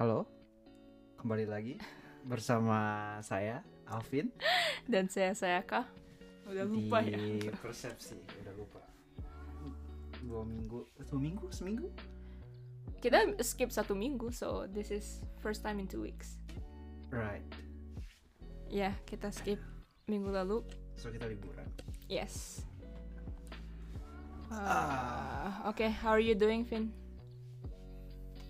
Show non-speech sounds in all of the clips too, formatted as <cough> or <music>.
Halo, kembali lagi bersama saya Alvin Dan saya Sayaka. Udah lupa di ya. Persepsi. Udah lupa. Dua minggu, dua minggu, seminggu? Kita skip satu minggu, so this is first time in two weeks. Right. Ya, kita skip minggu lalu. So kita liburan. Yes. Uh, Oke, how are you doing, Vin?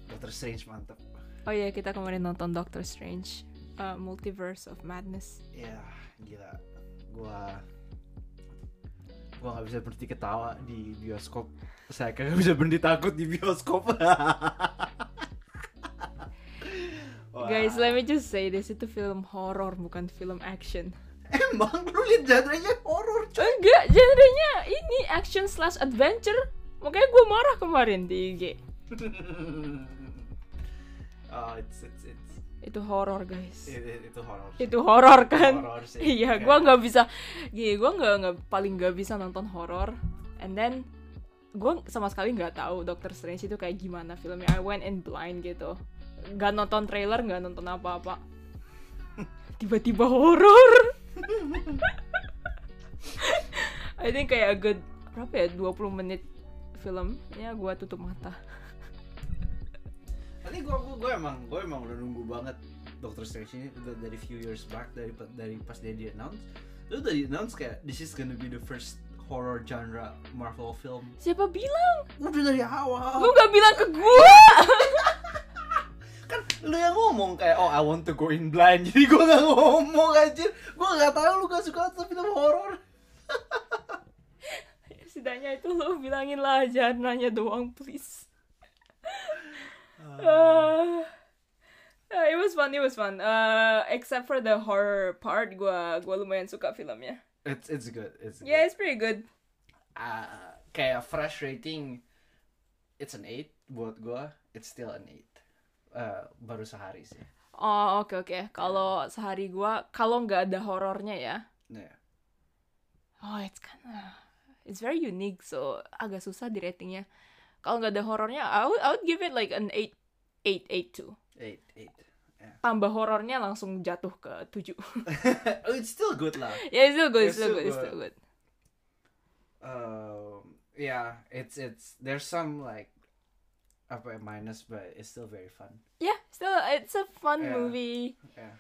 Doctor Strange mantap. Oh iya, kita kemarin nonton Doctor Strange, uh, Multiverse of Madness. Ya gila. Gua gua nggak bisa berhenti ketawa di bioskop. Saya kagak bisa berhenti takut di bioskop. <laughs> Guys, let me just say this itu film horror bukan film action. Emang lu liat genre-nya horor coy. Enggak, genrenya ini action slash adventure. Makanya gue marah kemarin di IG. <laughs> oh, it's it's it's Itu horror guys. it, it- itu horor. Itu horror kan? Horor sih. Iya, gue nggak bisa. Gini, gue nggak nggak paling nggak bisa nonton horor. And then gue sama sekali nggak tahu Doctor Strange itu kayak gimana filmnya. I went in blind gitu. Gak nonton trailer, nggak nonton apa-apa. <laughs> Tiba-tiba horor. <laughs> I think kayak a good berapa ya 20 menit filmnya gue tutup mata. Tapi gue gue gue emang gue emang udah nunggu banget Doctor Strange ini udah dari few years back dari dari pas dia di announce itu udah di announce kayak this is gonna be the first horror genre Marvel film Siapa bilang? udah dari awal Lu nggak bilang ke gue? <laughs> kan lu yang ngomong kayak oh I want to go in blind <laughs> jadi gue nggak ngomong anjir gue nggak tahu lu gak suka film horror <laughs> Setidaknya itu lo bilangin lah jangannya doang please. Uh, uh, it was fun, it was fun. Uh, except for the horror part, gua gua lumayan suka filmnya. it's it's good it's good. Yeah, it's pretty good. Ah, kayak fresh rating it's an 8 buat gue it's still an 8 Eh, baru sehari sih Oh oke oke. Kalau sehari gua kalau nggak ada horornya ya. Nah, Oh it's kinda it's very unique so agak susah di ratingnya. Kalau nggak ada horornya, I would, I would give it like an 8 8 8 too. 8 8 Tambah horornya langsung jatuh ke 7. oh, it's still good lah. yeah, it's still good, It's it's still still good, it's good. still good. Um, yeah, it's it's there's some like apa ya, minus, but it's still very fun. Yeah, still it's a fun Yeah. movie. Yeah,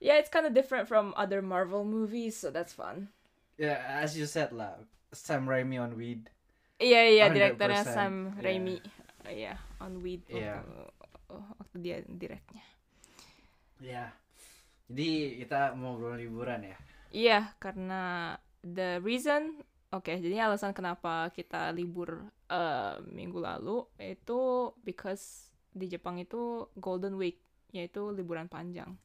Yeah, it's kind of different from other Marvel movies, so that's fun. yeah. As you said lah, Sam Raimi on weed. Iya iya, 100%, direkturnya Sam yeah. Raimi. Uh, Iya, on weed waktu, Yeah. waktu dia direknya. Yeah. Jadi kita mau ngobrol liburan ya. Iya, karena the reason Oke, jadi alasan kenapa kita libur eh, minggu lalu itu because di Jepang itu Golden Week, yaitu liburan panjang.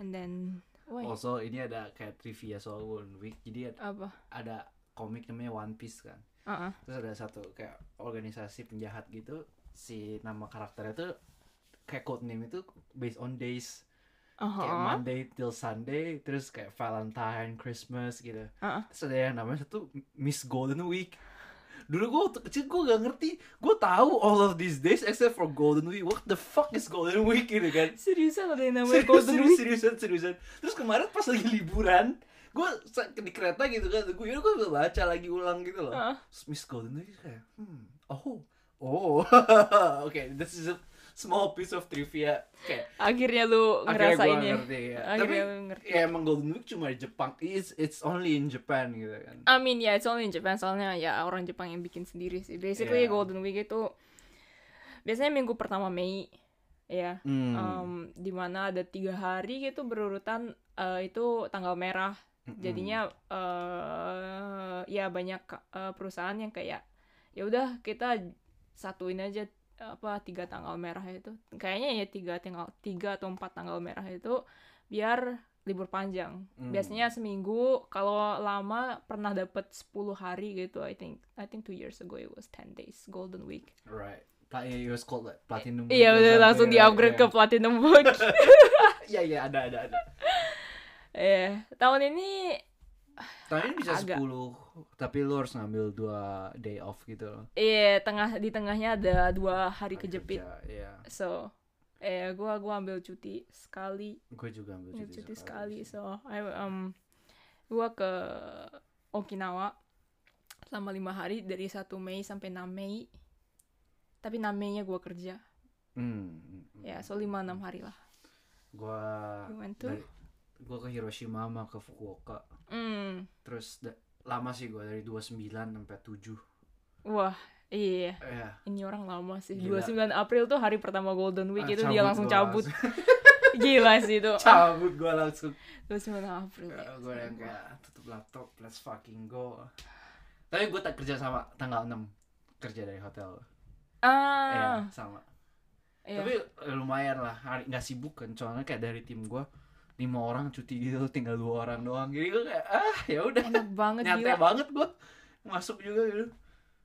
And then, wait, Also ini ada kayak trivia soal Golden Week. Jadi ada, apa? ada komik namanya One Piece kan. Uh-uh. Terus ada satu kayak organisasi penjahat gitu. Si nama karakternya tuh kayak code name itu based on days. kayak Uh-huh. Monday till Sunday terus kayak Valentine, Christmas gitu. Uh-uh. Terus ada yang namanya satu Miss Golden Week. Dulu gue waktu kecil gue gak ngerti. Gue tahu all of these days except for Golden Week. What the fuck is Golden Week gitu kan? Seriusan ada yang namanya Serius, Golden serius, Week? seriusan, seriusan. Terus kemarin pas lagi liburan, gue di kereta gitu kan, gue gue baca lagi ulang gitu loh. Terus Miss Golden Week kayak, hmm, oh, oh, <laughs> oke, this is a small piece of trivia. Kayak Akhirnya lu gue ngerasain ya. ngerti ya. Akhirnya Tapi ngerti. ya emang Golden Week cuma di Jepang. It's it's only in Japan gitu kan. I mean ya, it's only in Japan soalnya ya orang Jepang yang bikin sendiri sih. Basically Yeah. Golden Week itu biasanya minggu pertama Mei ya. Hmm. Um, di mana ada tiga hari gitu berurutan eh, itu tanggal merah. Jadinya eh ya banyak eh, perusahaan yang kayak ya udah kita satuin aja apa tiga tanggal merah itu. Kayaknya ya tiga tanggal tiga atau empat tanggal merah itu biar libur panjang. Hmm. Biasanya seminggu, kalau lama pernah dapat 10 hari gitu. I think I think two years ago it was 10 days Golden Week. right. Pla- it was called like Platinum. Iya udah langsung right? di-upgrade ke Yeah. Platinum Week. Iya <laughs> iya ada ada ada. Eh, tahun ini Tahun ini bisa Agak. 10 tapi lu harus ngambil dua day off gitu loh. Iya, tengah di tengahnya ada dua hari Hari kejepit. kerja, Iya. So, eh gua gua ambil cuti sekali gue juga ambil cuti, cuti sekali sekali so I um gua ke Okinawa selama lima hari dari 1 Mei sampai 6 Mei tapi 6 Mei nya gua kerja Hmm, hmm, hmm. ya so 5-6 hari lah Gua dari, gua ke Hiroshima sama ke Fukuoka. hmm Terus da- lama sih gua dari 29 sampai 7. wah iya Ya. ini orang lama sih Gila. 29 April tuh hari pertama Golden Week Ah, itu dia langsung cabut langsung. <laughs> gila sih itu <laughs> cabut gua langsung. 29 April ya. gue yang kayak tutup laptop, let's fucking go. Tapi gue tak kerja sama tanggal 6 kerja dari hotel. Iya, ah sama. iya. Tapi lumayan lah, hari nggak sibuk kan. Soalnya kayak dari tim gue lima orang cuti gitu, tinggal dua orang doang. Jadi gue kayak ah ya udah. Enak banget nyantai gila. banget gue masuk juga gitu.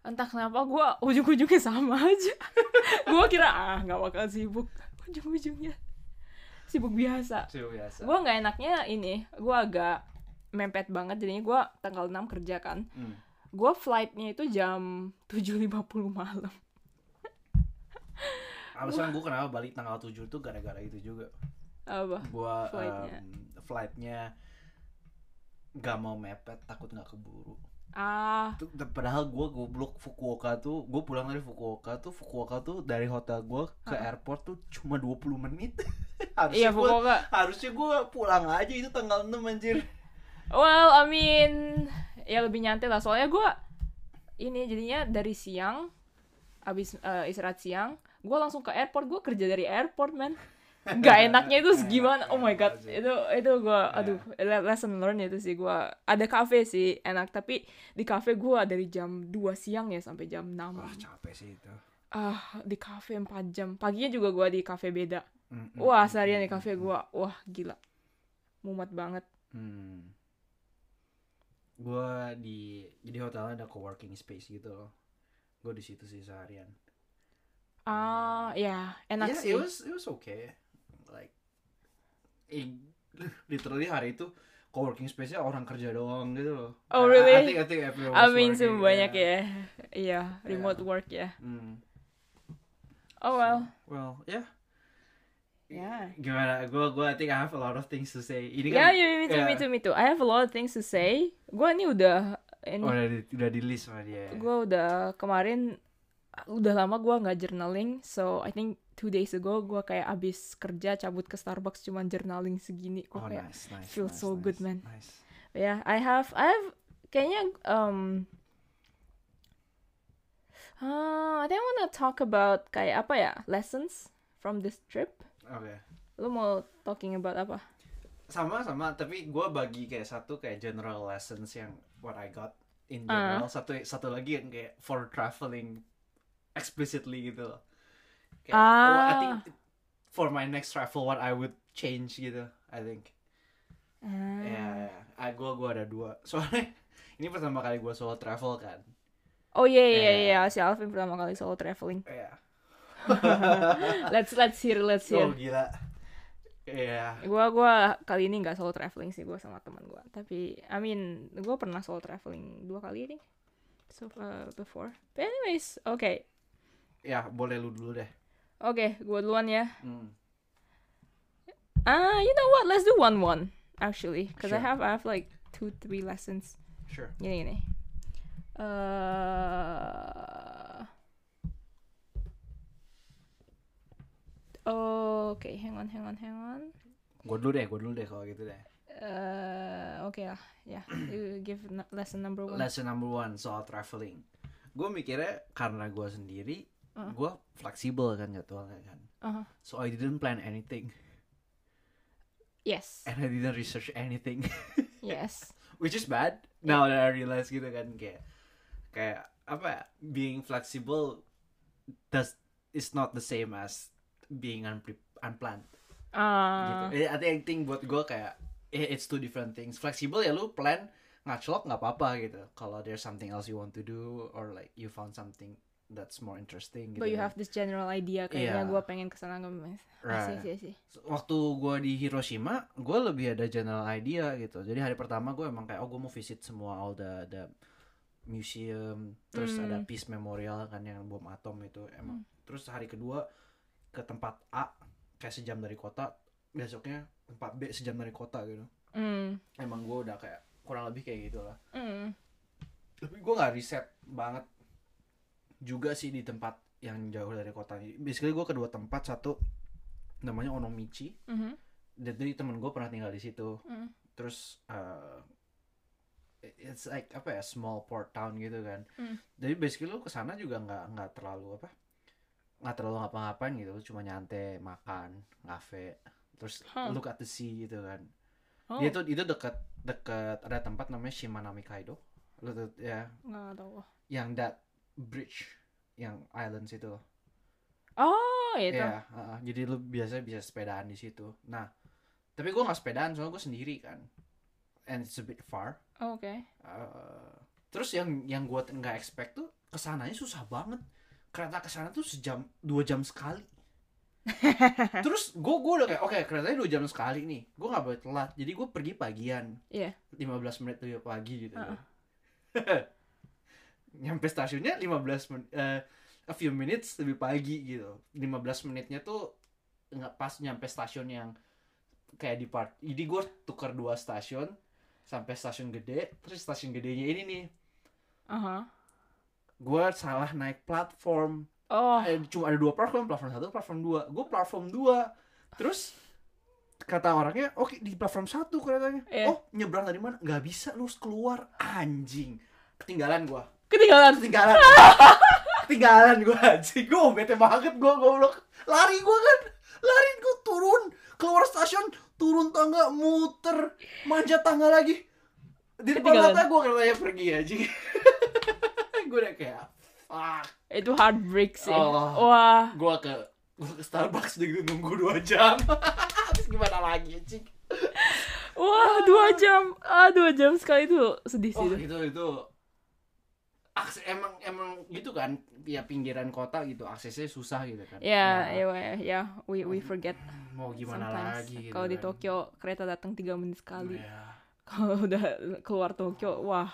entah kenapa gue ujung-ujungnya sama aja. <laughs> Gue kira ah nggak bakal sibuk. Ujung-ujungnya. Sibuk biasa. Sih biasa. gue nggak enaknya ini gue agak mepet banget. Jadinya gue tanggal 6 kerja kan. Hmm. gue flightnya itu jam 7.50 malam. Alasan gue kenapa balik tanggal 7 tuh gara-gara itu juga. Apa Gua Flightnya. em, flightnya gak mau mepet, takut nggak keburu. ah Tuh, padahal gue goblok Fukuoka tuh, gue pulang dari Fukuoka tuh, Fukuoka tuh dari hotel gue ke Ah. airport tuh cuma 20 menit. <laughs> harusnya iya gua, Fukuoka harusnya gue pulang aja itu tanggal 6 anjir. well I mean ya lebih nyantai lah soalnya gue ini jadinya dari siang abis eh, istirahat siang gue langsung ke airport gue kerja dari airport man nggak enaknya itu gimana? oh my god. itu itu gue aduh le- lesson learn itu sih gue ada kafe sih enak. Tapi di kafe gue dari jam 2 siang ya sampai jam 6 Wah capek sih itu. ah di kafe 4 jam. Paginya juga gue di kafe beda. Mm, mm, wah seharian di kafe gue wah gila. Mumet banget. Hmm. Gua di jadi hotelnya ada coworking space gitu loh. Gue di situ sih seharian. ah ya enak yeah, sih. it was it was okay. Eh, literally hari itu coworking space-nya orang kerja doang gitu loh. Oh, really? I think I think everyone I mean working, sih banyak ya iya remote Yeah. work ya Hmm. oh well Well, yeah. Yeah. Gimana? Gua gua I think I have a lot of things to say. Ini kan yeah, me too me yeah. too me too I have a lot of things to say gue ini udah ini Oh, udah di, udah di list sama dia. gue udah kemarin udah lama gue nggak journaling so I think two days ago gue kayak abis kerja cabut ke Starbucks cuman journaling segini gue Oh, kayak nice, nice. feels nice, so nice, good, man. Nice. ya I have I have kayaknya um uh, I think I wanna talk about kayak apa ya lessons from this trip Oke. lu mau talking about apa sama sama tapi gue bagi kayak satu kayak general lessons yang what I got in Ah. general satu satu lagi yang kayak for traveling explicitly gitu loh kayak Ah. oh, I think for my next travel what I would change gitu I think Ah. ya ya gue gue ada dua <laughs> soalnya ini pertama kali gue solo travel kan Oh iya iya Eh. iya si Alvin pertama kali solo traveling. ya <laughs> Let's let's hear let's oh hear. gila ya Gua gua kali ini nggak solo traveling sih gua sama teman gua. Tapi I mean gua pernah solo traveling dua kali nih. So uh, before. But anyways, oke. Okay. Ya boleh lu dulu deh Oke, gua duluan ya. Hmm. Ah, you know what? Let's do one one actually, because I Sure. have I have like two three lessons. sure Gini gini. Uh, Oke, hang on, hang on, hang on. gue dulu deh gue dulu deh kalau gitu deh Uh, oke lah, ya. You give lesson number one. lesson number one soal traveling gue mikirnya karena gue sendiri Uh. gue fleksibel kan jadwalnya kan Uh-huh. so I didn't plan anything Yes, and I didn't research anything <laughs> yes. which is bad now that I realize gitu kan kayak kayak apa ya being flexible does is not the same as being unpre- unplanned Uh, gitu. I think, I think buat gue kayak eh, it's two different things. Fleksibel ya lu plan ngaclok nggak apa-apa gitu. Kalau there's something else you want to do or like you found something that's more interesting gitu. but you kan. have this general idea kayaknya Iya. gue pengen ke sana ngemis. Right. Sih, sih, sih. Waktu gue di Hiroshima, gue lebih ada general idea gitu. Jadi hari pertama gue emang kayak oh gue mau visit semua all the the museum, terus Hmm. ada peace memorial kan yang bom atom itu emang. Terus hari kedua ke tempat A kayak sejam dari kota besoknya tempat B sejam dari kota gitu Hmm. emang gue udah kayak kurang lebih kayak gitu lah Hmm. tapi gue nggak riset banget juga sih di tempat yang jauh dari kota basically gue kedua tempat satu namanya Onomichi Mhm. dan jadi temen gue pernah tinggal di situ Hmm. terus uh, it's like apa ya small port town gitu kan Hmm. jadi basically lu ke sana juga nggak nggak terlalu apa nggak terlalu ngapa-ngapain gitu lu cuma nyantai makan ngafe terus Huh. look at the sea gitu kan Oh, dia tuh itu deket deket ada tempat namanya Shimanami Kaido lu tuh ya nggak tahu. yang that bridge yang islands itu loh Oh, itu. ya heeh. jadi lu biasa bisa sepedaan di situ nah tapi gue nggak sepedaan soalnya gue sendiri kan and it's a bit far Oh, Oke. Uh, terus yang yang gue nggak expect tuh ke sananya susah banget kereta ke sana tuh sejam dua jam sekali <laughs> terus gue gue udah kayak oke keretanya dua jam sekali nih gue nggak boleh telat jadi gue pergi pagian Iya. 15 menit lebih pagi gitu Uh-uh. <laughs> nyampe stasiunnya 15 menit eh, a few minutes lebih pagi gitu. 15 menitnya tuh nggak pas nyampe stasiun yang kayak di part jadi gue tukar dua stasiun sampai stasiun gede terus stasiun gedenya ini nih. Aha. gue salah naik platform. Oh, Eh, cuma ada dua platform platform satu platform dua. Gue platform dua. Terus kata orangnya oke di platform satu keretanya Iya. oh nyebrang dari mana? Nggak bisa lu harus keluar anjing. Ketinggalan gue <laughs> ketinggalan. ketinggalan ketinggalan gue anjing gue bete banget gue goblok lari gue kan lari gue turun keluar stasiun turun tangga muter manjat tangga lagi di depan mata gue katanya pergi anjing <laughs> gue udah kayak fuck Itu heartbreak sih. Oh. Wah. gue ke gue ke Starbucks juga nunggu dua jam <laughs> Terus gimana lagi anjing Wah, dua jam. Ah, dua jam sekali itu sedih sih. oh itu itu akses emang emang gitu kan ya pinggiran kota gitu aksesnya susah gitu kan Ya, ya, ya, ya, we we forget mau gimana sometimes. lagi gitu Kalau di kan. Tokyo kereta datang tiga menit sekali. Ya. <laughs> Kalau udah keluar Tokyo, wah.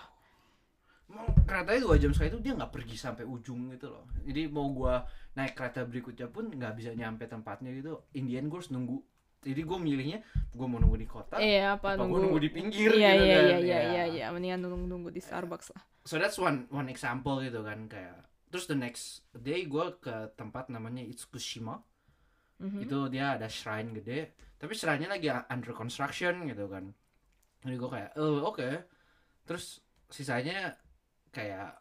mau keretanya dua jam sekali itu dia nggak pergi sampai ujung gitu loh jadi mau gua naik kereta berikutnya pun nggak bisa nyampe tempatnya gitu Indian gue harus nunggu jadi gue milihnya gue mau nunggu di kota Iya, apa, apa gue nunggu. nunggu di pinggir Iya, gitu iya, kan iya, iya, Ya. iya, iya, mendingan nunggu nunggu di Starbucks lah. so that's one one example gitu kan kayak terus the next day gue ke tempat namanya Itsukushima Mhm. itu dia ada shrine gede tapi shrine-nya lagi under construction gitu kan jadi gue kayak oh oke terus sisanya kayak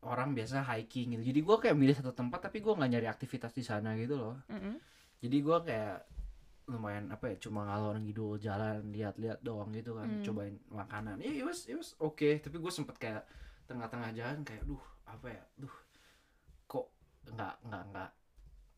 orang biasa hiking gitu jadi gue kayak milih satu tempat tapi gue nggak nyari aktivitas di sana gitu loh Mhm. jadi gue kayak lumayan apa ya cuma ngalor ngidul jalan lihat-lihat doang gitu kan Hmm. cobain makanan. Ya it was it was oke. Tapi gue sempet kayak tengah-tengah jalan kayak duh apa ya duh kok nggak nggak nggak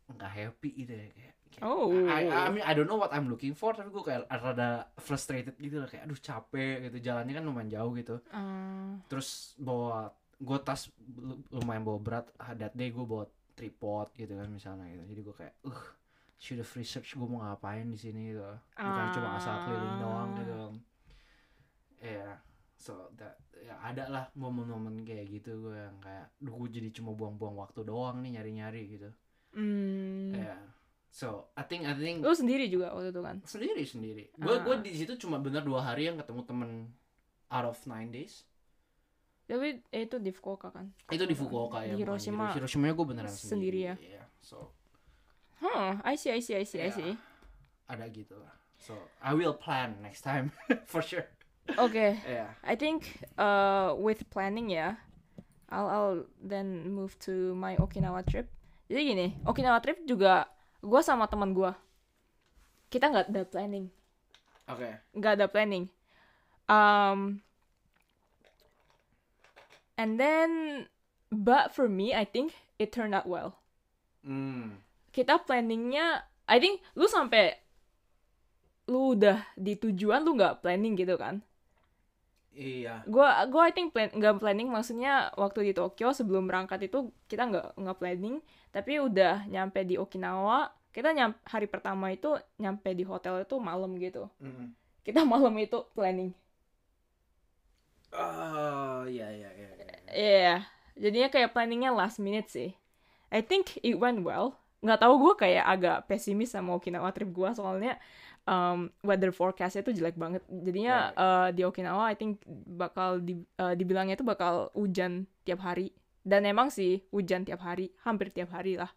nggak happy gitu ya kayak, kayak Oh. I, I mean I don't know what I'm looking for tapi gue kayak rada frustrated gitu lah kayak aduh capek gitu. Jalannya kan lumayan jauh gitu. Ah, terus bawa gue tas lu- lumayan bawa berat that day gue bawa tripod gitu kan misalnya gitu. Jadi gue kayak uh should have research gue mau ngapain di sini gitu bukan cuma asal keliling doang Ah. gitu ya so that ya ada lah momen-momen kayak gitu gue yang kayak duh gue jadi cuma buang-buang waktu doang nih nyari-nyari gitu hmm. ya so I think I think Lu sendiri juga waktu itu kan? sendiri sendiri gue Ah. gue di situ cuma bener dua hari yang ketemu temen out of nine days Tapi eh, itu di Fukuoka kan? itu di Fukuoka ya Di Hiroshima Hiroshima gue beneran sendiri sendiri, ya? Iya, so Hmm, I see, I see, I see, I Ya. see. ada gitu lah so I will plan next time <laughs> for sure Oke, ya I think uh, with planning ya, I'll, I'll then move to my Okinawa trip. Jadi gini, Okinawa trip juga gue sama teman gue, kita nggak ada planning, oke nggak ada planning. Um, and then, but for me, I think it turned out well. hmm Kita planningnya, I think lu sampai lu udah di tujuan lu nggak planning gitu kan? iya gua gua I think plan nggak planning maksudnya waktu di Tokyo sebelum berangkat itu kita nggak nggak planning tapi udah nyampe di Okinawa kita nyam, hari pertama itu nyampe di hotel itu malam gitu Mm. kita malam itu planning oh iya iya iya iya. Iya jadinya kayak planningnya last minute sih I think it went well nggak tahu gue kayak agak pesimis sama Okinawa trip gue soalnya um, weather forecastnya tuh jelek banget. Jadinya uh, di Okinawa I think bakal di, uh, dibilangnya tuh bakal hujan tiap hari. Dan emang sih hujan tiap hari hampir tiap hari lah.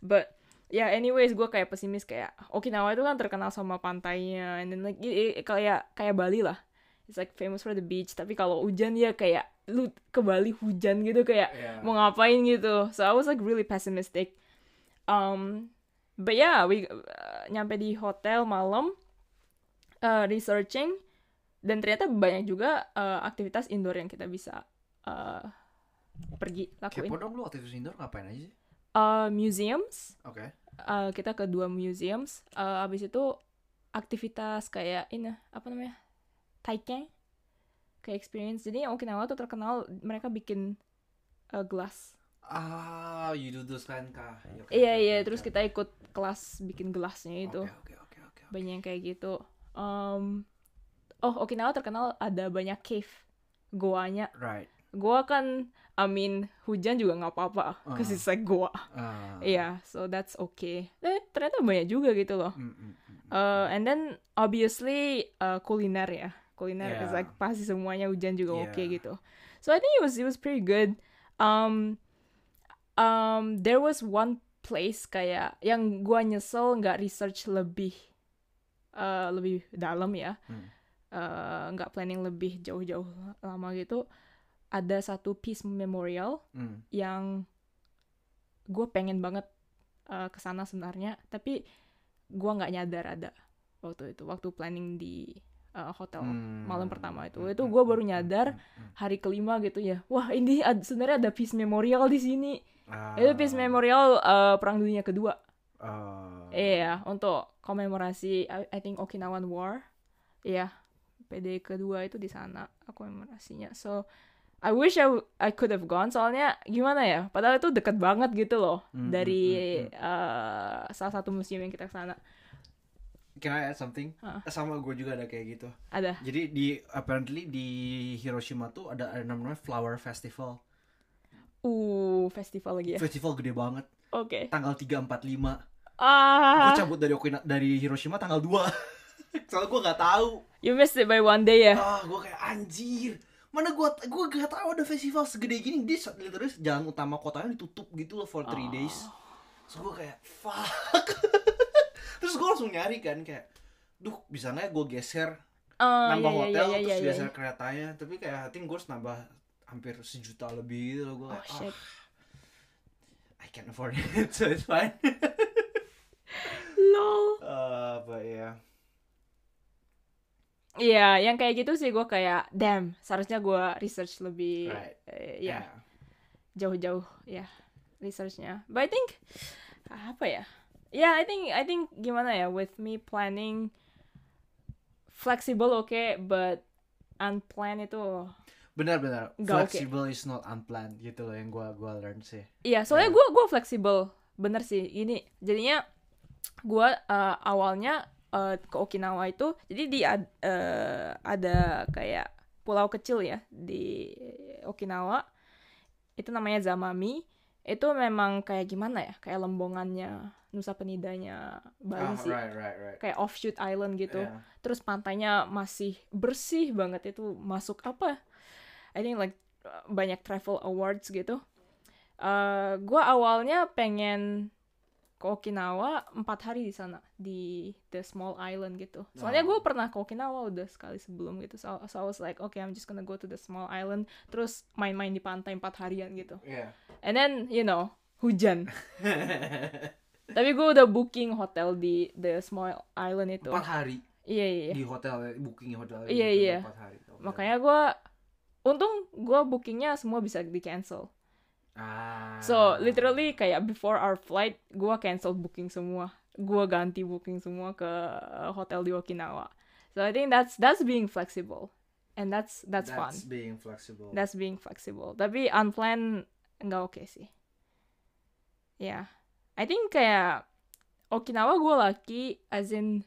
But ya yeah, anyways gue kayak pesimis kayak Okinawa itu kan terkenal sama pantainya and then like i- i- kayak kayak Bali lah. It's like famous for the beach tapi kalau hujan ya kayak lu ke Bali hujan gitu kayak Yeah. mau ngapain gitu. So I was like really pessimistic um but yeah we uh, nyampe di hotel malam uh, researching dan ternyata banyak juga uh, aktivitas indoor yang kita bisa uh, pergi lakuin. Kepo dong lu itu indoor ngapain aja sih? Uh, museums. Oke. uh, kita ke dua museums. Uh, abis itu aktivitas kayak ini apa namanya taiken kayak experience. Jadi Okinawa tuh terkenal mereka bikin uh, gelas Ah, you do those kan kah? Oke, iya oke, iya oke, terus oke. kita ikut kelas bikin gelasnya itu Oke, oke, oke, oke. banyak yang kayak gitu um, oh Okinawa terkenal ada banyak cave goanya Right. goa kan I mean hujan juga nggak apa-apa Ah. cause it's like goa Ah. iya so that's okay eh ternyata banyak juga gitu loh Mm, mm, mm. Uh, and then obviously uh, kuliner ya kuliner is Yeah. like pasti semuanya hujan juga oke Yeah. gitu so I think it was it was pretty good um um there was one place kayak yang gua nyesel nggak research lebih uh, lebih dalam ya Hmm. Uh, nggak planning lebih jauh-jauh lama gitu ada satu peace memorial Mm. yang gue pengen banget uh, ke sana sebenarnya tapi gue nggak nyadar ada waktu itu waktu planning di uh, hotel Hmm. malam pertama itu Hmm, itu hmm, gue baru hmm, nyadar hmm, hmm. hari kelima gitu ya wah ini ad- sebenarnya ada peace memorial di sini Ah. itu peace memorial uh, perang dunia kedua Ah. iya untuk komemorasi I, I think Okinawan War iya PD kedua itu di sana komemorasinya so I wish I, I could have gone soalnya gimana ya padahal itu deket banget gitu loh Hmm, dari hmm, hmm, uh, salah satu museum yang kita ke sana Can I add something? Hah. Sama gue juga ada kayak gitu. ada Jadi di apparently di Hiroshima tuh ada, ada namanya Flower Festival. Uh festival lagi ya Festival gede banget. oke Tanggal 3 4 5. Gue ah cabut dari Okina dari Hiroshima tanggal 2. <laughs> Soalnya gue nggak tahu. you missed it by one day ya Ah, gue kayak anjir. Mana gue gue gak tahu ada festival segede gini. Dia literally jalan utama kotanya ditutup gitu loh for three days. So gue kayak fuck. <laughs> Terus gue langsung nyari kan kayak, duh bisa nggak gue geser Ah, nambah iya, iya, hotel iya, terus iya, iya, geser iya. keretanya. Tapi kayak I think gue harus nambah hampir sejuta lebih gitu loh. Gue oh kayak, shit ah, I can't afford it, <laughs> so it's fine. lol uh, but yeah. Iya, yang kayak gitu sih gue kayak, damn, seharusnya gue research lebih, Right. eh, ya, jauh-jauh, ya, researchnya. But I think, apa ya? Ya, I think, I think gimana ya, with me planning, flexible oke, but unplanned itu, Benar-benar. Flexible is not unplanned gitu loh yang gue gua learn sih. iya, soalnya Iya. gue gue flexible, bener sih. Ini, jadinya gue eh, awalnya eh, ke Okinawa itu, jadi di ad- eh, ada kayak pulau kecil ya di Okinawa, itu namanya Zamami. Itu memang kayak gimana ya, kayak lembongannya Nusa Penidanya Bali Ah, sih, right, right, right. kayak offshoot island gitu. Yeah. Terus pantainya masih bersih banget itu masuk apa? I think like banyak travel awards gitu. Uh, gua awalnya pengen ke Okinawa empat hari di sana di the small island gitu. Soalnya gue pernah ke Okinawa udah sekali sebelum gitu. So, so I was like, okay, I'm just gonna go to the small island. Terus main-main di pantai empat harian gitu. Yeah. And then you know hujan. <laughs> Tapi gue udah booking hotel di the small island itu. Empat hari Iya iya. iya. di hotel booking hotel Iya, gitu, iya. Oke. Makanya gue untung gue bookingnya semua bisa di cancel. ah. So literally kayak before our flight gue cancel booking semua. Gue ganti booking semua ke uh, hotel di Okinawa. So I think that's that's being flexible. And that's that's, fun. being flexible. That's being flexible. Tapi unplanned nggak oke sih. Ya, yeah. I think kayak Okinawa gue lucky as in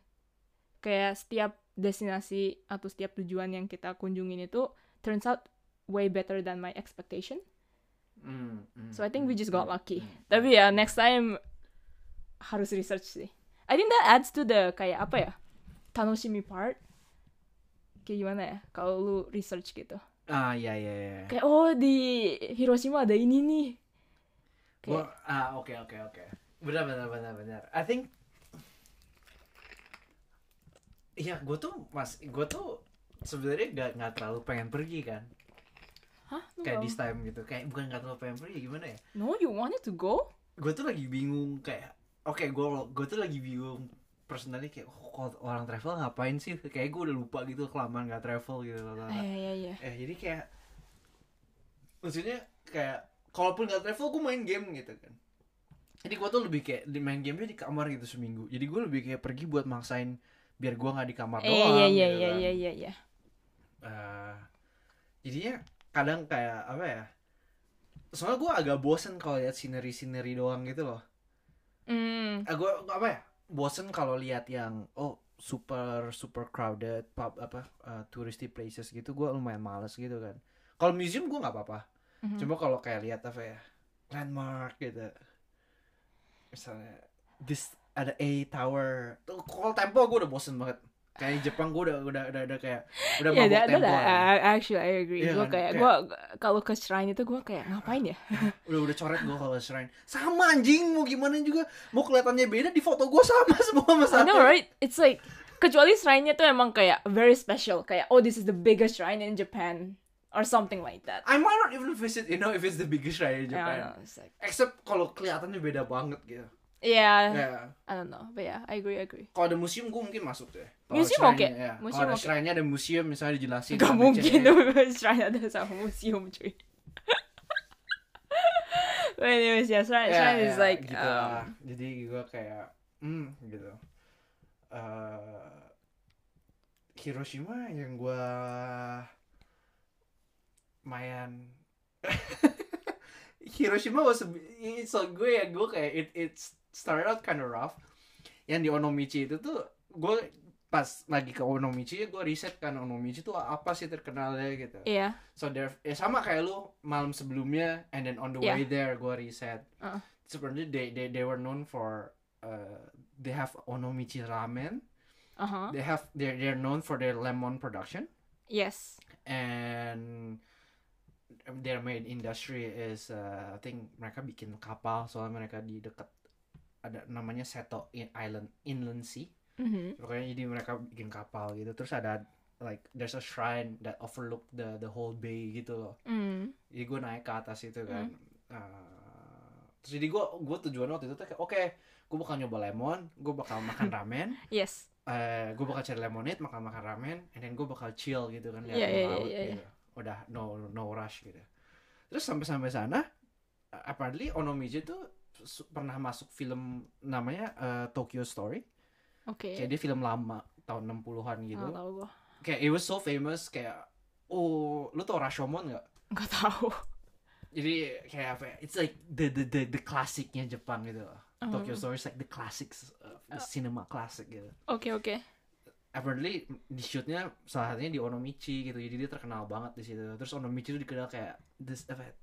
kayak setiap destinasi atau setiap tujuan yang kita kunjungin itu turns out way better than my expectation. Mm, mm, So I think we mm, just got mm, lucky. mm. Tapi ya next time harus research sih. I think that adds to the kayak apa ya? Tanoshimi part. Kayak gimana ya? Kalau lu research gitu. ah iya iya iya Kayak oh di Hiroshima ada ini nih. Kayak ah oke oke oke benar benar benar benar I think Iya, gue tuh mas, gue tuh sebenarnya gak nggak terlalu pengen pergi kan, hah? Kayak nggak- this time gitu, kayak bukan nggak terlalu pengen pergi gimana ya? No, you wanted to go? Gue tuh lagi bingung kayak, oke gue gue tuh lagi bingung personally kayak oh, orang travel ngapain sih? Kayak gue udah lupa gitu kelamaan nggak travel gitu. Ah, Iya iya iya. Eh jadi kayak maksudnya kayak kalaupun nggak travel gue main game gitu kan. Jadi gue tuh lebih kayak di main gamenya di kamar gitu seminggu. Jadi gue lebih kayak pergi buat maksain biar gue nggak di kamar Eh, doang. Iya iya gitu iya kan. iya iya Eh, jadinya kadang kayak apa ya? Soalnya gue agak bosen kalau lihat scenery-scenery doang gitu loh. Hmm. Eh, gue apa ya? Bosen kalau lihat yang oh super super crowded pub apa uh, touristy places gitu gue lumayan males gitu kan. Kalau museum gue nggak apa-apa. Mhm. Cuma kalau kayak lihat apa ya landmark gitu, misalnya this ada A Tower. Tuh kalau tempo gue udah bosen banget. Kayak di Jepang gue udah udah udah, udah kayak udah Yeah, that, tempo. I- actually I agree. Iya gue kan? kayak Kayak- gue kalau ke shrine itu gue kayak ngapain ya? <laughs> Udah udah coret gue kalau shrine. Sama anjing mau gimana juga mau kelihatannya beda di foto gue sama <laughs> semua sama I know right? It's like kecuali shrine-nya tuh emang kayak very special, kayak oh this is the biggest shrine in Japan or something like that. I might not even visit, you know, if it's the biggest shrine in Japan. know. It's like Except kalau kelihatannya beda banget gitu. Yeah, Ya. I don't know, but yeah, I agree, I agree. Kalau ada museum gue mungkin masuk deh. Kalau Museum oke. ya. Museum Kalau ada oke. shrine-nya ada museum misalnya dijelasin. Gak mungkin tuh <laughs> shrine ada sama museum cuy. <laughs> but anyways, yeah, shrine, Ya, shrine is ya, like gitu um, lah. Jadi gue kayak hmm gitu. Eh, Hiroshima yang gue mayan <laughs> Hiroshima was a, so gue ya gue kayak it it started out kind of rough. Yang di Onomichi itu tuh gue pas lagi ke Onomichi gue riset kan Onomichi tuh apa sih terkenalnya gitu. yeah, So there, ya sama kayak lu malam sebelumnya, and then on the Yeah. way there gue riset. Uh-uh. Sebenarnya they, they they were known for uh, they have onomichi ramen. uh huh, They have they're they're known for their lemon production yes, and their main industry is uh, I think mereka bikin kapal soalnya mereka di dekat ada namanya Seto I- Island Inland Sea. mm-hmm. Pokoknya jadi mereka bikin kapal gitu. Terus ada like there's a shrine that overlook the the whole bay gitu loh. mm. jadi gue naik ke atas itu kan Uh, terus jadi gue gue tujuan waktu itu tuh kayak oke gue bakal nyoba lemon gue bakal makan <laughs> ramen yes, eh gue bakal cari lemonade makan makan ramen and then gue bakal chill gitu kan lihat Iya, iya, laut iya, iya. gitu udah no no rush gitu terus sampai sampai sana uh, apparently Onomichi tuh pernah masuk film namanya uh, Tokyo Story oke. kayak dia film lama tahun 60-an gitu Nggak tahu gue, kayak it was so famous kayak oh lu tau Rashomon gak nggak tahu. jadi kayak apa ya, it's like the the the, the classicnya Jepang gitu. Oh. Tokyo Story is like the classics of the cinema classic gitu Oke oke. apparently di shootnya salah satunya di Onomichi gitu jadi dia terkenal banget di situ terus Onomichi itu dikenal kayak this apa ya,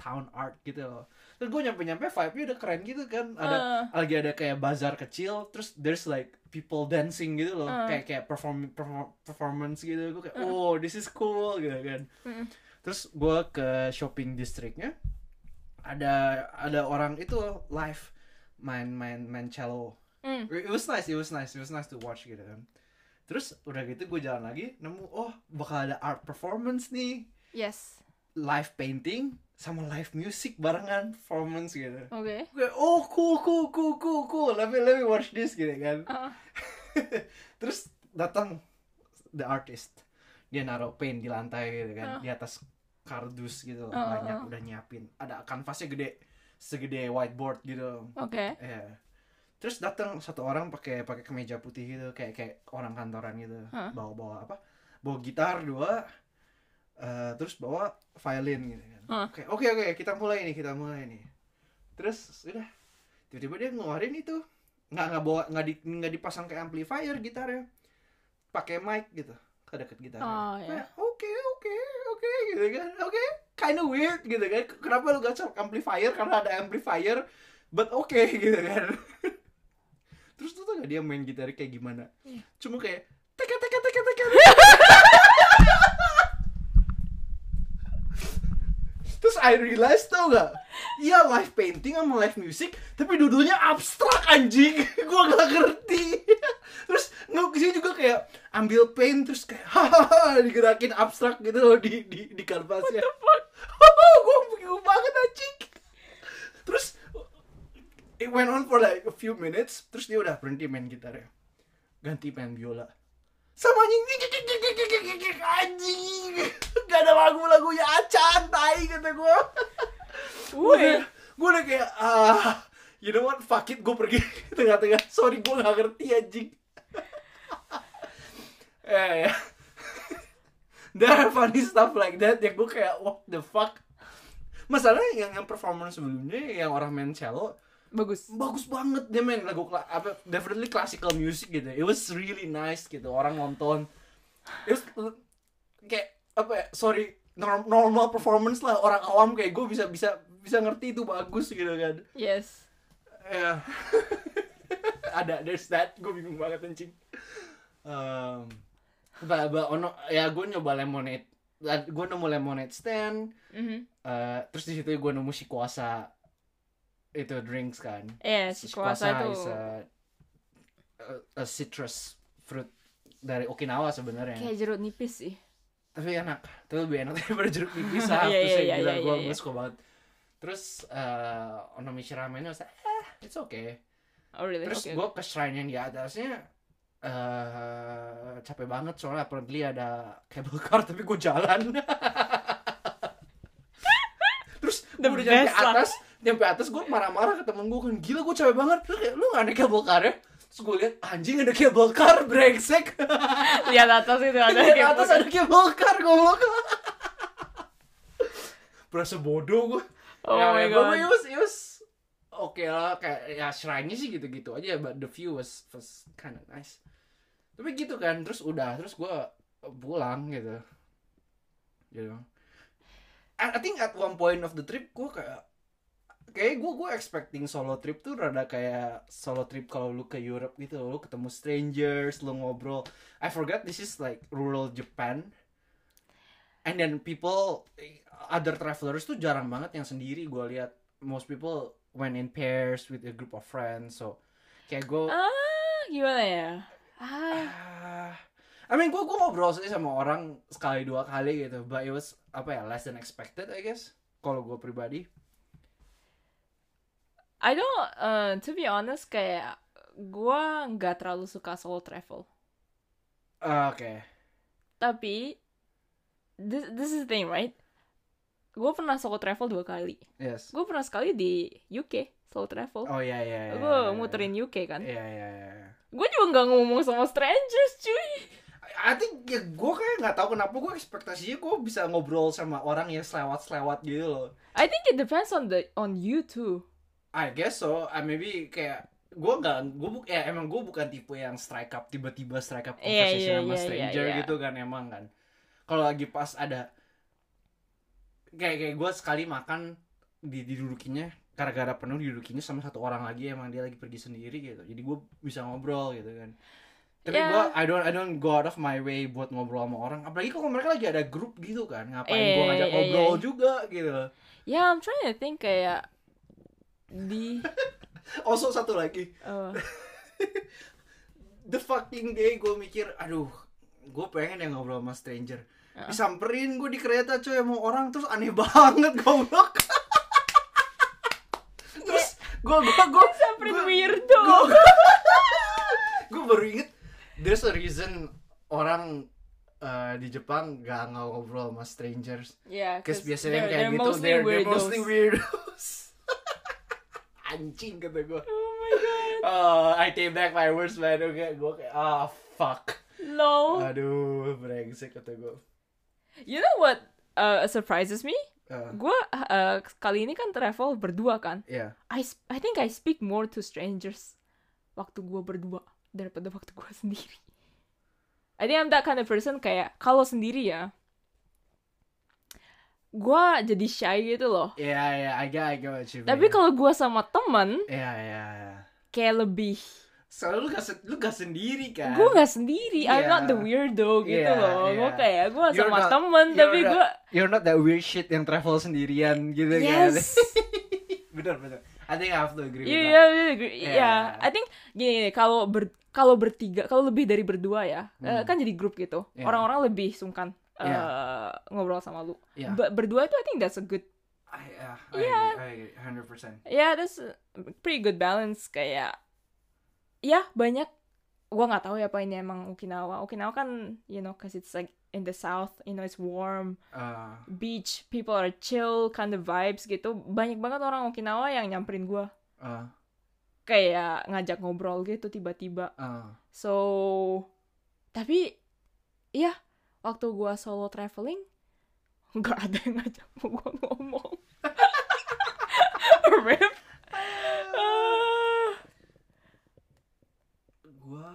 town art gitu loh terus gue nyampe nyampe vibe nya udah keren gitu kan ada Uh, lagi ada kayak bazar kecil terus there's like people dancing gitu loh Uh. kayak kayak perform, perform- performance gitu gue kayak Uh. oh this is cool gitu kan Mm. terus gue ke shopping districtnya ada ada orang itu live main main main cello mm. it was nice it was nice it was nice to watch gitu kan terus udah gitu gue jalan lagi nemu oh bakal ada art performance nih Yes. live painting sama live music barengan performance gitu. Oke. gue oh cool cool cool cool cool. Let me let me watch this gitu kan. Uh, <laughs> terus datang the artist. Dia naruh paint di lantai gitu kan Ah. di atas kardus gitu. Ah, banyak ah. udah nyiapin. Ada kanvasnya gede segede whiteboard gitu. Oke. ya terus datang satu orang pakai pakai kemeja putih gitu kayak kayak orang kantoran gitu. Hah? bawa bawa apa? Bawa gitar dua eh, terus bawa violin gitu kan. Oke oke oke kita mulai nih kita mulai nih. Terus sudah. Tiba-tiba dia ngeluarin itu. Nggak nggak bawa nggak di nggak dipasang ke amplifier gitarnya. Pakai mic gitu ke deket gitarnya. Oh, ya. Kayak, oke oke oke gitu kan. Oke. Kind of weird gitu kan. Kenapa lu gak amplifier? Karena ada amplifier but oke <laughs> gitu kan. Terus tuh tau gak dia main gitar kayak gimana. Iya. cuma kayak teka teka teka teka <laughs> terus I realize tau gak iya live painting sama live music tapi duduknya abstrak anjing. <laughs> Gua gak ngerti. <laughs> Terus ngelukisnya juga kayak ambil paint terus kayak <laughs> hahaha digerakin abstrak gitu loh di di di kanvasnya. Gue bingung banget anjing. Terus it went on for like a few minutes terus dia udah berhenti main gitar ya ganti main biola sama anjing. Anjing. Gak ada lagu-lagunya. Acan tai kata gue Woi. gue udah kayak ah you know what? Fuck it gue pergi <laughs> tengah-tengah. Sorry gue gak ngerti anjing. <laughs> Ya ya. <laughs> There are funny stuff like that. Yang gue kayak what the fuck? Masalahnya yang yang performance sebelumnya yang orang main cello Bagus. bagus banget. Dia main lagu apa definitely classical music gitu it was really nice gitu orang nonton. It was kayak apa ya sorry norm- normal performance lah orang awam kayak gue bisa bisa bisa ngerti itu bagus gitu kan. Yes. ya. <laughs> Ada there's that. Gue bingung banget anjing. Um, ba, ono ya gue nyoba lemonade. Gue nemu lemonade stand. Mhm. eh, terus di situ gue nemu si kuasa itu drinks kan Eh, si kuasa itu. is a, a, a citrus fruit dari Okinawa sebenarnya Kayak jeruk nipis sih. tapi enak itu lebih enak <laughs> daripada jeruk nipis <laughs> Iya, ah iya, terus ya iya, gila iya, gue iya. gue suka banget terus eh onomishi ramennya saya eh it's okay Oh really? terus Oke, gue ke shrine yang di atasnya eh capek banget soalnya apparently ada cable car <laughs> tapi gue jalan terus gue udah nyampe best lah. Nyampe atas gue marah-marah ke temen gue kan gila gue capek banget terus kayak lu gak ada cable car ya terus gue lihat anjing ada cable car brengsek <laughs> Lihat atas itu ada kayak atas ada cable car goblok berasa bodoh gue Oh ya, my ya, god. Gue it was, it was oke lah kayak ya shrine-nya sih gitu-gitu aja but the view was was kind of nice. Tapi gitu kan terus udah terus gue pulang gitu. You know. I, I think at one point of the trip gue kayak kayak gue gue expecting solo trip tuh rada kayak solo trip kalau lu ke Europe gitu. Lu ketemu strangers lu ngobrol. I forgot this is like rural Japan. And then people other travelers tuh jarang banget yang sendiri gue lihat. Most people went in pairs with a group of friends so kayak gue Ah, gimana ya? Ah, ah, I mean gue gue ngobrol sih sama orang sekali dua kali gitu but it was apa ya less than expected I guess kalau gue pribadi I don't, uh, to be honest, kayak gua nggak terlalu suka solo travel. Ah, oke Tapi, this, this is the thing, right? Gue pernah solo travel dua kali. yes Gue pernah sekali di UK, solo travel. oh iya iya iya gue iya, muterin UK kan. iya iya iya Gue juga nggak ngomong sama strangers, cuy. I think ya gue kayak nggak tahu kenapa gue ekspektasinya gue bisa ngobrol sama orang yang selewat selewat gitu loh I think it depends on the on you too. I guess so. I maybe kayak gue nggak gue bu ya emang gue bukan tipe yang strike up tiba-tiba strike up Iya, conversation iya, sama iya, stranger iya, iya. gitu kan emang kan. Kalau lagi pas ada kayak kayak gue sekali makan di didudukinya gara-gara penuh didudukinya sama satu orang lagi emang dia lagi pergi sendiri gitu. Jadi gue bisa ngobrol gitu kan. Tapi Ya. gue I don't I don't go out of my way buat ngobrol sama orang. Apalagi kalau mereka lagi ada grup gitu kan. Ngapain gue Eh, ngajak iya, ngobrol iya. juga gitu. Ya, I'm trying to think kayak di <laughs> Also satu lagi. uh, <laughs> the fucking day gue mikir aduh gue pengen yang ngobrol sama stranger. Ah. disamperin gue di kereta coy sama orang terus aneh <laughs> banget goblok. Terus gue gue gue samperin weirdo. gue baru inget there's a reason orang eh, di Jepang gak ngobrol sama strangers. Yeah, Cause 'cause biasanya they're- kayak they're gitu mostly they're, they're mostly weirdos anjing kata gue Oh my god. oh I take back my words man oke gue kayak ah fuck Lol. Aduh, brengsek kata gue. You know what uh, surprises me? Uh, Gue uh, kali ini kan travel berdua kan. ya, I I think I speak more to strangers waktu gue berdua daripada waktu gue <laughs> sendiri. I think I'm that kind of person kayak kalau sendiri ya gue jadi shy gitu loh Iya, iya, I get, I get what you mean. tapi kalau gue sama temen Iya, iya, iya. kayak lebih Soalnya lu gak, lu gak sendiri kan? gue nggak sendiri I'm Iya. not the weirdo gitu Iya, loh iya. gue kayak gue sama not- temen tapi gue You're not that weird shit yang travel sendirian gitu kan? yes <laughs> bener, bener. I think I have to agree Iya, iya, iya, agree. Yeah. Iya. I think gini, gini kalau ber kalau bertiga, kalau lebih dari berdua ya, eh, Hmm. kan jadi grup gitu. Yeah. Orang-orang lebih sungkan eh, Yeah. ngobrol sama lu. Yeah. Be- berdua itu I think that's a good, I, uh, I Yeah. agree, I agree, 100%. yeah, that's a pretty good balance kayak, ya banyak. Gua nggak tahu ya apa ini emang Okinawa. Okinawa kan, you know, cause it's like in the south, you know, it's warm, Uh, beach, people are chill, kind of vibes gitu. Banyak banget orang Okinawa yang nyamperin gua uh, kayak ngajak ngobrol gitu tiba-tiba. uh. So, tapi iya waktu gua solo traveling <laughs> nggak ada yang ngajak gua ngomong. <laughs> Rip. Ah. Gua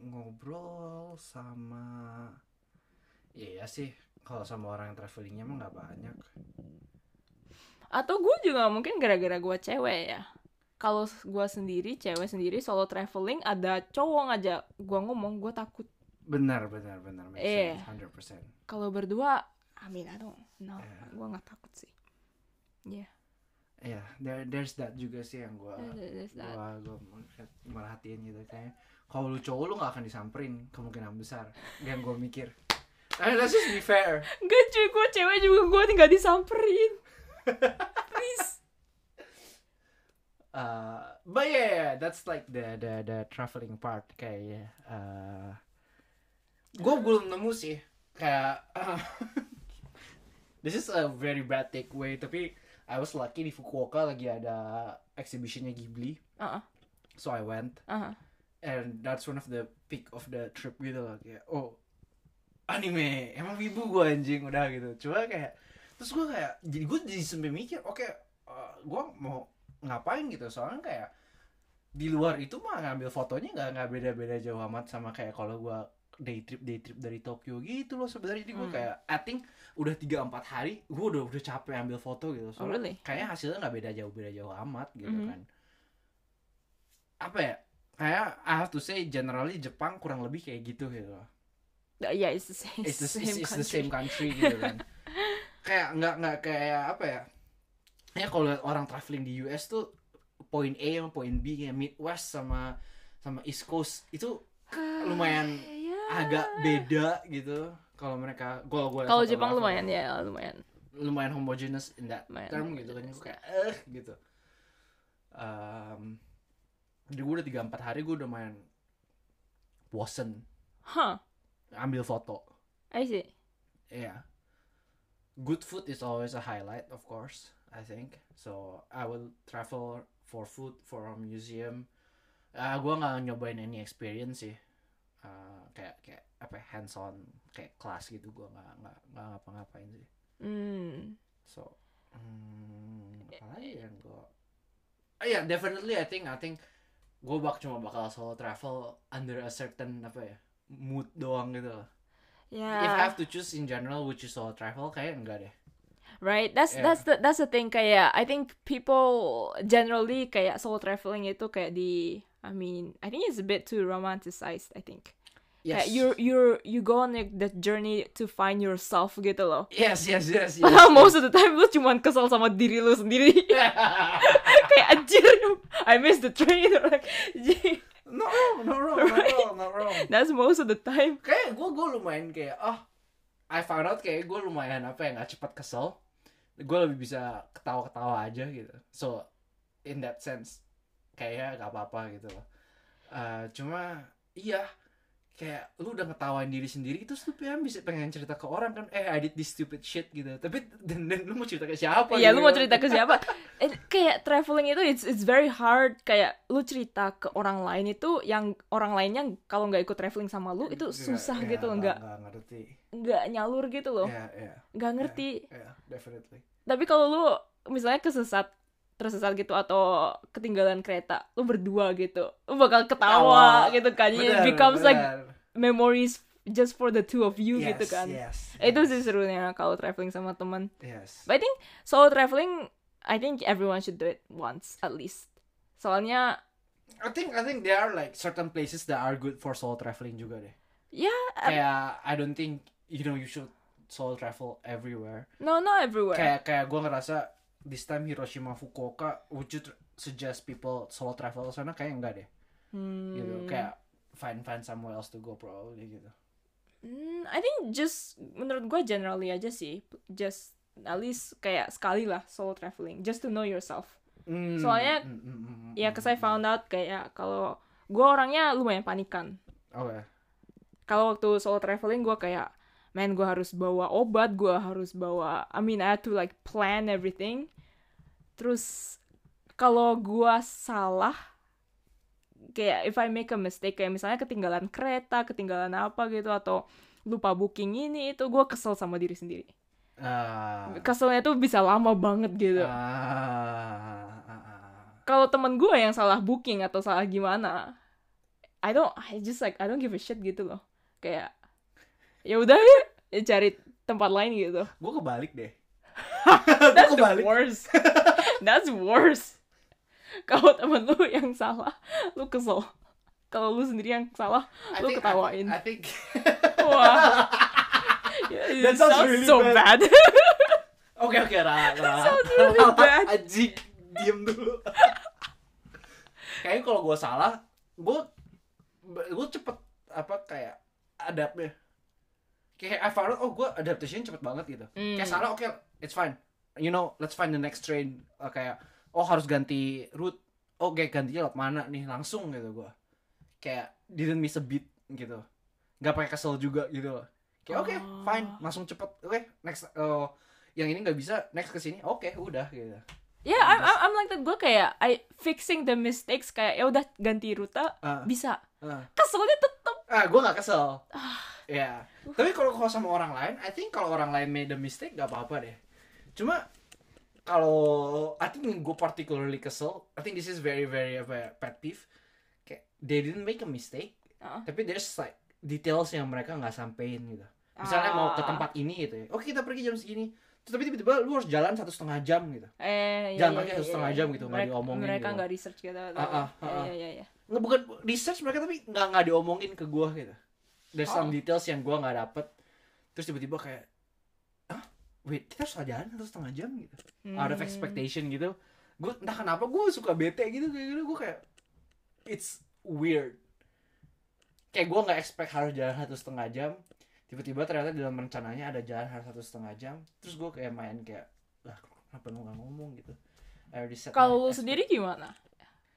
ngobrol sama Iya sih, kalau sama orang yang travelingnya emang nggak banyak. Atau gua juga mungkin gara-gara gua cewek ya. Kalau gua sendiri, cewek sendiri solo traveling ada cowok ngajak gua ngomong, gua takut. Benar, benar, benar. Makes Iya. sense, 100%. Kalau berdua, I mean, I don't know. Iya. Gua nggak takut sih. Iya. Iya, there, there's that juga sih yang gua gua mer- merhatiin gitu kayak kalau lu cowok lu gak akan disamperin kemungkinan besar yang gua mikir I mean, let's just be fair Enggak cuy, gue cewek juga gue tinggal disamperin. Please. <laughs> uh, but yeah, yeah, that's like the the the traveling part kayak uh, gue belum nemu sih kayak uh, <laughs> this is a very bad takeaway tapi I was lucky di Fukuoka lagi ada exhibitionnya Ghibli Uh-uh. so I went Uh-huh. and that's one of the peak of the trip gitu loh kayak oh anime emang wibu gue anjing udah gitu coba kayak terus gue kayak jadi gue jadi sampai mikir oke gue mau ngapain gitu soalnya kayak di luar itu mah ngambil fotonya nggak nggak beda beda jauh amat sama kayak kalau gue day trip day trip dari Tokyo gitu loh sebenarnya jadi gue Hmm. kayak I think udah tiga empat hari gue udah udah capek ambil foto gitu Oh, soalnya really? kayaknya hasilnya nggak beda jauh beda jauh amat gitu Mhm. kan apa ya kayak I have to say generally Jepang kurang lebih kayak gitu gitu loh. Yeah, it's the same. It's the, same it's, it's the country. same country gitu kan. <laughs> kayak nggak nggak kayak apa ya? Ya kalau orang traveling di US tuh point A sama point B kayak Midwest sama sama East Coast itu lumayan Ya. Agak beda gitu. Kalau mereka gua gua Kalau Jepang lumayan ya, lumayan. lumayan homogeneous in that Lumayan term gitu kan. gue kayak eh gitu. Um, jadi gue udah tiga empat hari gue udah main bosen Huh, ambil foto. I see. yeah good food is always a highlight of course I think. So I will travel for food for a museum. Uh, gue nggak nyobain any experience sih. Uh, kayak kayak apa ya, hands on kayak kelas gitu gue nggak nggak nggak ngapa-ngapain sih Hmm. So, hmm, apa lagi yang gue? Oh yeah, definitely I think I think gue bak cuma bakal solo travel under a certain apa ya mood doang gitu loh. Yeah. If I have to choose in general which is solo travel kayak enggak deh. right that's Yeah. that's the that's the thing kayak I think people generally kayak solo traveling itu kayak di I mean I think it's a bit too romanticized I think Yes. kayak you you you go on like the journey to find yourself gitu loh Yes, yes, yes, <laughs> yes. Padahal most of the time lu cuman kesel sama diri lu sendiri <laughs> <laughs> kayak anjir I miss the train or like no wrong, no wrong, no wrong, no wrong. that's most of the time Kayak gue gue lumayan kayak oh I found out kayak gue lumayan apa ya nggak cepat kesel. Gue lebih bisa ketawa-ketawa aja gitu. So in that sense kayaknya nggak apa-apa gitu loh. Eh, cuma iya kayak lu udah ngetawain diri sendiri itu tuh pengen bisa pengen cerita ke orang kan eh I did this stupid shit gitu tapi <laughs> dan, dan lu mau cerita ke siapa Iya, gitu. lu mau cerita ke siapa? <laughs> Eh, kayak traveling itu it's it's very hard kayak lu cerita ke orang lain itu yang orang lainnya kalau nggak ikut traveling sama lu itu susah ya, gitu loh, nggak nggak ngerti nggak nyalur gitu loh, ya ya nggak ngerti. ya definitely Tapi kalau lu misalnya kesesat tersesat gitu atau ketinggalan kereta, lu berdua gitu, lu bakal ketawa Tawa. gitu kan, Bener, it becomes like bener. Memories just for the two of you yes, gitu kan. yes, itu yes, sih serunya kalau traveling sama teman. Yes. but I think solo traveling I think everyone should do it once at least. Soalnya I think I think there are like certain places that are good for solo traveling juga deh. Ya kayak I don't think you know you should solo travel everywhere. No not everywhere. Kayak kayak gue ngerasa this time Hiroshima Fukuoka would you suggest people solo travel? Ke sana kayak enggak deh. Hmm. gitu kayak find find somewhere else to go probably gitu. Hmm, I think just menurut gue generally aja sih just at least kayak sekali lah solo traveling just to know yourself. Hmm, Soalnya, hmm, hmm, hmm, ya hmm, cause I hmm. found out kayak kalau gue orangnya lumayan panikan. Oke. Kalau waktu solo traveling gue kayak man gue harus bawa obat gue harus bawa I mean I had to like plan everything. Terus kalau gue salah kayak if I make a mistake kayak misalnya ketinggalan kereta ketinggalan apa gitu atau lupa booking ini itu gue kesel sama diri sendiri. Ah, keselnya tuh bisa lama banget gitu. Ah, kalau temen gue yang salah booking atau salah gimana I don't I just like I don't give a shit gitu loh. Kayak ya udah ya cari tempat lain gitu. Gue kebalik deh. <laughs> That's the worst. That's worse <laughs> kalau temen lu yang salah lu kesel kalau lu sendiri yang salah I lu think- ketawain I think <laughs> wah <laughs> Yeah, That sounds sounds really so bad. Oke oke Ra, Ra. sounds really bad. Anjing, diem dulu. Kayaknya kalau gue salah, gue gue cepet apa kayak adaptnya. Kayak I found out, oh gue adaptation cepet banget gitu. Hmm. Kayak salah, oke, it's fine. You know, let's find the next train. Uh, kayak, oh harus ganti route. Oh, kayak gantinya lewat mana nih, langsung gitu gue. Kayak didn't miss a beat gitu. Gak pakai kesel juga gitu loh. Kayak oke, Oh. fine, langsung cepet. Oke, next. oh, yang ini nggak bisa, next ke sini. Oke, udah gitu. Yeah, I'm, I'm, I'm like that. Gue kayak I fixing the mistakes kayak ya udah ganti rute Ah, bisa. ah. Keselnya tetep. Ah, gue gak kesel. Ya. Tapi kalau kalau sama orang lain, I think kalau orang lain made a mistake gak apa-apa deh. Cuma kalau I think gue particularly kesel, I think this is very very apa ya, pet peeve. Kayak they didn't make a mistake, Ah. tapi there's like details yang mereka nggak sampein gitu. Misalnya mau ke Ah. tempat ini gitu ya. Oke kita pergi jam segini. Terus tapi tiba-tiba lu harus jalan satu setengah jam gitu. Eh, Jangan iya, pakai iya, setengah iya. jam gitu, nggak Mereka- diomongin Mereka gitu. nggak research gitu. Ah, ah, ah, ah. Iya, iya, iya. nggak bukan research mereka tapi nggak nggak diomongin ke gue gitu there's some Oh. details yang gue nggak dapet terus tiba-tiba kayak wait kita harus jalan satu setengah jam gitu. Out of Hmm. expectation gitu. Gue entah kenapa gue suka bete gitu kayak gitu gue kayak it's weird. Kayak gue nggak expect harus jalan satu setengah jam. Tiba-tiba ternyata dalam rencananya ada jalan harus satu setengah jam. Terus gue kayak main kayak lah kenapa lu nggak ngomong gitu. Kalau lu sendiri gimana?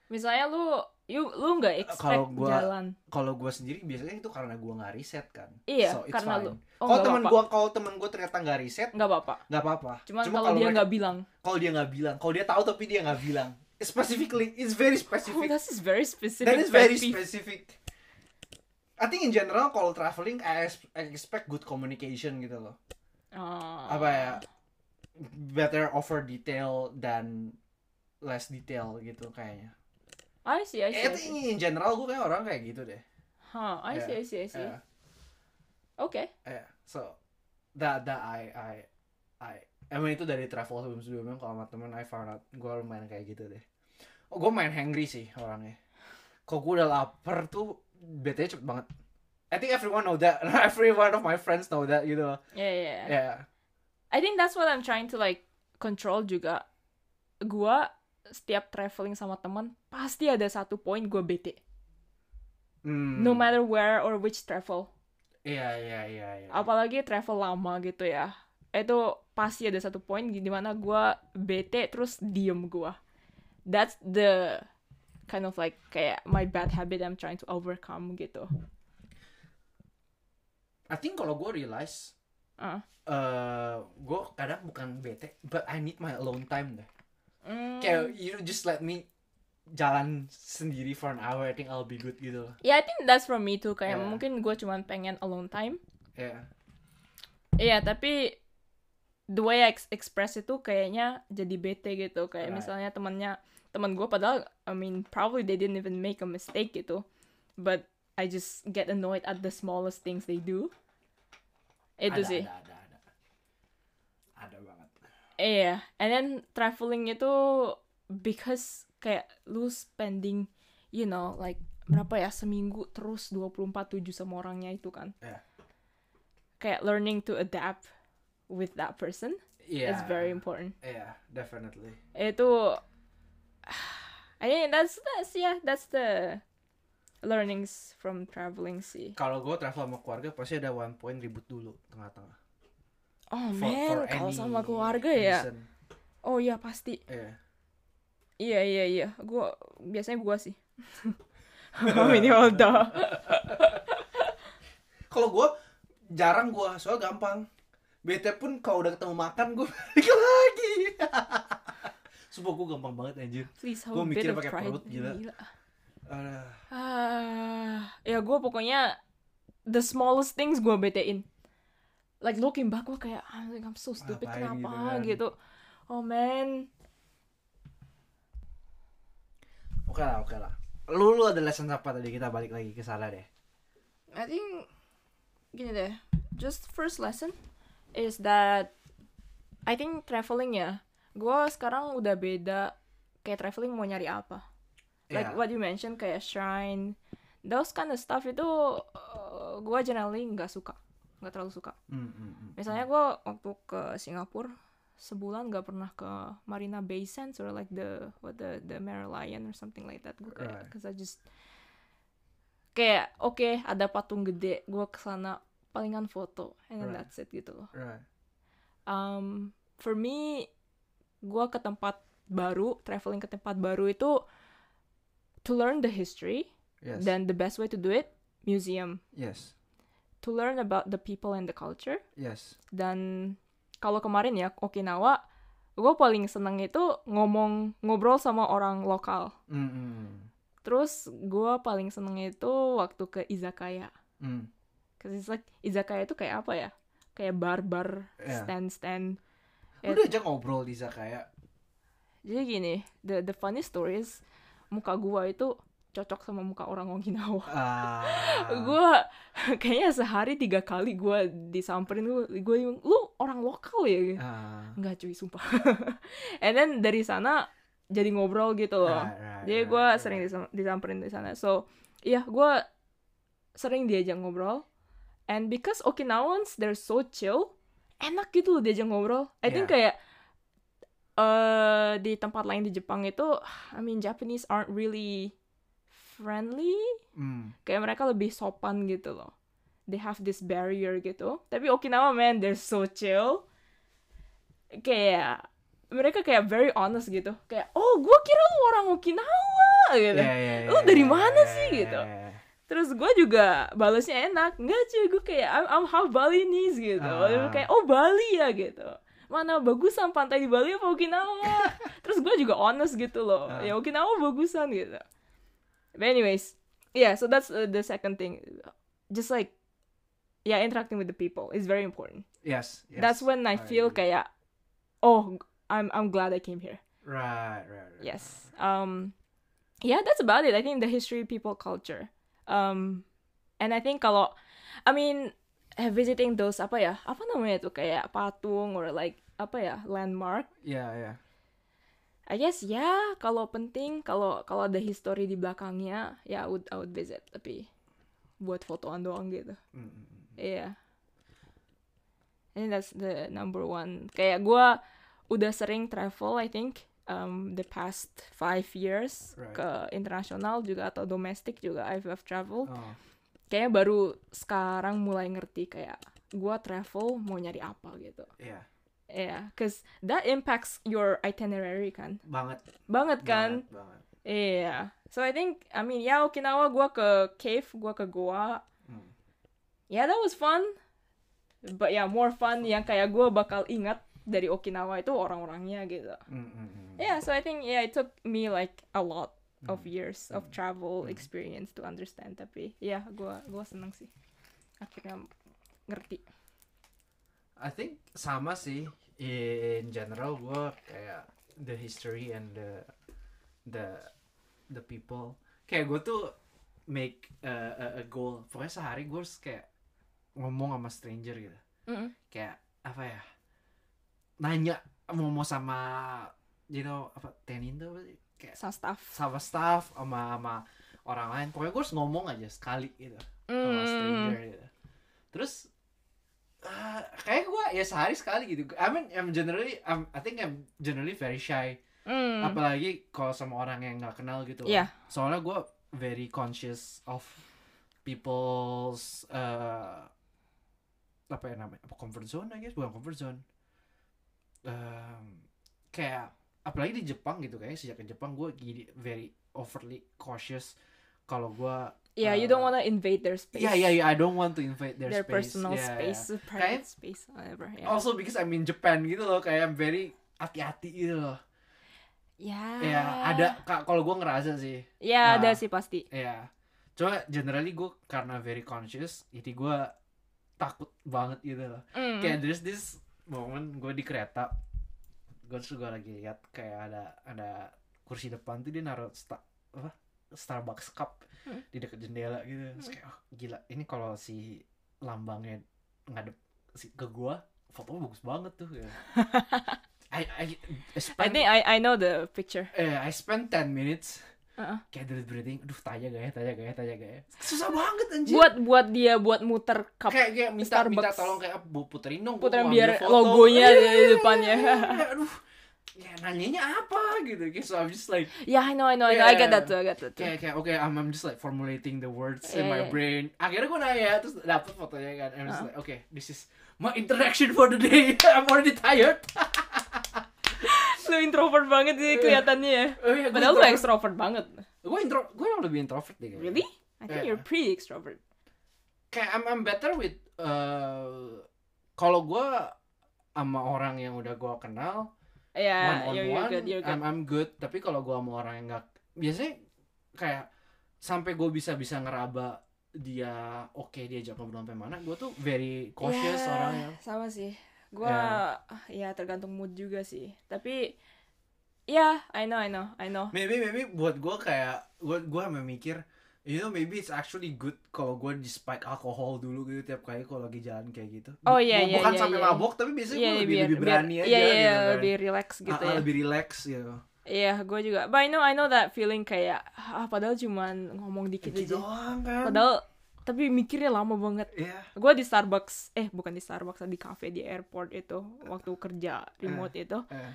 Misalnya lu you lu nggak expect Kalau gua- jalan. kalau gue sendiri biasanya itu karena gue nggak riset kan Iya, so it's karena fine. lu. Oh, kalau temen gue kalau temen gue ternyata nggak riset Nggak apa-apa. nggak apa-apa Cuman Cuma kalau dia nggak bilang, kalau dia nggak bilang kalau dia tahu tapi dia nggak bilang specifically it's very oh, specific that is very specific. that is very specific I think in general kalau traveling I, ex- I expect good communication gitu loh Ah. apa ya better offer detail dan less detail gitu kayaknya I see, I see. I I see. think in general gue kayak orang kayak gitu deh Huh, I see, Yeah, I see, I see. yeah. Oke. Yeah, so that that I I I emang itu dari travel sebelum sebelumnya kalau sama temen I found out gue lumayan kayak gitu deh. Oh gue main hangry sih orangnya. Kalau gue udah lapar tuh bete cepet banget. I think everyone know that. <laughs> Every one of my friends know that gitu loh. Yeah, yeah, yeah. Yeah. I think that's what I'm trying to like control juga. Gua setiap traveling sama teman pasti ada satu poin gue bete. Hmm. No matter where or which travel. Iya iya iya. iya. Apalagi travel lama gitu ya. Itu pasti ada satu poin di mana gua bete terus diem gua. That's the kind of like kayak my bad habit I'm trying to overcome gitu. I think kalau gue realize Ah. eh gue kadang bukan bete, but I need my alone time deh. Mm. Kayak you just let me jalan sendiri for an hour, I think I'll be good gitu. Yeah, I think that's from me too. Kayak Yeah. mungkin gue cuman pengen alone time. Yeah. Iya, tapi the way I ex- express itu kayaknya jadi bete gitu. Kayak Right. misalnya temannya teman gue padahal I mean probably they didn't even make a mistake gitu. But I just get annoyed at the smallest things they do. Itu ada, sih. ada ada Iya, and then traveling itu because kayak lu spending, you know, like berapa ya seminggu terus 24/7 sama orangnya itu kan. Iya. Kayak learning to adapt with that person Iya is very important. iya definitely Itu I think that's that's yeah, that's the learnings from traveling sih. kalau gue travel sama keluarga pasti ada one point ribut dulu tengah-tengah Oh For- man, for kalau sama keluarga ya. reason. Oh iya pasti. Iya. Iya iya iya. Gua biasanya gua sih. <laughs> Minimal dah. kalau gue jarang gue soal gampang bete pun kalau udah ketemu makan gue balik lagi <laughs> Sumpah gue gampang banget anjir bit mikir pakai perut, gila. Aduh. Ah, ya gue pokoknya the smallest things gue betein. Like looking back gue kayak I'm, like, I'm so stupid Ngapain gitu kenapa kan? gitu. Oh man. Oke lah oke lah Lu lu ada lesson apa tadi kita balik lagi ke sana deh I think gini deh. Just first lesson is that I think traveling ya. Gue sekarang udah beda kayak traveling mau nyari apa. Like Iya. what you mentioned kayak shrine, those kind of stuff itu uh, gue generally nggak suka, nggak terlalu suka. Hmm, hmm. Misalnya gue waktu ke Singapura sebulan nggak pernah ke Marina Bay Sands or like the what the the Merlion or something like that. Gue kayak Right. cause I just kayak oke ada patung gede, gue ke sana palingan foto and then Right. that's it gitu loh. Right. Um, for me, gue ke tempat baru, traveling ke tempat baru itu to learn the history. Yes. Then the best way to do it, museum. yes. To learn about the people and the culture. Yes. Dan kalau kemarin ya Okinawa, gue paling seneng itu ngomong ngobrol sama orang lokal. Hmm, hmm. Terus gue paling seneng itu waktu ke izakaya. Cause it's like izakaya itu kayak apa ya? Kayak bar-bar, Iya. stand-stand. Lu Ya, aja ngobrol di kayak Jadi gini, the the funny story is muka gua itu cocok sama muka orang Okinawa. ah <laughs> Gua kayaknya sehari tiga kali gua disamperin gua bilang, lu orang lokal ya? ah, Enggak cuy, sumpah. <laughs> And then dari sana jadi ngobrol gitu loh. right, right, Jadi gua right. sering disam- disamperin di sana. So, iya gua sering diajak ngobrol. And because Okinawans they're so chill, enak gitu loh diajak ngobrol. I think Yeah. kayak eh di tempat lain di Jepang itu, I mean Japanese aren't really friendly. Hmm. Kayak mereka lebih sopan gitu loh. They have this barrier gitu. Tapi Okinawa man, they're so chill. Kayak mereka kayak very honest gitu. Kayak, oh gua kira lu orang Okinawa gitu. Yeah, yeah, Lu yeah, dari yeah, mana yeah, sih, yeah, gitu? yeah, yeah. Terus gue juga balasnya enak. Enggak cuy, gue kayak I'm, I'm half Balinese gitu. Dia kayak oh Bali ya gitu. Mana bagusan pantai di Bali apa Okinawa? <laughs> Terus gue juga honest gitu loh. Ah. Ya Okinawa bagusan gitu. But anyways, yeah, so that's uh, the second thing. Just like yeah, interacting with the people is very important. Yes, yes. That's when I feel agree. kayak oh, I'm I'm glad I came here. right, right, right. Yes. Um, yeah, that's about it. I think the history, people, culture. Um, and I think kalau, I mean, visiting those apa ya? Apa namanya tuh kayak patung or like apa ya landmark? Yeah, yeah. I guess ya kalau penting kalau kalau ada history di belakangnya ya I would I would visit tapi buat fotoan doang gitu. Mm, mm, mm. Iya. I think that's the number one. Kayak gua udah sering travel, I think, um, the past five years Right. ke internasional juga atau domestik juga I've, I've traveled. Oh, Kayaknya baru sekarang mulai ngerti kayak gua travel mau nyari apa gitu. yeah. Yeah, cause that impacts your itinerary kan. Banget. Banget kan? Banget, banget. Iya. So I think, I mean, ya Okinawa gua ke cave, gua ke goa. Hmm. Yeah, that was fun. But yeah, more fun yang kayak gua bakal ingat dari Okinawa itu orang-orangnya gitu. Mm, mm, mm. Yeah, so I think yeah, it took me like a lot of Hmm. years of travel Hmm. experience to understand. Tapi ya, yeah, gua gua seneng sih. Akhirnya ngerti. I think sama sih in general gue kayak the history and the the the people. Kayak gue tuh make a, a, a goal. Pokoknya sehari gue harus kayak ngomong sama stranger gitu. Mm-mm. kayak apa ya? Nanya mau mau sama you know apa tenin tuh kayak Sama staff. sama staff sama sama orang lain. Pokoknya gue harus ngomong aja sekali gitu. Sama Mm. stranger gitu. Terus eh, kayak gue ya sehari sekali gitu. I mean I'm generally I'm, I think I'm generally very shy. Mm. apalagi kalau sama orang yang nggak kenal gitu. Iya. soalnya gue very conscious of people's uh, apa ya namanya? Apa comfort zone I guess? Bukan comfort zone. Um, kayak apalagi di Jepang gitu kayak sejak ke Jepang gue jadi very overly cautious kalau gue Yeah, you don't want to invade their space. ya ya ya I don't want to invade their, Their space personal Yeah, yeah. space, private space, whatever. Yeah. also because I'm in Japan gitu loh kayak I'm very hati-hati gitu loh Ya. ya ada kak kalau gue ngerasa sih Ya, Ah. ada sih pasti. Iya. Cuma generally gue karena very conscious, jadi gue takut banget gitu loh. Mm. Kayak there's this moment gue di kereta, gue terus gue lagi lihat kayak ada ada kursi depan tuh dia naruh sta, apa Starbucks cup. Di dekat jendela gitu. Terus kayak oh, gila ini kalau si lambangnya ngadep si, ke gue, fotonya bagus banget tuh. Ya. I, <laughs> I, I I spend, think I I know the picture. eh, I spent 10 minutes Uh-uh. kayak dulu breathing aduh tanya gak ya tanya gak ya tanya gak ya susah banget anjir Buat buat dia buat muter cup kayak kayak minta minta tolong kayak bu puterin dong gua Puterin biar foto." logonya di iya, depannya. iya, iya. aduh ya nanyanya apa gitu kayak so I'm just like Yeah, I know, I know, I know. I get that Yeah. too, I get that too. kayak kayak oke I'm, I'm just like formulating the words in Iya, my iya. brain akhirnya gue nanya terus dapet fotonya kan I'm just Uh. like okay this is my interaction for the day <laughs> I'm already tired <laughs> Lu introvert banget sih <laughs> kelihatannya ya. oh, iya, Padahal lu extrovert banget. gue intro gue yang lebih introvert deh kayaknya. Really? I think Yeah. you're pretty extrovert. kayak I'm, I'm better with uh, kalau gue sama orang yang udah gue kenal one Yeah, on you're, you're one good, you're good. I'm, I'm good tapi kalau gue sama orang yang nggak biasanya kayak sampai gue bisa bisa ngeraba dia oke dia ajak ngobrol sampai mana gue tuh very cautious Ya, orangnya Sama sih. Gua Ya. ya tergantung mood juga sih. Tapi ya, I know, I know, I know. maybe maybe buat gue kayak gue gue memikir you know maybe it's actually good kalau gue di spike alkohol dulu gitu tiap kali kalau lagi jalan kayak gitu Oh, iya, iya, bukan iya, sampai iya. mabok tapi biasanya Iya, gue lebih biar- lebih berani biar- aja iya, iya, gitu kan lebih relax gitu Ah, ah, ya. lebih relax gitu Iya, gue juga. But I know, I know that feeling kayak, ah, padahal cuman ngomong dikit gitu aja. doang kan Padahal, tapi mikirnya lama banget. Iya. Gue di Starbucks, eh bukan di Starbucks, di cafe di airport itu, waktu kerja remote itu. Eh.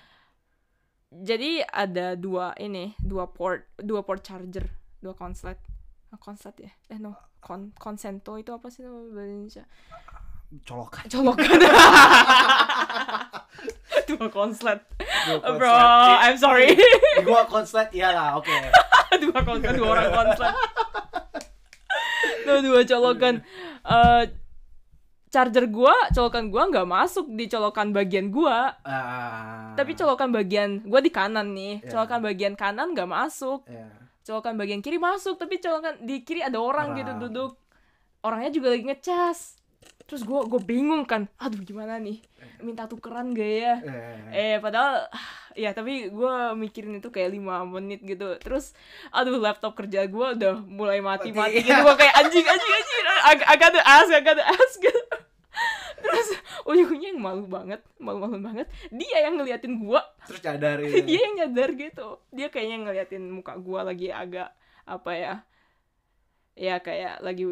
Jadi ada dua ini, dua port, dua port charger, dua konslet. Ah, Konslet ya? Eh no, kon konsento itu apa sih nama bahasa Indonesia? colokan Colokan. <laughs> dua konslet. Dua Bro. I'm sorry. <laughs> Eh, gua konslet iyalah oke <laughs> dua konslet, dua orang konslet. Tuh dua colokan. Eh charger gua, colokan gua nggak masuk di colokan bagian gua. Ah. Tapi colokan bagian gua di kanan nih. Iya. Colokan bagian kanan nggak masuk. Iya. Colokan bagian kiri masuk, tapi colokan di kiri ada orang, gitu Orang. duduk. Orangnya juga lagi ngecas. Terus gua gue bingung kan, aduh gimana nih, minta tukeran gak ya? Eh. Eh padahal <sighs> ya tapi gue mikirin itu kayak lima menit gitu terus aduh laptop kerja gue udah mulai mati mati Mati. gitu gue kayak anjing anjing anjing ag agak ada as agak ada as gitu terus <laughs> ujungnya yang malu banget malu malu banget dia yang ngeliatin gue terus cadar gitu. <laughs> Dia yang nyadar gitu. Dia kayaknya ngeliatin muka gue lagi agak apa ya ya kayak lagi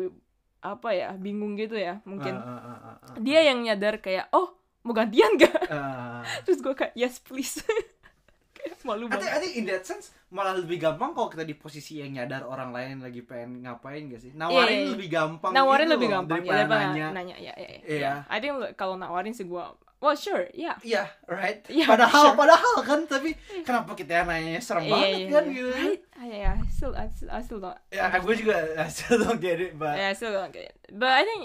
apa ya bingung gitu ya mungkin. Ah, ah, ah, ah, ah. dia yang nyadar kayak oh mau gantian gak Ah. <laughs> terus gue kayak yes please malu I think, banget I think in that sense malah lebih gampang kalau kita di posisi yang nyadar orang lain lagi pengen ngapain gak sih? Nawarin Iya, iya. lebih gampang nawarin gitu lebih loh, gampang ya daripada daripada nanya. nanya ya ya ya Iya. I think kalau nawarin sih gue well sure ya Iya, right? Iya, padahal sure. padahal kan tapi kenapa kita yang nanya serem banget kan gitu. Iya, right Ah, ya I still I still, I still don't Ya, gue juga <laughs> I still don't get it, but yeah, I still don't get it but I think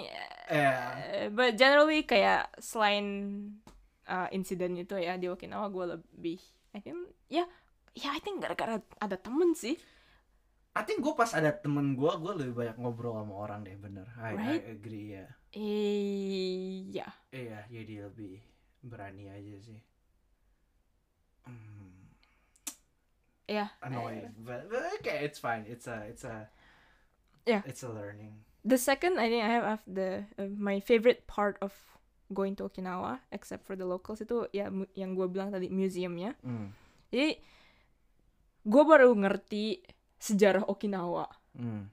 yeah. uh, but generally kayak selain uh, insiden itu ya di Okinawa gue lebih I think ya ya I think gara-gara ada temen sih I think gue pas ada temen gue, gue lebih banyak ngobrol sama orang deh, bener. I, Right? I agree ya. iya Iya, jadi lebih berani aja sih. Hmm. ya annoying but, but okay it's fine it's a it's a Yeah. it's a learning The second I think I have, I have the uh, my favorite part of going to Okinawa except for the locals itu ya yang gue bilang tadi museumnya. Hmm. Jadi gue baru ngerti sejarah Okinawa Hmm.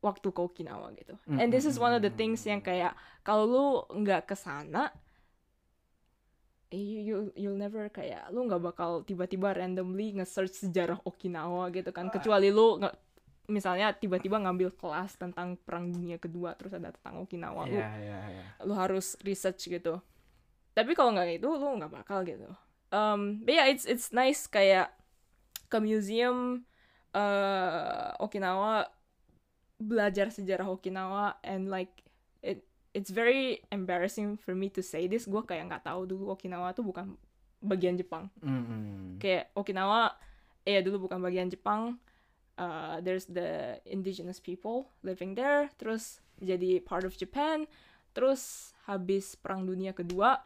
waktu ke Okinawa gitu. Mm, And this mm, is one of mm, the mm, things mm, yang mm. kayak kalau lu nggak ke sana eh, you, you you'll never kayak lu nggak bakal tiba-tiba randomly nge-search sejarah Okinawa gitu kan Ah. kecuali lu nggak misalnya tiba-tiba ngambil kelas tentang perang dunia kedua terus ada tentang Okinawa lu ya ya ya lu harus research gitu. Tapi kalau nggak itu lu nggak bakal gitu. Um but yeah it's it's nice kayak ke museum eh Okinawa belajar sejarah Okinawa and like it it's very embarrassing for me to say this. Gue kayak nggak tahu dulu Okinawa tuh bukan bagian Jepang. Hmm, hmm. kayak Okinawa eh dulu bukan bagian Jepang uh, there's the indigenous people living there terus jadi part of Japan terus habis perang dunia kedua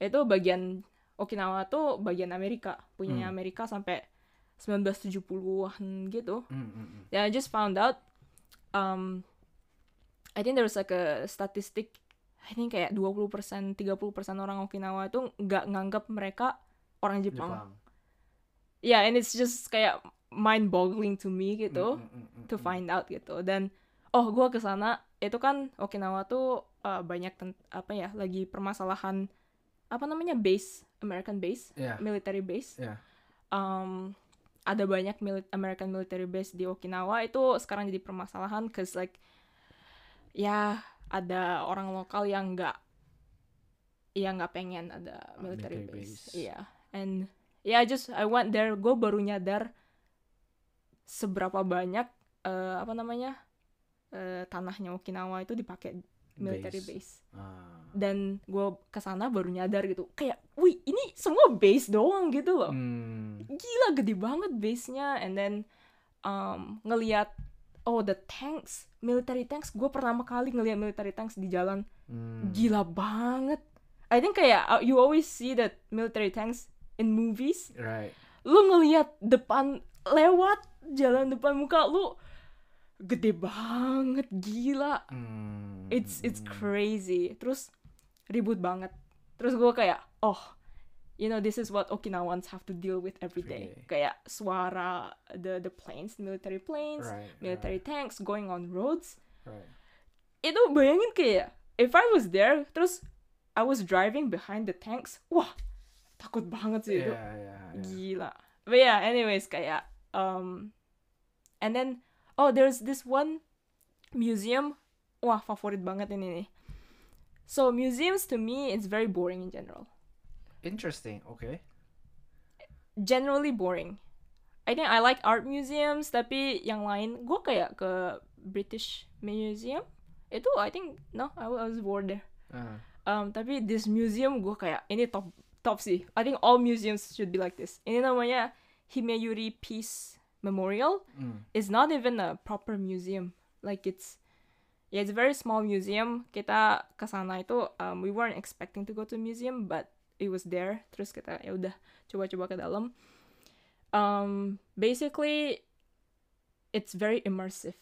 itu bagian Okinawa tuh bagian Amerika punyanya Hmm. Amerika sampai 1970-an gitu Hmm, hmm, hmm. yeah, I just found out um I think there was like a statistic I think kayak 20% 30% orang Okinawa itu nggak nganggap mereka orang Jepang. Jepang Yeah, and it's just kayak mind boggling to me gitu Hmm, hmm, hmm, to hmm. find out gitu. Dan oh gua ke sana itu kan Okinawa tuh uh, banyak apa ya lagi permasalahan apa namanya base American base ya military base. ya um, ada banyak mili- American military base di Okinawa itu sekarang jadi permasalahan cause like ya ada orang lokal yang nggak yang nggak pengen ada military, military base. base. Iya. And yeah, I just I went there, gue baru nyadar seberapa banyak eh, apa namanya eh, tanahnya Okinawa itu dipakai military base. Ah. Dan gue ke sana baru nyadar gitu, kayak, wih ini semua base doang gitu loh Hmm. gila gede banget base-nya and then um, ngelihat oh the tanks military tanks gue pertama kali ngelihat military tanks di jalan Hmm. gila banget I think kayak uh, you always see that military tanks in movies right lu ngelihat depan lewat jalan depan muka lu gede banget gila. Hmm. it's it's crazy. Terus ribut banget. Terus gue kayak oh you know this is what Okinawans have to deal with every day. Day. kayak suara the the planes military planes right military tanks going on roads. Right, right. itu bayangin kayak if I was there terus I was driving behind the tanks wah takut banget sih itu. Yeah yeah yeah. Gila. But yeah anyways kayak um and then oh there's this one museum wah favorit banget ini nih. So museums to me it's very boring in general. Interesting okay. Generally boring. I think I like art museums tapi yang lain gue kayak ke British Museum itu I think no I was bored there. Ah. um tapi this museum gue kayak ini top top sih. I think all museums should be like this. Ini namanya Himeyuri Peace Memorial Hmm. it's not even a proper museum like it's yeah it's a very small museum kita ke sana itu um, we weren't expecting to go to museum but it was there terus kita ya udah coba-coba ke dalam um basically it's very immersive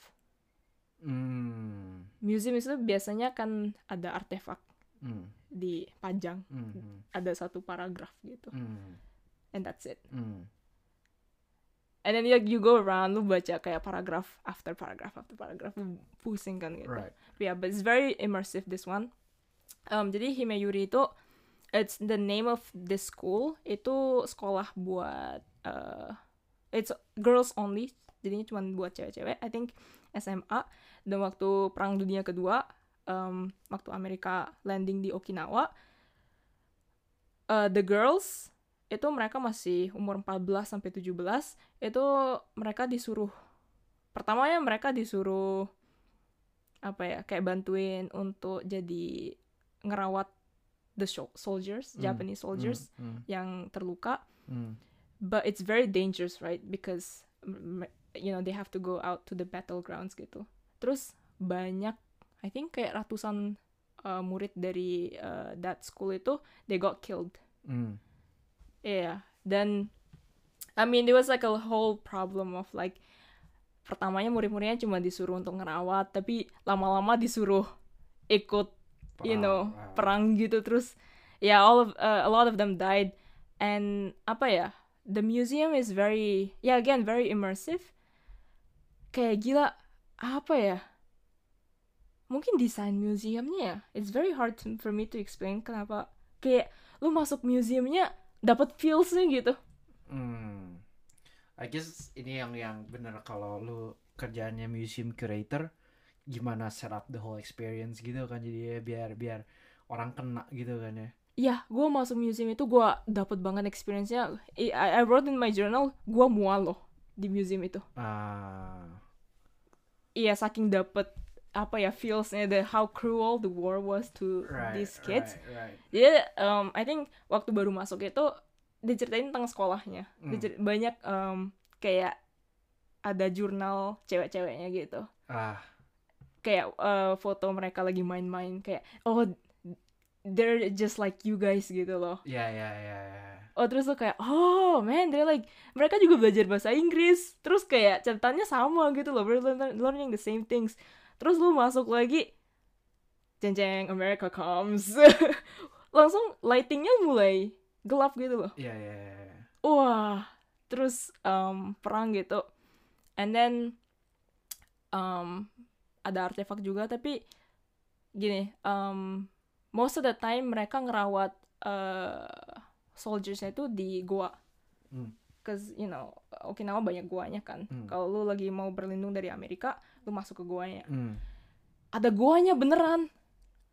Hmm. museum itu biasanya kan ada artefak Hmm. dipajang Hmm. Hmm. ada satu paragraf gitu Hmm. and that's it Hmm. And then like, you go around lu baca kayak paragraf after paragraph after paragraph pusing kan gitu. Right. Yeah but it's very immersive this one. Um, jadi Himeyuri itu it's the name of this school. Itu sekolah buat uh, it's girls only. Jadinya cuma buat cewek-cewek. I think SMA dan waktu perang dunia kedua um, waktu Amerika landing di Okinawa uh, the girls itu mereka masih umur 14 sampai 17 itu mereka disuruh pertamanya mereka disuruh apa ya kayak bantuin untuk jadi ngerawat the soldiers Hmm, Japanese soldiers Hmm. yang terluka Hmm. but it's very dangerous right because mm, you know they have to go out to the battlegrounds gitu terus banyak I think kayak ratusan uh, murid dari uh, that school itu they got killed Hmm. Yeah then I mean there was like a whole problem of like pertamanya murid-muridnya cuma disuruh untuk ngerawat tapi lama-lama disuruh ikut you know ah. perang gitu. Terus ya all of uh, a lot of them died. And apa ya the museum is very ya again very immersive. Kayak gila apa ya mungkin desain museumnya ya it's very hard to- for me to explain kenapa. Kayak lu masuk museumnya dapat feelsnya gitu Hmm. I guess ini yang yang bener kalau lu kerjaannya museum curator gimana set up the whole experience gitu kan jadi ya biar biar orang kena gitu kan ya. ya gue masuk museum itu gue dapet banget experience-nya I, I wrote in my journal gue mual loh di museum itu Ah. iya saking dapet apa ya feelsnya the how cruel the war was to Right. these kids Right, right. jadi um, I think waktu baru masuk itu diceritain tentang sekolahnya Hmm. Dicer- banyak um, kayak ada jurnal cewek-ceweknya gitu Ah. kayak uh, foto mereka lagi main-main kayak oh they're just like you guys gitu loh Ya ya ya ya. oh terus tuh kayak oh man they're like mereka juga belajar bahasa Inggris terus kayak catatannya sama gitu loh we're learn- learning the same things terus lu masuk lagi jeng jeng America comes <laughs> langsung lightingnya mulai gelap gitu loh Ya ya ya. ya. wah terus um, perang gitu and then um, ada artefak juga tapi gini um, most of the time mereka ngerawat uh, soldiersnya itu di goa Hmm. cause you know Okinawa banyak goanya kan Hmm. kalau lu lagi mau berlindung dari Amerika lu masuk ke goanya Hmm. ada goanya beneran.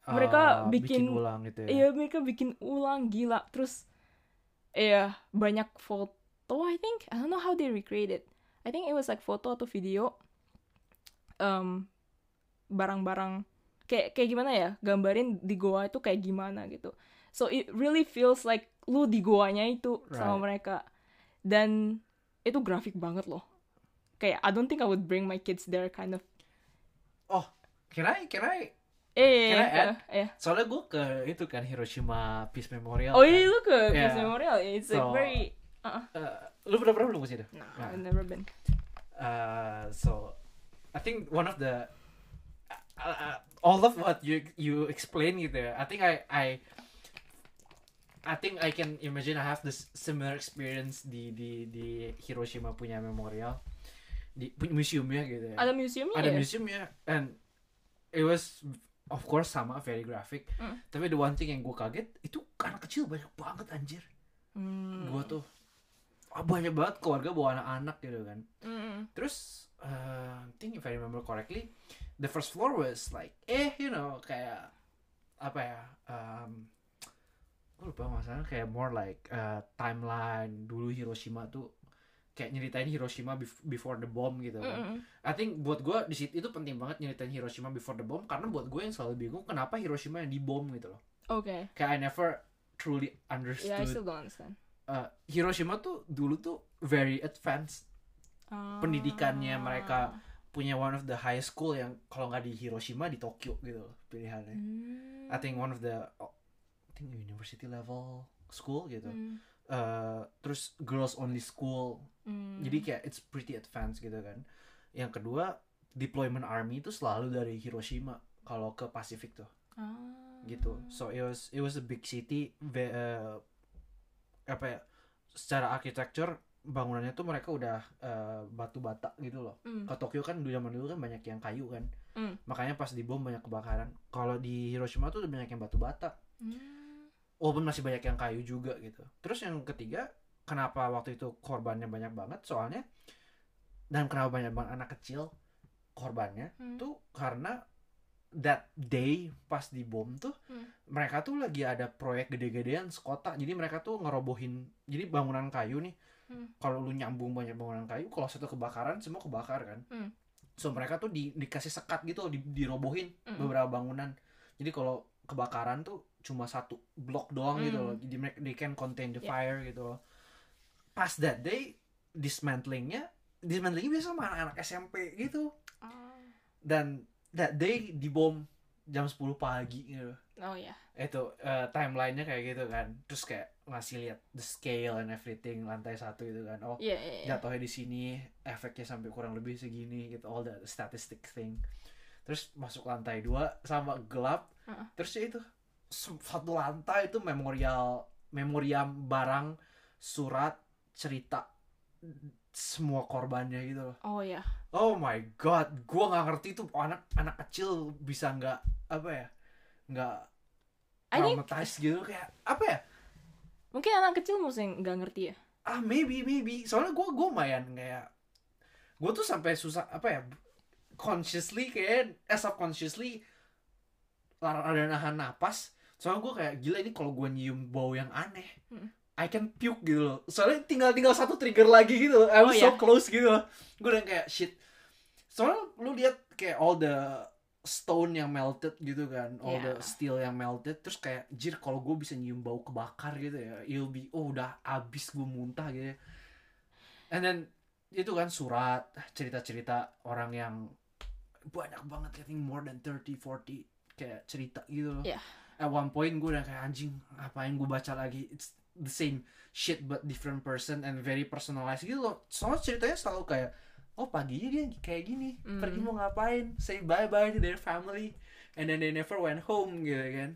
Mereka Ah, bikin- ulang gitu ya. Iya mereka bikin ulang gila. Terus iya banyak foto I think. I don't know how they recreate it. I think it was like foto atau video um, barang-barang kayak kayak gimana ya? Gambarin di goa itu kayak gimana gitu. So it really feels like lu di goanya itu sama Right. mereka. Dan itu grafik banget loh kayak I don't think I would bring my kids there kind of Kira kira eh Can I eh, add? eh. soalnya gue ke itu kan Hiroshima Peace Memorial. oh kan. iya lu ke Yeah. Peace Memorial it's like So- very Eh, lu pernah pernah belum ke situ? No, Nah. I've never been. Uh, so I think one of the uh, uh, all of what you you explain gitu ya. I think I I I think I can imagine I have this similar experience di di di Hiroshima punya memorial di museumnya gitu ya. Ada museumnya Ada ya? museumnya and it was of course sama very graphic. Mm. Tapi the one thing yang gue kaget itu anak kecil banyak banget anjir. Hmm. Gue tuh ah, banyak banget keluarga bawa anak-anak gitu kan. Mm. Terus uh, I think if I remember correctly, the first floor was like eh you know kayak apa ya um, gue lupa masalah kayak more like uh, timeline dulu Hiroshima tuh kayak nyeritain Hiroshima bef- before the bomb gitu kan. Mm-mm. I think buat gue di situ itu penting banget nyeritain Hiroshima before the bomb karena buat gue yang selalu bingung kenapa Hiroshima yang dibom gitu loh. Okay. Kayak I never truly Yeah, I understood. still don't understand. Uh, Hiroshima tuh dulu tuh very advanced Pendidikannya mereka punya one of the high school yang kalau nggak di Hiroshima di Tokyo gitu loh pilihannya. Hmm. I think one of the oh, I think university level school gitu. Hmm. Uh, terus girls only school. Hmm. Jadi kayak it's pretty advanced gitu kan. Yang kedua deployment army itu selalu dari Hiroshima kalau ke Pasifik tuh Ah. gitu. So it was it was a big city ve- uh, apa ya secara architecture bangunannya tuh mereka udah uh, batu bata gitu loh. Hmm. ke Tokyo kan dulu zaman dulu kan banyak yang kayu kan Hmm. makanya pas dibom banyak kebakaran kalau di Hiroshima tuh banyak yang batu bata Hmm. Walaupun masih banyak yang kayu juga gitu terus yang ketiga kenapa waktu itu korbannya banyak banget soalnya dan kenapa banyak banget anak kecil korbannya Hmm. tuh karena that day pas dibom tuh Hmm. mereka tuh lagi ada proyek gede-gedean sekota jadi mereka tuh ngerobohin jadi bangunan kayu nih Hmm. kalau lu nyambung banyak bangunan kayu kalau satu kebakaran semua kebakar kan Hmm. so mereka tuh di, dikasih sekat gitu di, dirobohin Mm-mm. beberapa bangunan jadi kalau kebakaran tuh cuma satu blok doang gitu Mm. loh jadi mereka they can contain the Yeah. fire gitu loh pas that day dismantlingnya dismantlingnya biasa sama anak-anak SMP gitu Ah. dan that day dibom jam 10 pagi gitu Oh ya. itu eh, timelinenya kayak gitu kan terus kayak ngasih lihat the scale and everything lantai satu itu kan oh Iya, iya, iya. jatuhnya di sini efeknya sampai kurang lebih segini gitu all the statistic thing terus masuk lantai dua sama gelap Heeh. terus ya itu satu lantai itu memorial memoriam barang surat cerita semua korbannya gitu loh Oh ya. oh my god gua nggak ngerti tuh anak anak kecil bisa nggak apa ya nggak I think traumatized gitu kayak apa ya mungkin anak kecil mungkin nggak ngerti ya. ah maybe maybe soalnya gue gue lumayan kayak gue tuh sampai susah apa ya consciously kayak eh subconsciously lar- ada nahan napas soalnya gue kayak gila ini kalau gue nyium bau yang aneh Hmm. I can puke gitu loh soalnya tinggal tinggal satu trigger lagi gitu loh. I was Oh, so iya. close gitu loh gue udah kayak shit soalnya lu lihat kayak all the stone yang melted gitu kan all the Yeah. steel yang melted terus kayak jir kalau gue bisa nyium bau kebakar gitu ya you'll be oh udah abis gue muntah gitu ya. and then itu kan surat cerita-cerita orang yang banyak banget I think more than 30 40 kayak cerita gitu loh Yeah. At one point gue udah kayak anjing ngapain gue baca lagi? It's the same shit but different person and very personalized gitu loh. Soalnya ceritanya selalu kayak oh paginya dia kayak gini Hmm. pergi mau ngapain? Say bye bye to their family. And then they never went home gitu kan.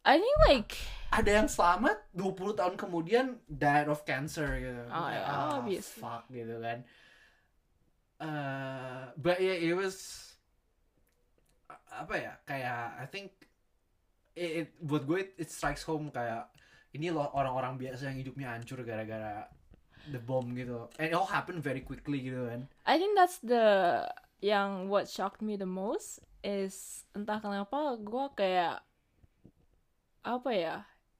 I think like ada yang selamat 20 tahun kemudian died of cancer gitu. Oh, yeah, ah, obviously. fuck gitu kan. Uh, but yeah it was apa ya kayak I think it, it buat gue it, it strikes home kayak ini loh orang-orang biasa yang hidupnya hancur gara-gara the bomb gitu and it all happened very quickly gitu kan I think that's the yang what shocked me the most is entah kenapa gue kayak apa ya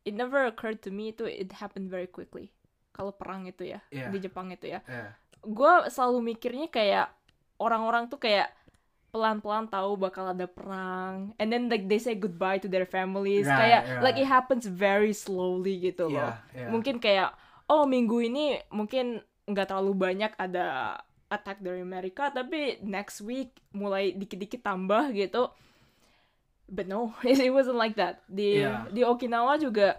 it never occurred to me itu it happened very quickly kalau perang itu ya Iya. di Jepang itu ya yeah. gue selalu mikirnya kayak orang-orang tuh kayak pelan-pelan tahu bakal ada perang and then like they say goodbye to their families Right, kayak right. like it happens very slowly gitu loh Yeah, yeah. mungkin kayak oh minggu ini mungkin nggak terlalu banyak ada attack dari Amerika tapi next week mulai dikit-dikit tambah gitu but no <laughs> it wasn't like that di Yeah. di Okinawa juga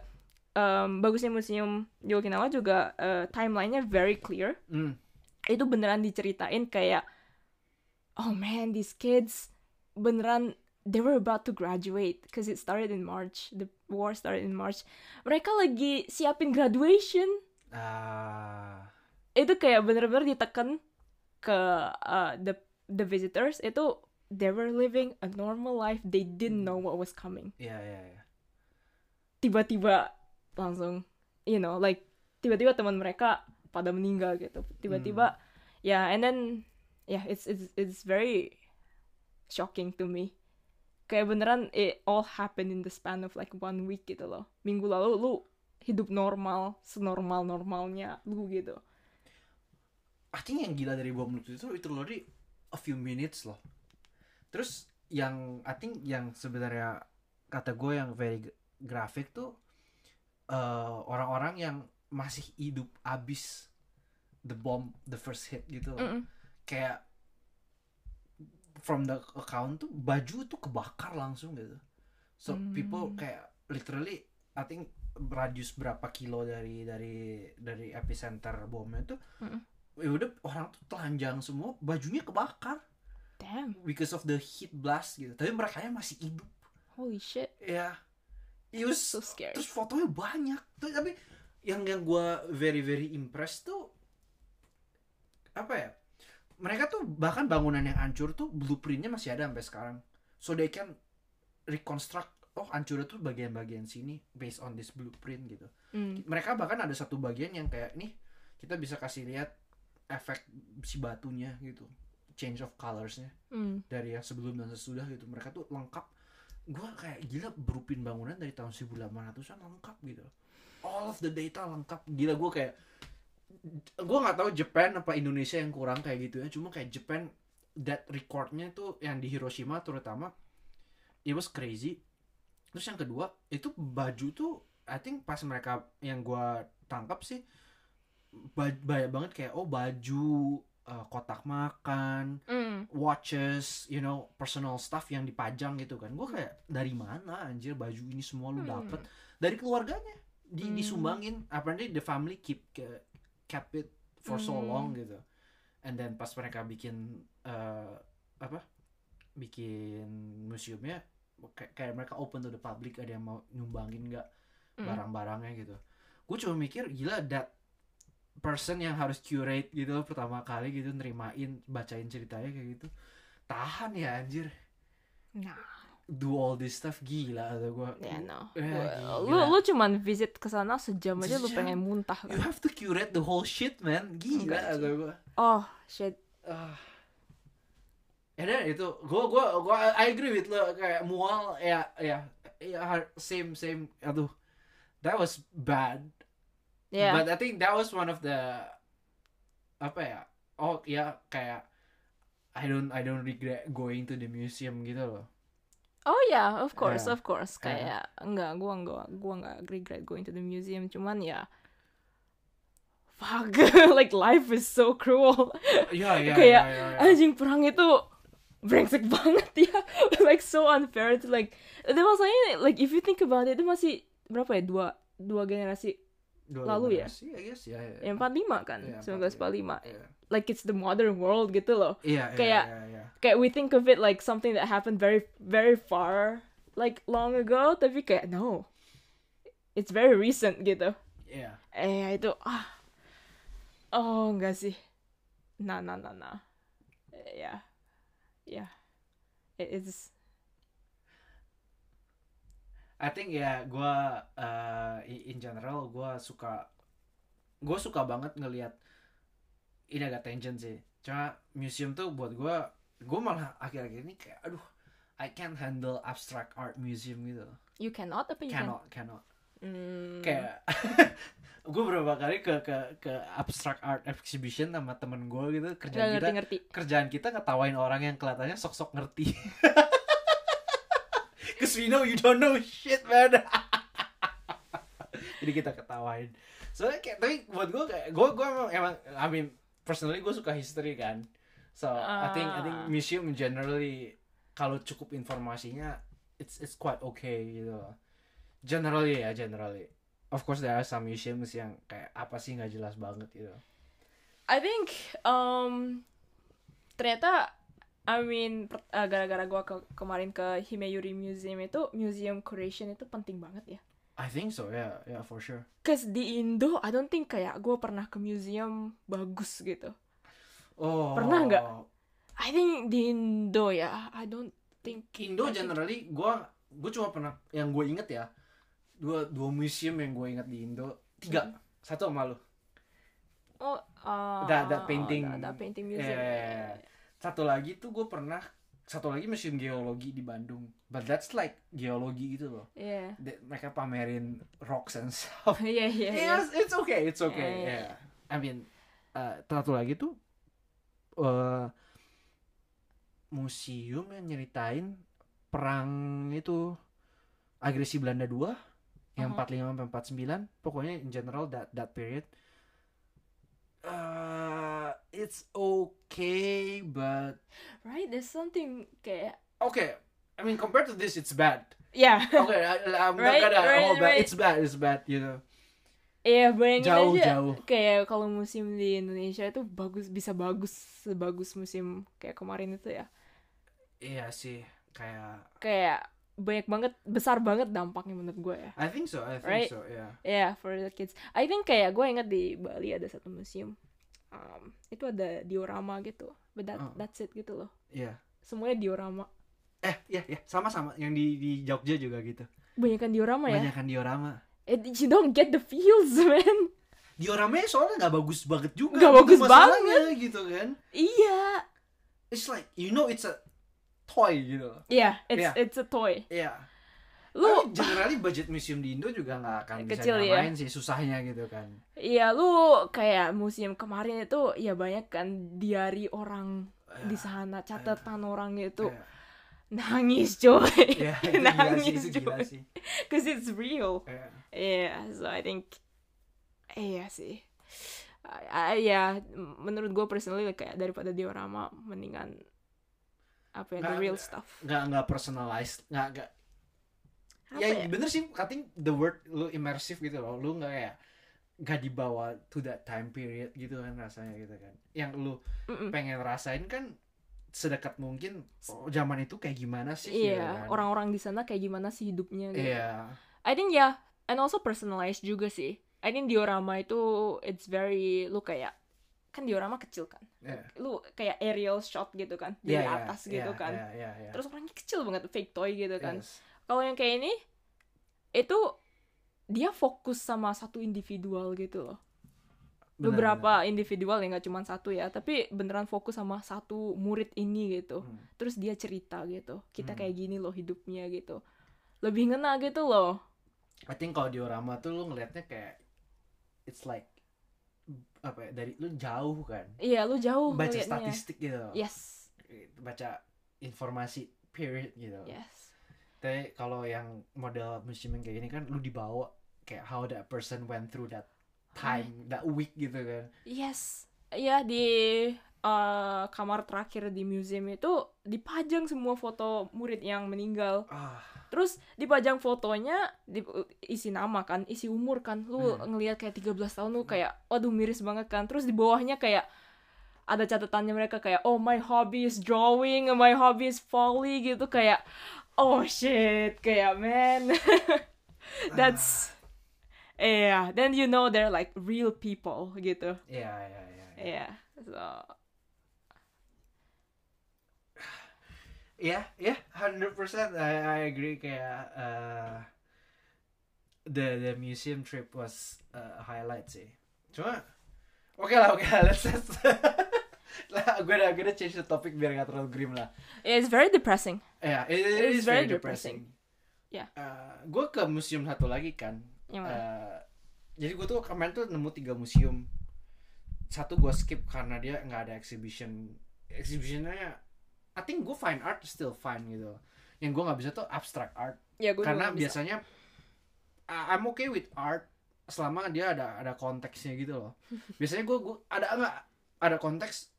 um, bagusnya museum di Okinawa juga uh, timelinenya very clear Mm. itu beneran diceritain kayak oh man these kids beneran they were about to graduate because it started in March. The war started in March. Mereka lagi siapin graduation. Ah, itu kayak bener-bener ditekan ke uh, the the visitors. Itu they were living a normal life. They didn't know what was coming. Yeah, yeah, yeah. tiba-tiba langsung you know like tiba-tiba teman mereka pada meninggal gitu. Tiba-tiba ya and then yeah it's it's it's very shocking to me kayak beneran it all happened in the span of like one week gitu loh minggu lalu lu hidup normal senormal normalnya lu gitu I think yang gila dari bom nuklir itu itu literally a few minutes loh. Terus yang I think yang sebenarnya kata gue yang very grafik tuh eh, orang-orang yang masih hidup abis the bomb the first hit gitu loh. Mm-mm. Kayak from the account tuh baju tuh kebakar langsung gitu. So Hmm. people kayak literally I think radius berapa kilo dari dari dari epicenter bomnya tuh Mm-mm. ya udah orang tuh telanjang semua bajunya kebakar. Damn. Because of the heat blast gitu. Tapi mereka masih hidup. Holy shit. Ya. It was so scary. terus fotonya banyak. Tuh tapi yang yang gue very very impressed tuh apa ya mereka tuh bahkan bangunan yang hancur tuh blueprintnya masih ada sampai sekarang. So they can reconstruct oh hancurnya tuh bagian-bagian sini based on this blueprint gitu. Mm. mereka bahkan ada satu bagian yang kayak nih kita bisa kasih lihat efek si batunya gitu. Change of colorsnya. Mm. dari yang sebelum dan sesudah gitu. Mereka tuh lengkap. Gua kayak gila berupin bangunan dari tahun 1800-an lengkap gitu. All of the data lengkap. Gila gua kayak gua nggak tahu Japan apa Indonesia yang kurang kayak gitu ya cuma kayak Japan that recordnya tuh yang di Hiroshima terutama it was crazy terus yang kedua itu baju tuh I think pas mereka yang gua tangkap sih ba- banyak banget kayak oh baju uh, kotak makan Mm. watches, you know, personal stuff yang dipajang gitu kan. Gue kayak dari mana anjir baju ini semua lu Hmm. dapet? Dari keluarganya. di Hmm. disumbangin apparently the family keep ke- kept it for so Hmm. long gitu. And then pas mereka bikin eh, apa? Bikin museumnya kayak, kayak mereka open to the public ada yang mau nyumbangin nggak Mm. barang-barangnya gitu. Gue cuma mikir gila that person yang harus curate gitu loh pertama kali gitu nerimain bacain ceritanya kayak gitu tahan ya anjir. Nah, do all this stuff gila atau gue ya no. Eh, Lu lu cuman visit ke sana sejam aja lu Sejam. pengen muntah. you kan? have to curate the whole shit man gila atau gue Oh, shit. ah ya dan itu gue gue gue I agree with lo kayak mual ya ya ya same same aduh that was bad Yeah. but I think that was one of the apa ya oh ya kayak I don't I don't regret going to the museum gitu loh Oh yeah, of course, Yeah. of course. Yeah. Kayak enggak, gua enggak, gua enggak regret going to the museum. Cuman ya, fuck, <laughs> like life is so cruel. ya ya Kayak, ya, ya, ya. Anjing perang itu brengsek <laughs> banget ya, like so unfair to like. Itu masalahnya like if you think about it itu masih berapa ya dua dua generasi Dua lalu ya? generasi, I guess ya ya yang 45 kan, Iya, 1945. Iya. Like it's the modern world gitu loh. Iya, iya, Kayak- iya, iya. kayak we think of it like something that happened very very far like long ago tapi kayak no. It's very recent gitu. Iya. eh itu ah. Oh enggak sih. Nah nah nah nah. Ya. Ya. It is. I think ya gue in general gue suka gue suka banget ngelihat ini agak tangent sih cuma museum tuh buat gue gue malah akhir-akhir ini kayak aduh I can't handle abstract art museum gitu you cannot apa you cannot cannot can Hmm, kayak <laughs> gue beberapa kali ke ke ke abstract art exhibition sama temen gue gitu kerjaan kita ngerti ngerti kerjaan kita ngetawain orang yang kelihatannya sok-sok ngerti. <laughs> Cause we know you don't know shit man. <laughs> Jadi kita ketawain. Soalnya kayak tapi buat gue kayak gue gue emang, emang I mean personally gue suka history kan. So I think I think Ah. museum generally kalau cukup informasinya it's it's quite okay gitu. loh. Generally ya generally. Of course there are some museums yang kayak apa sih nggak jelas banget gitu. I think um ternyata I mean uh, gara-gara gua ke kemarin ke Himeyuri Museum itu museum curation itu penting banget ya. I think so yeah yeah for sure. Cause di Indo, I don't think kayak gue pernah ke museum bagus gitu. Oh. Pernah nggak? I think di Indo ya, I don't think. Indo I generally gua gue cuma pernah yang gue inget ya dua dua museum yang gue inget di Indo tiga Hmm. satu sama lu Oh, uh, That- that painting. That, that painting museum. Yeah. satu lagi tuh gue pernah satu lagi museum geologi di Bandung. But that's like geologi gitu loh. Yeah. They- mereka pamerin rocks and stuff. <laughs> Yeah, yeah, yeah. Yes, it's okay it's okay Yeah, yeah, yeah. I mean uh, satu lagi tuh uh, museum yang nyeritain perang itu agresi Belanda 2 yang Uh-huh. 45 sampai 49 pokoknya in general that that period. Uh, it's okay but Right, there's something kayak. okay I mean compared to this it's bad Yeah. okay I, I'm Right, not gonna right, hold back right. it's bad it's bad you know Iya, bayangin Jauh, aja jauh. kayak kalau musim di Indonesia itu bagus bisa bagus sebagus musim kayak kemarin itu ya. iya sih kayak Kayak banyak banget besar banget dampaknya menurut gue ya. I think so I think Right. so yeah Yeah, for the kids. I think kayak gue ingat di Bali ada satu museum. Um, itu ada diorama gitu. But that, Oh. that's it gitu loh. iya Semuanya diorama. Eh, iya, iya, sama-sama. Yang di di Jogja juga gitu. Banyakan diorama ya. Banyak kan diorama. It, you don't get the feels, <laughs> man. Dioramanya soalnya nggak bagus banget juga. Nggak bagus masalahnya, gitu kan. Iya. It's like you know it's a toy gitu. loh. Iya, it's Iya. it's a toy. Iya. Lu Tapi generally budget museum di Indo juga nggak akan bisa Kecil ya. sih susahnya gitu kan. Iya, lu kayak museum kemarin itu ya banyak kan diari orang di sana, catatan orang itu Iya. nangis coy. <laughs> Sih, nangis gila coy. sih. Cause it's real. Iya. Iya, so I think iya sih. Ah, ya menurut gue personally kayak daripada diorama mendingan apa ya the Nggak- real stuff. Nggak nggak personalized, nggak nggak apa ya, ya? bener sih I think the word lu immersive gitu loh lu nggak kayak gak dibawa to that time period gitu kan rasanya gitu kan yang lu Mm-mm. pengen rasain kan sedekat mungkin oh, zaman itu kayak gimana sih gitu Iya, kan. orang-orang di sana kayak gimana sih hidupnya gitu. iya I think ya, and also personalized juga sih. I think diorama itu it's very lu kayak kan diorama kecil kan. iya Lu kayak aerial shot gitu kan dari Iya, iya, atas iya, gitu kan. iya, iya, iya. Terus orangnya kecil banget fake toy gitu kan. Yes. Kalau yang kayak ini itu dia fokus sama satu individual gitu loh. Beberapa individual ya nggak cuma satu ya, tapi beneran fokus sama satu murid ini gitu. Hmm. Terus dia cerita gitu. Kita Hmm. kayak gini loh hidupnya gitu. Lebih ngena gitu loh. I think kalau diorama tuh lu ngelihatnya kayak it's like apa ya dari lu jauh kan Iya, lu jauh baca ngeliatnya. statistik gitu Yes. baca informasi period gitu Yes. Tapi kalau yang model museum kayak gini kan lu dibawa kayak how that person went through that time that week gitu kan Yes. Iya di uh, kamar terakhir di museum itu dipajang semua foto murid yang meninggal. ah Terus dipajang fotonya di, isi nama kan, isi umur kan. Lu Hmm. ngelihat kayak 13 tahun lu kayak waduh miris banget kan. Terus di bawahnya kayak ada catatannya mereka kayak oh my hobby is drawing, my hobby is folly gitu kayak oh shit kayak man. <laughs> That's <sighs> yeah, then you know they're like real people gitu. yeah yeah yeah iya. Yeah. So Iya, iya, 100% I, I agree kayak uh, the the museum trip was uh, a highlight sih. Cuma oke lah, oke lah, let's let's <laughs> <laughs> lah, gue udah gue udah change the topic biar gak terlalu grim lah. it's very depressing. Ya, it, it It is is very very depressing. Yeah. Uh, gue ke museum satu lagi kan. Mana? Uh, jadi gue tuh kemarin tuh nemu tiga museum. Satu gue skip karena dia nggak ada exhibition. Exhibitionnya, I think gue fine art still fine gitu. Yang gue nggak bisa tuh abstract art ya gue karena biasanya I- I'm okay with art selama dia ada ada konteksnya gitu loh. <laughs> Biasanya gue gua ada nggak ada konteks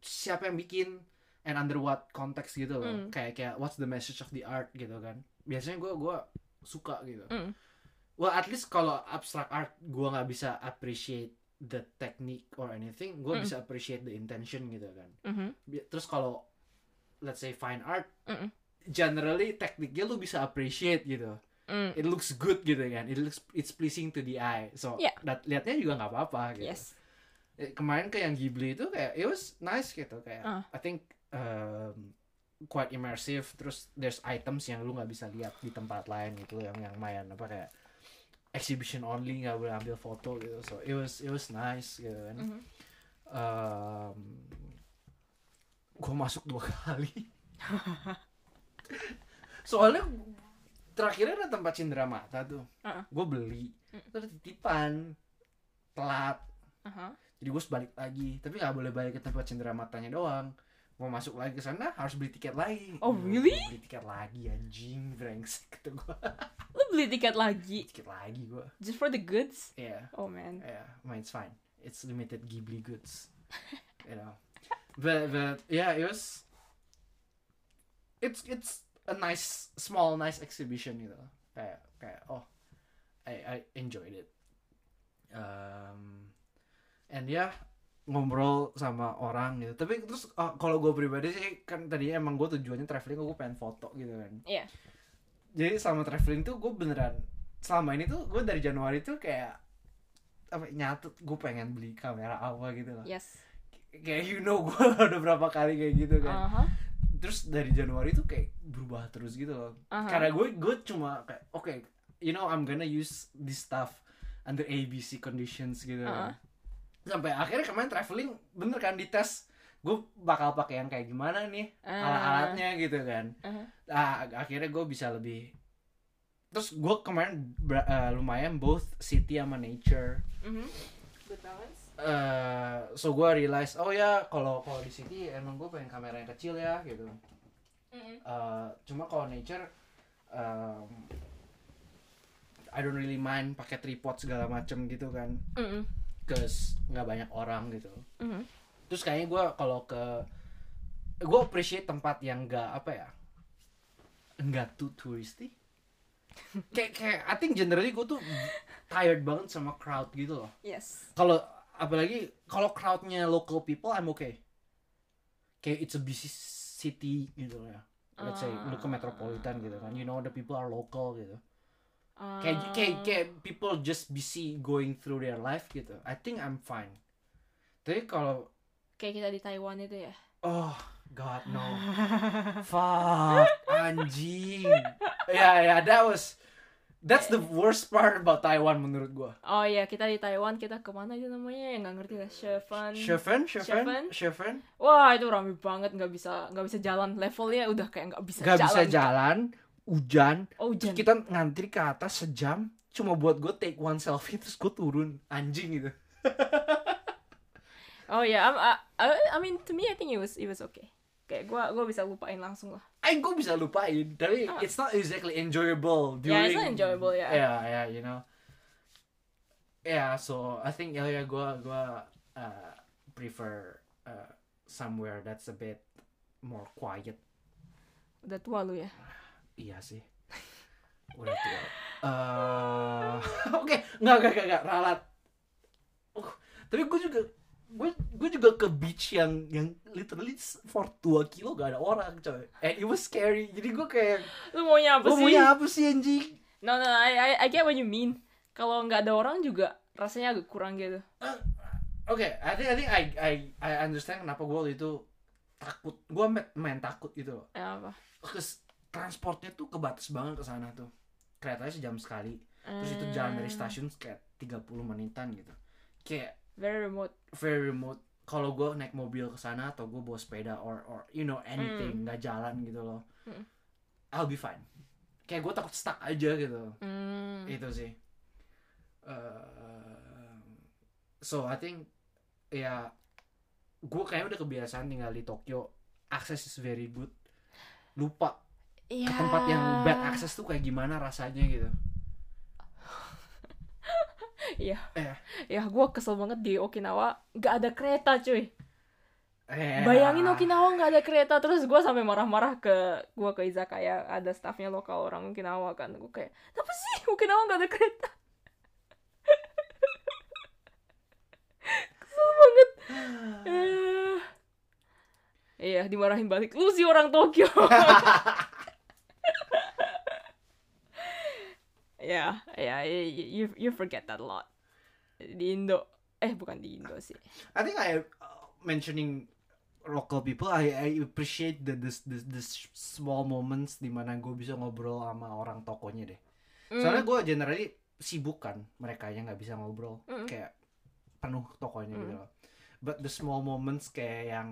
siapa yang bikin and under what context gitu loh. Mm. Kayak kayak what's the message of the art gitu kan. Biasanya gue gua suka gitu. Mm. Well at least kalau abstract art gue nggak bisa appreciate the technique or anything, gue Mm. bisa appreciate the intention gitu kan. Mhm. Bi- Terus kalau let's say fine art, Mm-mm. generally tekniknya lu bisa appreciate gitu Mm. it looks good gitu kan it looks it's pleasing to the eye so Yeah. dat liatnya juga nggak apa-apa gitu Yes. Eh, kemarin ke yang Ghibli itu kayak it was nice gitu kayak Ah. I think um, quite immersive terus there's items yang lu nggak bisa lihat di tempat lain gitu yang yang main apa kayak exhibition only nggak boleh ambil foto gitu so it was it was nice gitu kan Mhm. um, gue masuk dua <laughs> kali soalnya terakhirnya ada tempat cindera mata tuh Uh-uh. gue beli Mm. terus titipan telat Aha. Jadi gue balik lagi. Tapi nggak boleh balik ke tempat cindera matanya doang. Mau masuk lagi ke sana harus beli tiket lagi. Oh, Gua really? beli tiket lagi anjing. Brengsek kata gue <laughs> Lu beli tiket lagi? Tiket lagi gue just for the goods? ya Oh man. yeah well, it's fine. It's limited Ghibli goods. <laughs> You know. But but yeah it was it's it's a nice small nice exhibition gitu kayak kayak oh I I enjoyed it. Um and ya ngobrol sama orang gitu tapi terus uh, kalau gue pribadi sih kan tadinya emang gue tujuannya traveling gue pengen foto gitu kan Iya. jadi selama traveling tuh gue beneran selama ini tuh gue dari Januari tuh kayak apa nyatut gue pengen beli kamera apa gitu loh Yes. kayak you know gue <laughs> udah berapa kali kayak gitu kan Aha. terus dari Januari tuh kayak berubah terus gitu loh Aha. karena gue gue cuma kayak oke you know I'm gonna use this stuff under ABC conditions gitu kan. Sampai akhirnya kemarin traveling bener kan dites gue bakal pakai yang kayak gimana nih Ah. alat-alatnya gitu kan Uh-huh. ah, akhirnya gue bisa lebih terus gue kemarin eh, lumayan both city sama nature. Good balance. eh so gue realize oh ya kalau kalau di city emang gue pengen kamera yang kecil ya gitu Mhm. Eh, cuma kalau nature um, I don't really mind pakai tripod segala macem gitu kan Mhm. Cause nggak banyak orang gitu Mhm. terus kayaknya gue kalau ke gue appreciate tempat yang nggak apa ya nggak too touristy <laughs> kayak kayak I think generally gue tuh tired banget sama crowd gitu loh Yes. kalau apalagi kalau crowdnya local people I'm okay kayak it's a busy city gitu ya let's say lu ke Ah. metropolitan gitu kan you know the people are local gitu Ah. kayak kayak kayak people just busy going through their life gitu I think I'm fine tapi kalau kayak kita di Taiwan itu ya. oh God no <laughs> fuck anjing ya ya that was that's the worst part about Taiwan menurut gua Oh iya, kita di Taiwan, kita ke mana itu namanya? Yang nggak ngerti lah. Cheven, Cheven, Cheven? Cheven, Wah, itu rame banget, nggak bisa nggak bisa jalan. Levelnya udah kayak nggak bisa gak jalan. bisa jalan, hujan, Oh, terus hujan. kita ngantri ke atas sejam, cuma buat gue take one selfie terus gue turun, anjing gitu. <laughs> Oh iya, I'm- I, I, I mean to me I think it was it was okay. Kayak gua gua bisa lupain langsung lah. Eh, gue bisa lupain, tapi Ah. it's not exactly enjoyable Yeah, during. it's not enjoyable, yeah. Yeah, yeah, you know. Yeah, so I think ya ya gue gue uh, prefer uh, somewhere that's a bit more quiet. Udah tua lu ya. Iya sih. Udah tua. Eh, <laughs> Oke, nggak nggak nggak nggak ralat. Oh, tapi gue juga gue gue juga ke beach yang yang literally for 2 kilo gak ada orang coy. And it was scary. Jadi gue kayak Lu maunya apa gue sih? maunya apa sih anjing? No no, I, I I get what you mean. Kalau nggak ada orang juga rasanya agak kurang gitu. Oke, I think I think I I I understand kenapa gue waktu itu takut. Gue main, main takut gitu loh. Eh, apa? Terus transportnya tuh kebatas banget ke sana tuh. Keretanya sejam sekali. Terus itu jalan dari Eh, stasiun kayak 30 menitan gitu. Kayak Very remote. very remote. Kalau gue naik mobil ke sana atau gue bawa sepeda or or you know anything nggak jalan gitu loh. Hmm. I'll be fine. Kayak gue takut stuck aja gitu. Hmm. Itu sih. Uh, so I think ya gue kayaknya udah kebiasaan tinggal di Tokyo. Akses is very good. Lupa Iya. ke tempat yang bad access tuh kayak gimana rasanya gitu. <laughs> Iya. Eh. Ya, gua kesel banget di Okinawa nggak ada kereta, cuy. Eh, Bayangin Okinawa nggak ada kereta terus gua sampai marah-marah ke gua ke izakaya ada staffnya lokal orang Okinawa kan gue kayak apa sih Okinawa nggak ada kereta <laughs> kesel banget <sighs> Eh. iya dimarahin balik lu sih orang Tokyo <laughs> ya ya you you forget that a lot di Indo eh bukan di Indo sih I think I uh, mentioning local people I I appreciate the this this, this small moments di mana gue bisa ngobrol sama orang tokonya deh. Soalnya gue generally sibuk kan mereka yang nggak bisa ngobrol Mm. kayak penuh tokonya gitu Mm. loh. But the small moments kayak yang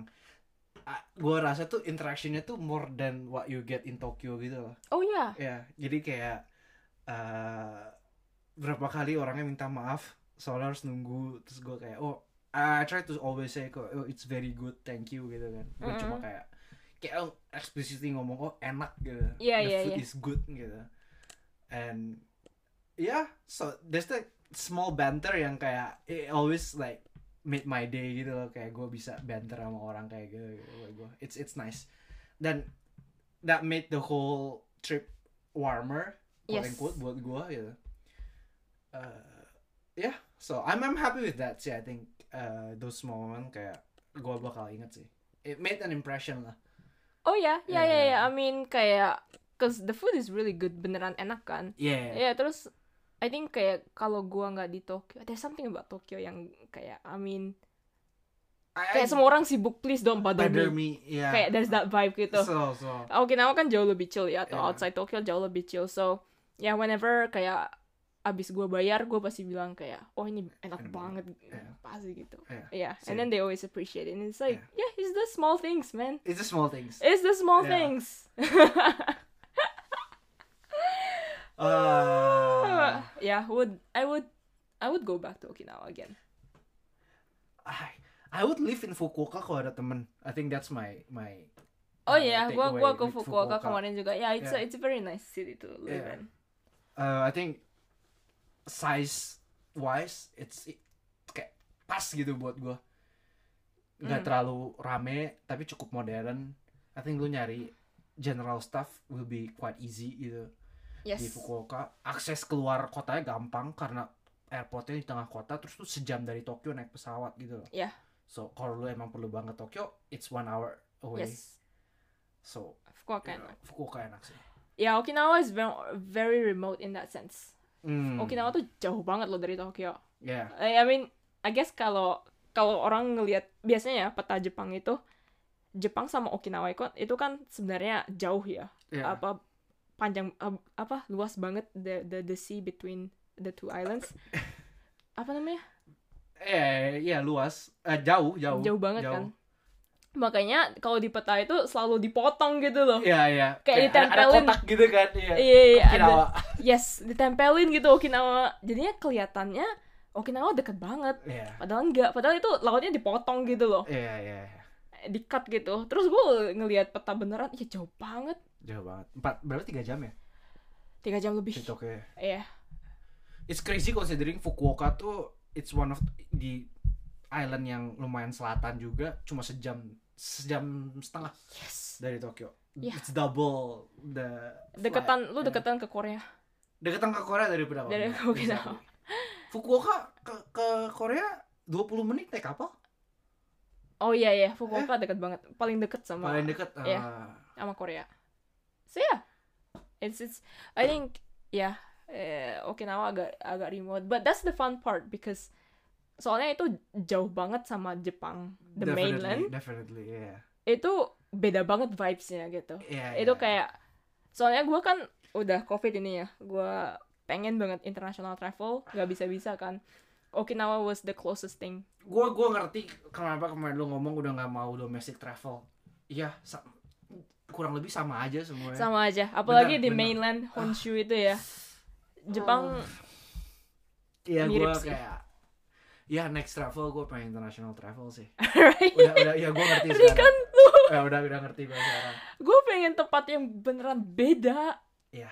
gue rasa tuh interactionnya tuh more than what you get in Tokyo gitu loh. oh ya Ya, jadi kayak eh berapa kali orangnya minta maaf soalnya harus nunggu terus gue kayak oh I try to always say kok oh, it's very good thank you gitu kan gue cuma Mm-mm. kayak kayak oh, explicitly ngomong oh enak gitu Iya, the iya, food iya. is good gitu and yeah so there's that small banter yang kayak it always like made my day gitu loh kayak gue bisa banter sama orang kayak gitu, gitu gua. it's it's nice dan that made the whole trip warmer quote Yes. unquote buat gue gitu uh, yeah so I'm I'm happy with that sih I think uh, those small moment kayak gue bakal inget sih it made an impression lah Oh ya, ya ya ya. I mean kayak, cause the food is really good, beneran enak kan. yeah Ya terus, I think kayak kalau gua nggak di Tokyo, there's something about Tokyo yang kayak, I mean, I, kayak semua orang sibuk, please don't bother, bother me. me yeah Kayak there's that vibe gitu. so so Okinawa kan jauh lebih chill ya, atau Iya. outside Tokyo jauh lebih chill. So, ya whenever kayak abis gua bayar, gua pasti bilang kayak, oh ini enak Enak banget, Iya. pasti gitu. Iya, Yeah, same. and then they always appreciate it. And it's like, yeah, it's the small things, man. it's the small things It's the small <laughs> Yeah. things. uh, yeah, would I would I would go back to Okinawa again. I I would live in Fukuoka kalau ada temen I think that's my my Oh uh, iya, gua gua ke with Fukuoka, kemarin juga. Ya, it's a, Yeah. it's a very nice city to live Yeah. in. Uh, I think size wise it's it- kayak pas gitu buat gua nggak Mm. terlalu rame tapi cukup modern I think lu nyari general stuff will be quite easy gitu Yes. di Fukuoka akses keluar kotanya gampang karena airportnya di tengah kota terus tuh sejam dari Tokyo naik pesawat gitu loh Iya. so kalau lu emang perlu banget Tokyo it's one hour away Yes. so Fukuoka you know, enak. Fukuoka enak sih Ya Okinawa is very, very remote in that sense. Hmm, Okinawa tuh jauh banget loh dari Tokyo. yeah I I mean, I guess kalau kalau orang ngelihat biasanya ya peta Jepang itu Jepang sama Okinawa itu, itu kan sebenarnya jauh ya. yeah Apa panjang apa luas banget the the the sea between the two islands. <laughs> apa namanya? eh iya luas Eh, jauh jauh Jauh banget kan. Makanya kalau di peta itu selalu dipotong gitu loh. Iya iya. Kayak ada- ada ditempelin. kotak gitu kan. Iya. Iya, iya, ada. Okinawa. Yes, ditempelin gitu Okinawa. Jadinya kelihatannya Okinawa deket banget. Iya. Padahal enggak, padahal itu lautnya dipotong gitu loh. Iya iya. iya. di cut gitu terus gue ngelihat peta beneran ya jauh banget Jauh banget. Empat berarti tiga jam ya tiga jam lebih di Tokyo. Iya It's crazy considering Fukuoka tuh it's one of di island yang lumayan selatan juga cuma sejam sejam setengah yes dari Tokyo. Iya. It's double the deketan lu flight. deketan ke Korea deketan ke Korea daripada Dari Okinawa. Okinawa. Fukuoka ke, ke Korea 20 menit naik kapal. oh iya iya Fukuoka deket banget paling deket sama Paling deket. Iya. ah, sama Korea so yeah it's it's I think ya yeah, Okinawa agak agak remote but that's the fun part because soalnya itu jauh banget sama Jepang the definitely, mainland. Definitely, yeah. itu beda banget vibesnya gitu. Iya, itu kayak soalnya gue kan udah covid ini ya gue pengen banget international travel nggak bisa bisa kan. Okinawa was the closest thing. Gua gua ngerti kenapa kemarin lu ngomong udah nggak mau domestic travel. Iya kurang lebih sama aja semuanya. Sama aja apalagi Benar, di benar. mainland Honshu itu ya. Jepang iya mirip gua sih. kayak ya next travel gua pengen international travel sih. <laughs> Right? Udah udah ya gua ngerti sekarang. kan lu. Ya udah udah ngerti gua sekarang. Gue pengen tempat yang beneran beda. Iya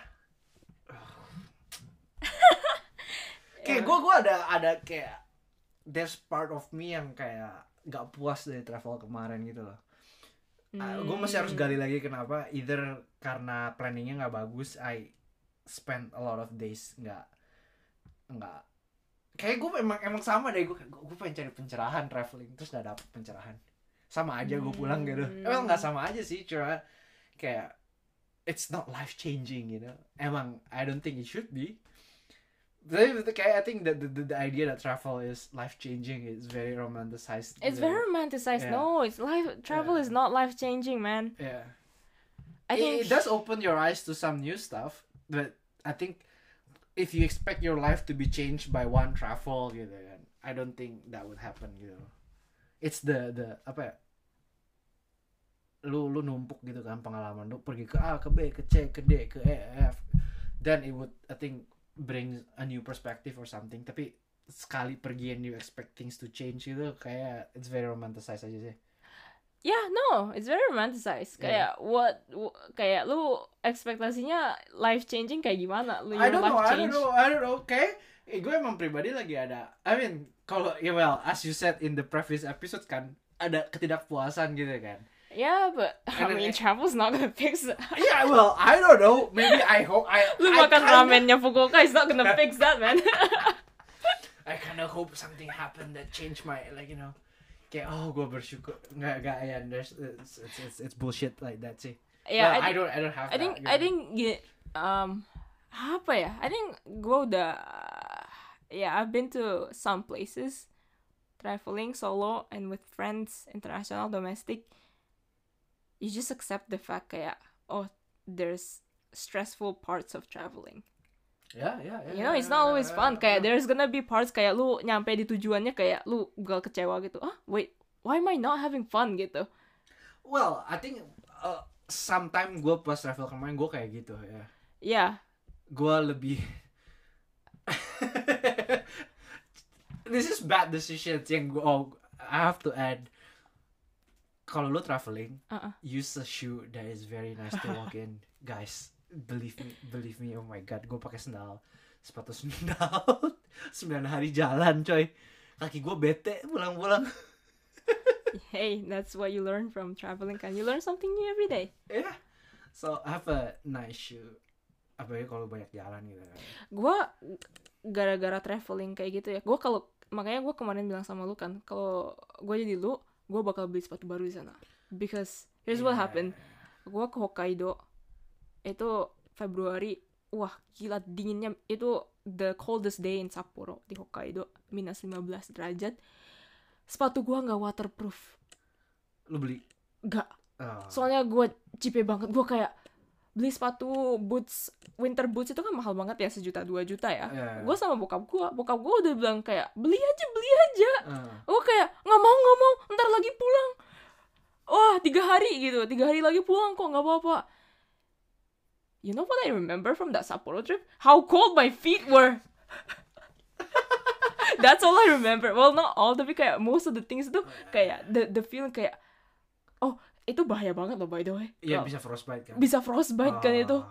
<laughs> kayak gua gua ada ada kayak there's part of me yang kayak gak puas dari travel kemarin gitu loh. Gue masih harus Hmm. gali lagi kenapa. Either karena planningnya nggak bagus I spend a lot of days nggak nggak kayak gue emang emang sama deh gue gue pengen cari pencerahan traveling terus gak dapet pencerahan. Sama aja gue pulang gitu. Hmm. emang nggak sama aja sih cuma kayak it's not life changing you know? Emang I don't think it should be. Tapi kayak I think that the, the, the idea that travel is life changing is very romanticized. It's very romanticized. Yeah. no it's life travel Yeah. is not life changing man. Yeah. I it, think it does open your eyes to some new stuff, but I think if you expect your life to be changed by one travel gitu kan, I don't think that would happen gitu. It's the the apa ya? Lu lu numpuk gitu kan pengalaman lu pergi ke A ke B ke C ke D ke E F, then it would I think bring a new perspective or something. Tapi sekali pergi and you expect things to change gitu kayak it's very romanticized aja sih. Yeah, no, it's very romanticized. Yeah. Kayak what, w- kayak lu ekspektasinya life changing kayak gimana? Lu I don't know, I don't know, I don't know. Kayak eh, gue emang pribadi lagi ada. I mean, kalau ya well, as you said in the previous episode kan, ada ketidakpuasan gitu kan. Yeah, but <laughs> I mean, travel's not gonna fix it. <laughs> Yeah, well, I don't know. Maybe I hope I. <laughs> Lu I makan kinda- ramennya Fukuoka is not gonna fix that, man. I kind of hope something happened that changed my like you know. Kayak oh gue bersyukur nggak nggak ya there's it's, it's it's it's bullshit like that sih. yeah, Well, I, I, don't I don't have. I think that, I think gini, um apa ya? I think gue udah yeah I've been to some places traveling solo and with friends international domestic. You just accept the fact kayak oh there's stressful parts of traveling. Ya ya ya. You know, it's not always fun. Kayak there's gonna be parts kayak lu nyampe di tujuannya kayak lu gak kecewa gitu. Ah, wait, why am I not having fun gitu? Well, I think uh, sometime gue pas travel kemarin gue kayak gitu ya. Yeah, gue lebih <laughs> this is bad decisions yang gue oh, I have to add kalau lu traveling Uh-uh. use a shoe that is very nice to walk in guys believe me believe me oh my god gue pakai sandal sepatu sandal 9 <laughs> hari jalan coy. Kaki gue bete pulang-pulang. <laughs> Hey, that's what you learn from traveling. Can you learn something new every day? yeah. So have a nice shoe. Apalagi kalau banyak jalan gitu kan? Gue gara-gara traveling kayak gitu ya gue kalau makanya gue kemarin bilang sama lu kan? Kalau gue jadi lu gue bakal beli sepatu baru di sana. Because here's what Iya. happened. Gue ke Hokkaido itu Februari. Wah gila dinginnya itu the coldest day in Sapporo di Hokkaido. Minus 15 derajat. Sepatu gue nggak waterproof. Lu beli? Nggak. Oh. soalnya gue cipe banget. Gue kayak beli sepatu boots winter boots itu kan mahal banget ya sejuta dua juta ya. Iya. gue sama bokap gue bokap gue udah bilang kayak beli aja beli aja. Ah. gue kayak nggak mau nggak mau ntar lagi pulang. Wah tiga hari gitu tiga hari lagi pulang kok nggak apa-apa you know what I remember from that Sapporo trip? How cold my feet were. <laughs> That's all I remember. Well not all tapi kayak most of the things itu kayak the the feeling kayak oh itu bahaya banget loh by the way. Iya Kalau- bisa frostbite kan? bisa frostbite kan itu. Ah.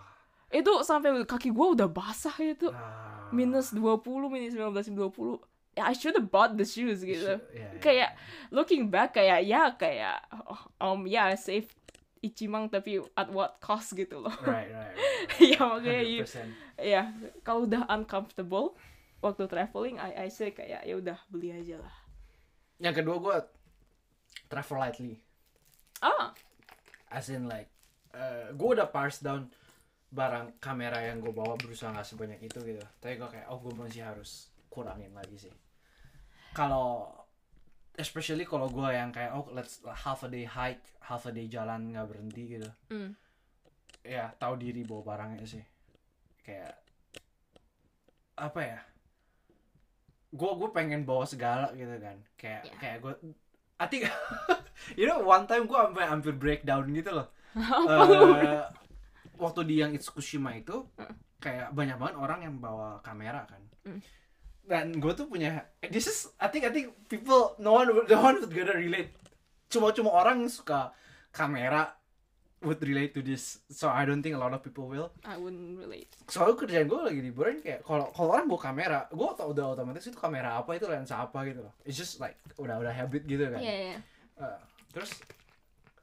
itu sampai kaki gue udah basah itu Ah. minus 20 minus 19 20 ya I should have bought the shoes gitu. iya. kayak looking back kayak ya kayak oh, um ya save Ichimang tapi at what cost gitu loh. Right right, right, <laughs> ya makanya you, 100%. ya kalau udah uncomfortable waktu traveling I I say kayak ya udah beli aja lah. Yang kedua gue travel lightly. Ah. As in like gue udah parse down barang kamera yang gue bawa berusaha nggak sebanyak itu gitu. Tapi gue kayak oh gue masih harus kurangin lagi sih. Kalau especially kalau gue yang kayak oh let's half a day hike half a day jalan nggak berhenti gitu. Mm. ya tahu diri bawa barangnya sih. Kayak apa ya? Gue gue pengen bawa segala gitu kan. Kayak Ya. kayak gue I think <laughs> you know one time gue sampai hampir breakdown gitu loh. <laughs> Eh, waktu di yang Itsukushima itu kayak banyak banget orang yang bawa kamera kan. Mm. Dan gue tuh punya this is I think I think people no one no one would gonna relate. Cuma cuma orang yang suka kamera would relate to this so I don't think a lot of people will. I wouldn't relate. Soalnya kerjaan gue lagi liburan kayak kalau kalau orang bawa kamera gue tau udah otomatis itu kamera apa itu lensa apa gitu loh. It's just like udah udah habit gitu kan. Iya iya. Uh, terus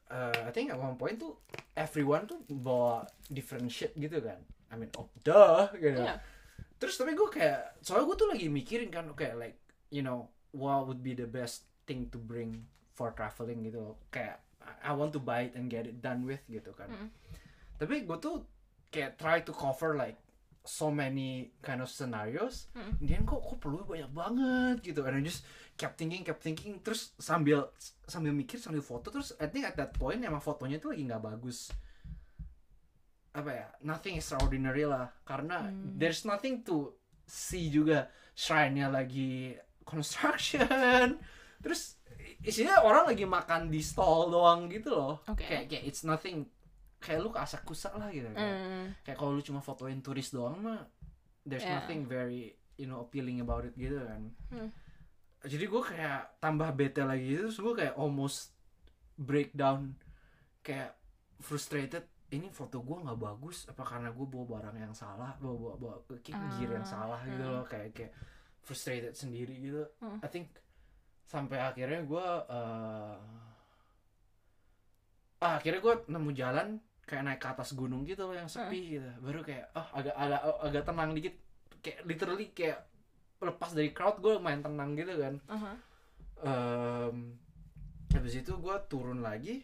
uh, I think at one point tuh everyone tuh bawa different shit gitu kan. I mean oh duh gitu. Iya. Terus tapi gue kayak soalnya gue tuh lagi mikirin kan kayak like you know what would be the best thing to bring for traveling gitu loh. kayak I I want to buy it and get it done with gitu kan Mm. tapi gue tuh kayak try to cover like so many kind of scenarios Mm. dan kok kok perlu banyak banget gitu and I just kept thinking kept thinking terus sambil sambil mikir sambil foto terus I think at that point emang fotonya tuh lagi nggak bagus apa ya nothing extraordinary lah karena Hmm. there's nothing to see juga shrine-nya lagi construction terus isinya orang lagi makan di stall doang gitu loh Oke. kayak kayak it's nothing kayak lu kasak kusak lah gitu kayak, Mm. kayak kalau lu cuma fotoin turis doang mah there's Yeah. nothing very you know appealing about it gitu kan Hmm. jadi gue kayak tambah bete lagi terus gue kayak almost breakdown kayak frustrated ini foto gue nggak bagus apa karena gue bawa barang yang salah bawa bawa, bawa kayak gear yang Ah, salah gitu hmm. loh kayak kayak frustrated sendiri gitu Hmm. I think sampai akhirnya gue uh, ah, akhirnya gue nemu jalan kayak naik ke atas gunung gitu loh yang sepi gitu baru kayak oh agak agak agak tenang dikit kayak literally kayak lepas dari crowd gue main tenang gitu kan Aha. Em, habis itu gue turun lagi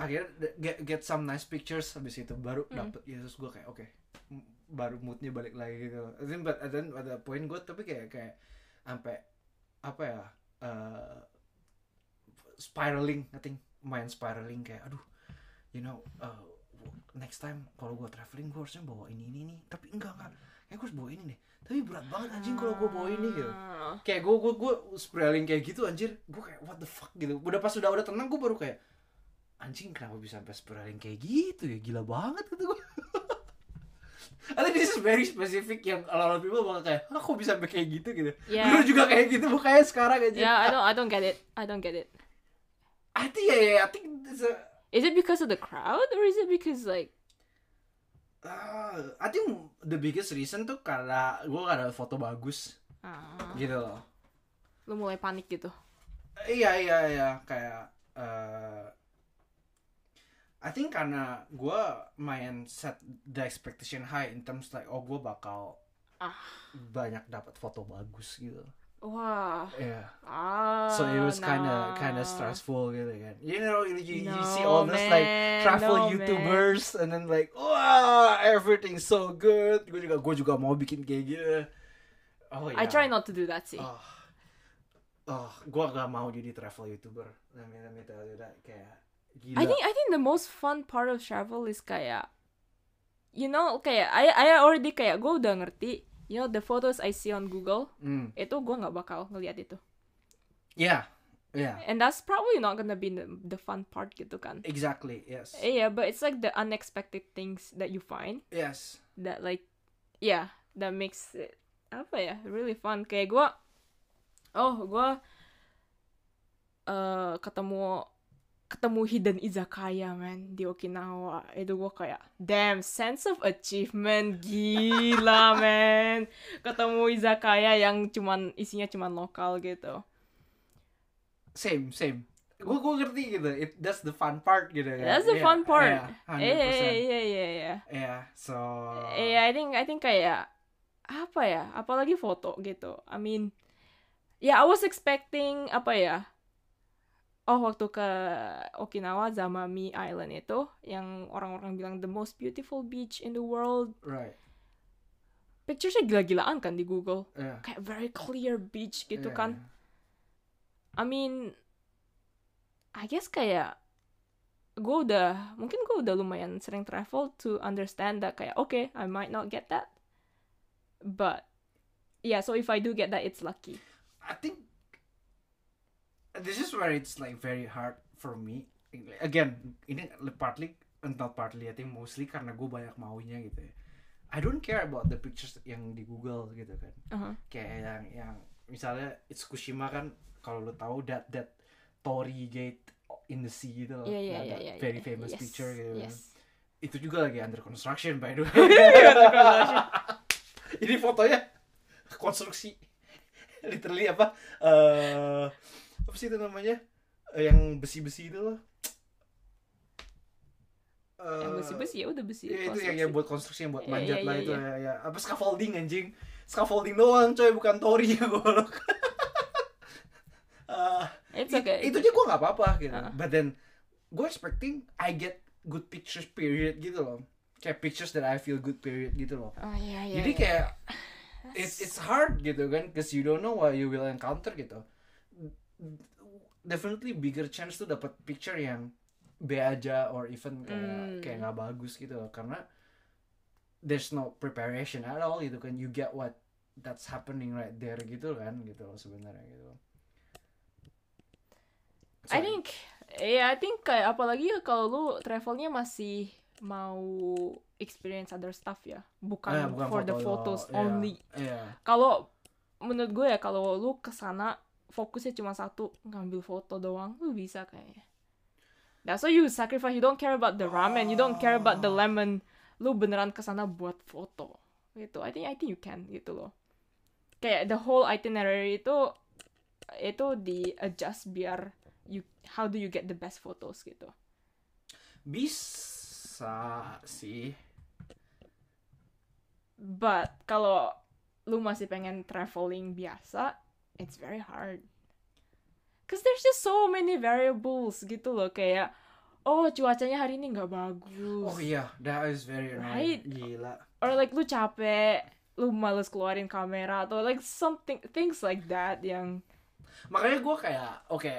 akhirnya get, get some nice pictures habis itu baru Hmm. dapet ya terus gue kayak oke m- baru moodnya balik lagi gitu. I think but then ada poin gue tapi kayak kayak sampai apa ya eh, spiraling I think main spiraling kayak aduh you know uh, next time kalau gue traveling gue harusnya bawa ini ini nih tapi enggak enggak. Kayak gue harus bawa ini deh. Tapi berat banget anjing kalau gue bawa ini gitu. Kayak gue gue gue spiraling kayak gitu anjir. Gue kayak what the fuck gitu. Udah pas udah udah tenang gue baru kayak anjing kenapa bisa sampai spiraling kayak gitu ya? Gila banget gitu gue <laughs> I think this is very specific yang a lot of people bakal kayak ah kok bisa sampai kayak gitu? Gitu. Yeah. dulu juga kayak gitu bukannya sekarang aja. Yeah, I don't I don't get it. I don't get it. I think yeah, yeah, I think it's a, Is it because of the crowd or is it because like uh, I think the biggest reason tuh karena gue gak ada foto bagus. Ah, gitu loh. Lu mulai panik gitu? Iya iya iya. Kayak eh I think karena gue main set the expectation high in terms like oh gue bakal Ah. banyak dapat foto bagus gitu. Wah. Yeah. Ah. So it was kind of nah. kind of stressful gitu kan. You know you, you, you see No, all those like man. travel No, YouTubers and then like wow everything's so good. Gue juga gue juga mau bikin kayak gitu. Oh I yeah. try not to do that sih. Oh, oh gue gak mau jadi travel YouTuber. Let me let me tell you that kayak gila. I think I think the most fun part of travel is kayak you know kayak I I already kayak gue udah ngerti you know the photos I see on Google Mm. itu gue nggak bakal ngeliat itu Yeah, yeah, and that's probably not gonna be the, the fun part gitu kan exactly. Yes, Eh, yeah but it's like the unexpected things that you find yes. that like yeah that makes it apa ya really fun kayak gue oh gue eh ketemu ketemu hidden izakaya man di Okinawa itu gue kayak damn sense of achievement gila <laughs> man ketemu izakaya yang cuman isinya cuman lokal gitu Same, same. Gue gue ngerti gitu. It that's the fun part gitu kan. that's the Yeah, fun part Yeah, eh hundred percent. iya iya iya Yeah, so. Eh, I think I think kayak apa ya? Apalagi foto gitu. I mean, ya I was expecting apa ya? Oh, waktu ke Okinawa Zamami Island itu yang orang-orang bilang the most beautiful beach in the world. Right. Picturesnya gila-gilaan kan di Google. Yeah. Kayak very clear beach gitu yeah. kan. I mean, I guess kayak gue udah mungkin gue udah lumayan sering travel to understand that kayak okay I might not get that but yeah so if I do get that it's lucky I think this is where it's like very hard for me. Again, ini partly not partly I think mostly karena gue banyak maunya gitu ya. I don't care about the pictures yang di Google gitu kan. uh-huh. Kayak yang yang misalnya Tsukushima kan kalau lo tahu that that Torii Gate in the sea gitu loh. yeah yeah that- yeah yeah very yeah. famous yes. picture gitu kan. yes Itu juga lagi under construction by the way. <laughs> Ini fotonya konstruksi. Literally apa? eh apa sih itu namanya? Eh, yang besi-besi itu loh. Eh, yang besi-besi ya udah besi Iya itu yang, yang buat konstruksi yang buat Iya, manjat iya, lah iya, itu iya. ya, ya. Apa scaffolding anjing? Scaffolding doang coy bukan tori <laughs> goblok. Eh, it's it- okay itu aja gue nggak apa-apa gitu. Ah. But then gue expecting I get good pictures period gitu loh. Kayak pictures that I feel good period gitu loh. oh iya iya Jadi iya. kayak it's it's hard gitu kan, cause you don't know what you will encounter gitu. Definitely bigger chance tuh dapat picture yang B aja or even kayak Hmm. kayak nggak bagus gitu loh. karena there's no preparation at all gitu kan. You get what that's happening right there gitu kan gitu loh sebenarnya gitu. I So, think ya I think kayak apalagi ya kalau lu travelnya masih mau experience other stuff ya bukan, eh, bukan for the photos doang. Iya, only Iya. kalau menurut gue ya kalau lu ke sana fokusnya cuma satu ngambil foto doang lu bisa kayaknya. That's why you sacrifice you don't care about the ramen you don't care about the lemon. Lu beneran ke sana buat foto. Gitu I think I think you can gitu loh. Kayak the whole itinerary itu itu di adjust biar you how do you get the best photos gitu. Bisa sih. but kalau lu masih pengen traveling biasa it's very hard cause there's just so many variables gitu loh kayak oh cuacanya hari ini nggak bagus Oh iya, that is very Right. annoying. Gila. or like lu capek lu males keluarin kamera atau like something things like that yang makanya gue kayak oke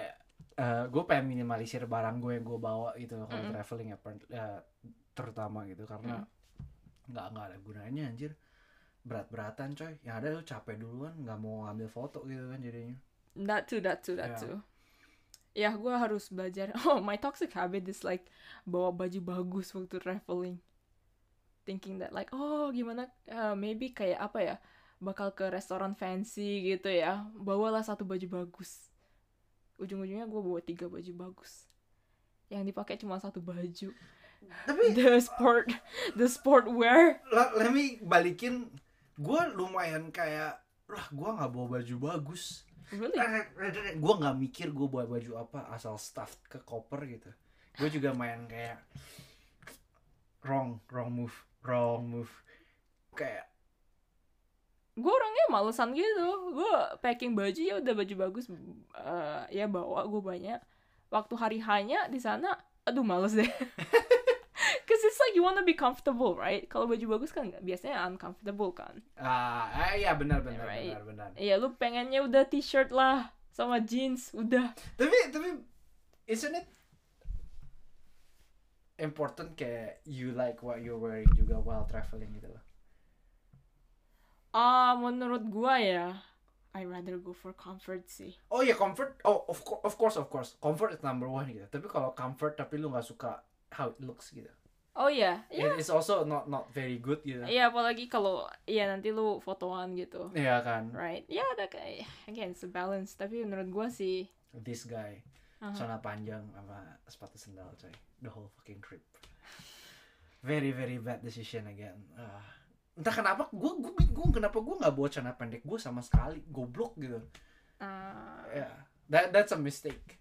gue pengen minimalisir barang gue yang gue bawa gitu kalau Mm-mm. traveling ya, ya, terutama gitu karena nggak nggak ada gunanya anjir berat-beratan coy. Yang ada lu capek duluan nggak mau ngambil foto gitu kan jadinya. That too that too that Yeah. too. Ya gue harus belajar. <laughs> Oh my toxic habit is like bawa baju bagus waktu traveling. Thinking that like oh gimana uh, maybe kayak apa ya bakal ke restoran fancy gitu ya. Bawalah satu baju bagus. Ujung-ujungnya gue bawa tiga baju bagus. Yang dipakai cuma satu baju. Tapi the sport the sport wear. Let me balikin gue lumayan kayak lah gue nggak bawa baju bagus. Really? Gue nggak mikir gue bawa baju apa asal stuff ke koper gitu. Gue juga main kayak wrong wrong move wrong move. Kayak gue orangnya malesan gitu. Gue packing baju ya udah baju bagus eh, ya bawa gue banyak. Waktu hari hanya di sana aduh males deh <laughs> like you wanna be comfortable, right? Kalau baju bagus kan nggak- biasanya uncomfortable kan. ah eh, iya benar benar Right. benar benar Iya, lu pengennya udah t-shirt lah sama jeans, udah. tapi tapi isn't it important kayak you like what you're wearing juga while traveling gitu loh Ah, menurut gua ya, I rather go for comfort sih. oh ya comfort oh of course of course of course comfort is number one gitu tapi kalau comfort tapi lu nggak suka how it looks gitu Oh iya, iya. It- it's also not not very good gitu Iya, apalagi kalau iya nanti lu fotoan gitu. Iya kan? Right? Ya, ada kayak again it's a balance, tapi menurut gua sih this guy Aha. celana panjang sama sepatu sendal coy. The whole fucking trip. Very very bad decision again. Ah. entah kenapa gue gue bingung kenapa gue nggak bawa celana pendek gue sama sekali. Goblok gitu. Ah, ya. That that's a mistake.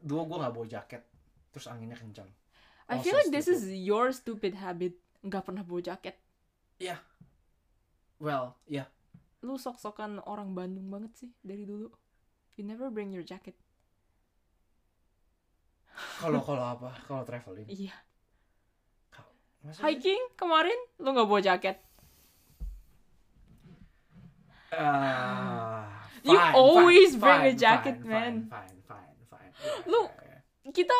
Dua gue nggak bawa jaket terus anginnya kencang I feel like this stupid. is your stupid habit. Nggak pernah bawa jaket. well ya Lu sok-sokan orang Bandung banget sih dari dulu. You never bring your jacket. kalau kalau apa kalau traveling Iya. Sih? Hiking kemarin lu nggak bawa jaket. You fine, always fine, bring a fine, jacket, fine, man. Fine, fine, fine. Yeah, Lu- yeah, yeah. Kita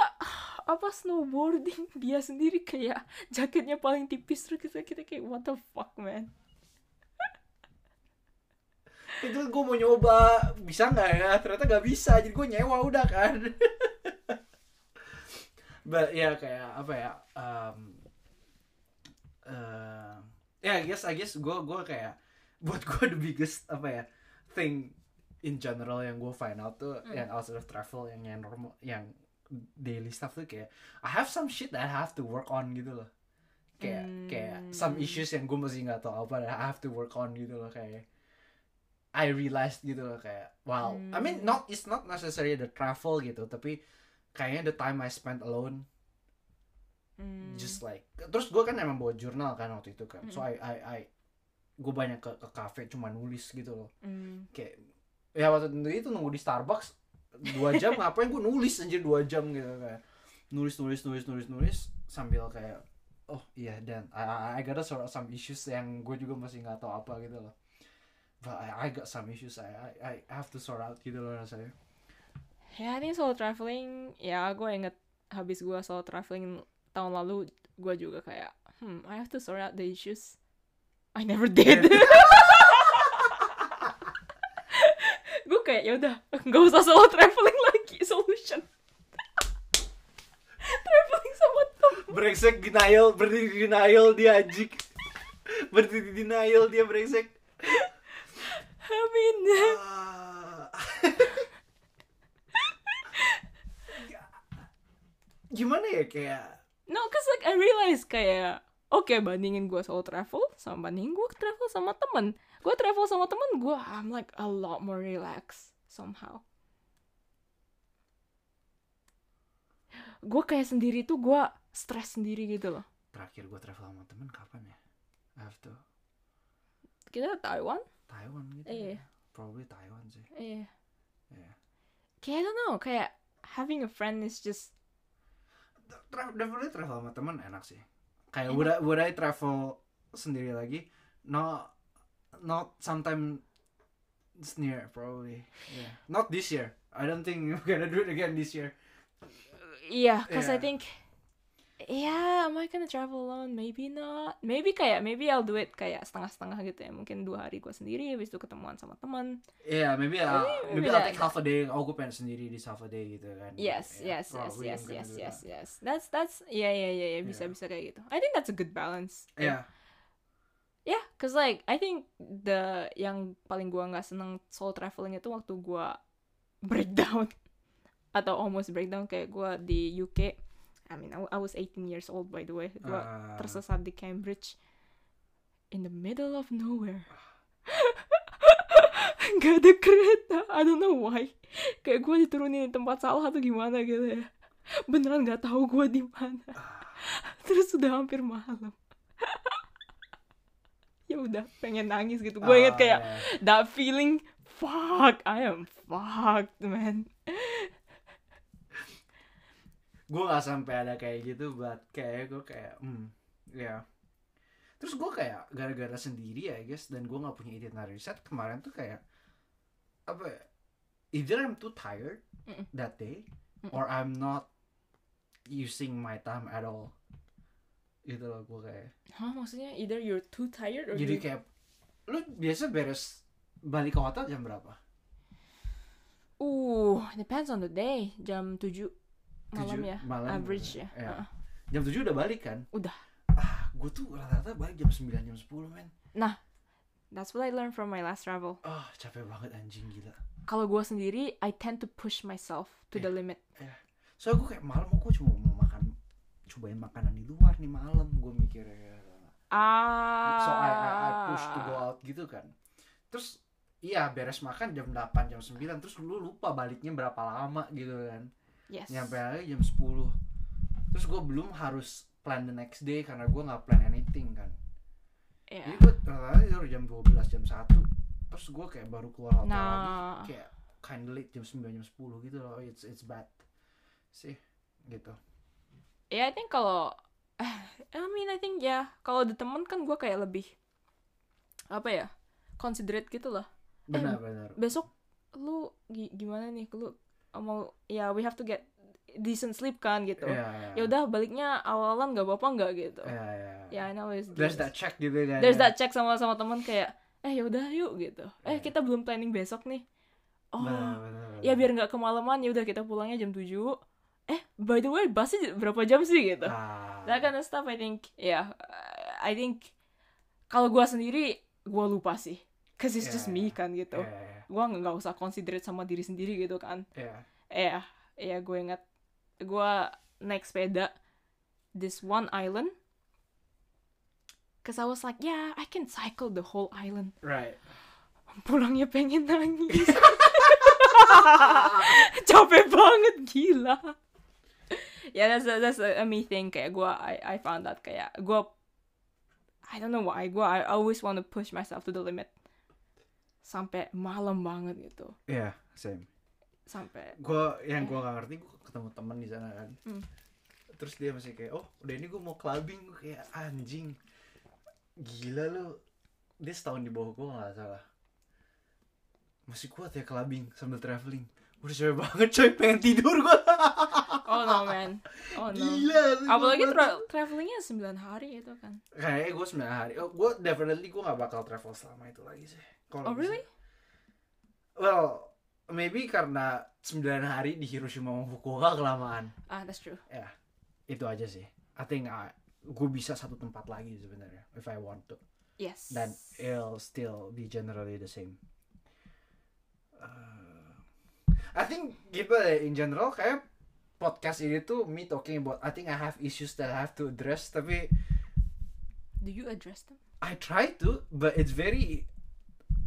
apa snowboarding <laughs> dia sendiri kayak jaketnya paling tipis terus kita kita kayak what the fuck man. <laughs> itu gue mau nyoba bisa nggak ya ternyata nggak bisa jadi gue nyewa udah kan <laughs> but ya kayak apa ya um, uh, ya I guess I guess gue gue kayak buat gue the biggest apa ya thing in general yang gue find out tuh Hmm. yang outside of travel yang yang normal yang daily stuff tuh kayak I have some shit that I have to work on gitu loh kayak kayak some Hmm. issues yang gue masih nggak tahu apa that I have to work on gitu loh kayak I realized gitu loh kayak wow I mean Hmm. not it's not necessarily the travel gitu tapi kayaknya the time I spent alone Hmm. just like terus gue kan emang bawa jurnal kan waktu itu kan so Mm. I I I gue banyak ke ke cafe cuma nulis gitu loh Hmm. kayak ya waktu itu nunggu di Starbucks dua jam ngapain gue nulis anjir dua jam gitu kayak nulis nulis nulis nulis nulis sambil kayak oh iya dan I, I, I gotta sort out some issues yang gue juga masih nggak tahu apa gitu loh but I, I got some issues I, I I have to sort out gitu loh rasanya Ya ini soal traveling, ya gue inget habis gue soal traveling tahun lalu, gue juga kayak, hmm, I have to sort out the issues. I never did. gue <laughs> kayak ya udah, nggak usah soal traveling lagi solution. <laughs> traveling sama temen. brengsek denial berdiri di denial dia anjing berdiri di denial dia brengsek mean, Ah. <laughs> gimana ya kayak no, cause like I realize kayak, oke bandingin gue soal travel sama bandingin gue travel sama temen. Gue travel sama temen, gue I'm like a lot more relaxed somehow. Gue kayak sendiri tuh gue stres sendiri gitu loh. terakhir gue travel sama temen kapan ya I have to Kita Taiwan? Taiwan gitu Iya. ya. probably Taiwan sih Iya. Iya. Kayak I don't know, kayak having a friend is just Tra- definitely travel sama temen enak sih kayak would I, would I travel sendiri lagi no not sometime this near probably yeah not this year I don't think <laughs> we're gonna do it again this year Iya, cause I Yeah. think Yeah, am I gonna travel alone? Maybe not. Maybe kayak, maybe I'll do it kayak setengah-setengah gitu ya. Mungkin dua hari gue sendiri, habis itu ketemuan sama teman. yeah maybe uh, Maybe maybe I'll take half a day oh gue pengen sendiri di half a day gitu kan Yes, Yeah, yes, yes, yes, yes, yes, that. yes. That's that's yeah, yeah, yeah, yeah. Bisa Yeah. bisa kayak gitu. I think that's a good balance. yeah Yeah, cause like I think the yang paling gua nggak seneng soul traveling itu waktu gua breakdown <laughs> atau almost breakdown kayak gua di UK. I mean, I, I was 18 years old by the way. Gua Uh, tersesat di Cambridge in the middle of nowhere. <laughs> Gak ada kereta, I don't know why. Kayak gue diturunin di tempat salah atau gimana gitu ya. beneran nggak tahu gue di mana <laughs> terus udah hampir malam ya udah pengen nangis gitu. Gue inget kayak ya. that feeling fuck I am fucked man. Gue gak sampai ada kayak gitu but kayak gue kayak hmm ya. Terus gue kayak gara-gara sendiri ya guys dan gue nggak punya itinerary set kemarin tuh kayak apa ya, either I'm too tired Mm-mm. that day or I'm not using my time at all gitu loh gue kayak Hah maksudnya either you're too tired or jadi you- kayak lu biasa beres balik ke hotel jam berapa Uh, depends on the day. Jam 7 malam Tujuh ya. malam, Average ya. ya. Heeh. jam 7 udah balik kan Udah. ah gue tuh rata-rata balik jam 9 jam 10 men That's what I learned from my last travel. ah capek banget anjing gila Kalau gue sendiri, I tend to push myself to the limit. soalnya gue kayak malam gue cuma cobain makanan di luar nih malam gue mikirnya. Ah. so I, I, I push to go out gitu kan. Terus iya beres makan jam 8 jam 9 terus lu lupa baliknya berapa lama gitu kan. Yes. nyampe lagi jam 10 terus gue belum harus plan the next day karena gue nggak plan anything kan. Yeah. jadi gue tidur jam 12 jam 1 terus gue kayak baru keluar hotel lagi. Nah, kayak kind late jam 9 jam 10 gitu loh. It's it's bad. Sih gitu ya I think kalau <laughs> I mean I think ya kalau ada temen kan gue kayak lebih apa ya considerate gitu lah benar benar besok lu gi- gimana nih lu mau ya we have to get decent sleep kan gitu Iya, ya udah baliknya awalan nggak apa-apa nggak gitu Iya, iya. ya I know it's There's that check gitu kan. there's ya. that check sama sama teman kayak eh yaudah yuk gitu eh Iya. kita belum planning besok nih oh Benar, benar, benar. ya biar nggak kemalaman ya udah kita pulangnya jam 7 eh by the way busnya berapa jam sih gitu? Ah, that kind of stuff I think ya I think kalau gua sendiri gua lupa sih. Cause it's Yeah, just me kan gitu. Iya, gua nggak usah considerate sama diri sendiri gitu kan. Iya. eh ya gue ingat gue naik sepeda this one island. Cause I was like yeah I can cycle the whole island. Right. pulangnya pengen nangis. <laughs> Capek banget gila yeah, that's a, that's a, a me thing kayak gue I I found that kayak gue I don't know why gue I always want to push myself to the limit sampai malam banget gitu Iya, same. sampai Gue yang gue gak ngerti gue ketemu teman di sana kan. Hmm. Terus dia masih kayak, oh udah ini gue mau clubbing gue kayak anjing. Gila lu. Dia setahun di bawah gue gak salah. Masih kuat ya clubbing sambil traveling. Udah capek banget coy, pengen tidur gue. Oh no man oh no Gila. Apalagi tra travelingnya 9 hari itu kan. Kayaknya gue 9 hari. Oh, gue definitely gue gak bakal travel selama itu lagi sih. Kalau Oh bisa. really? Well, maybe karena 9 hari di Hiroshima sama Fukuoka kelamaan. Ah, that's true. Ya, itu aja sih. I think I, gue bisa satu tempat lagi sebenarnya if I want to. Yes. Dan it'll still be generally the same. Uh, I think gitu deh in general kayak podcast ini tuh me talking about I think I have issues that I have to address tapi do you address them? I try to, but it's very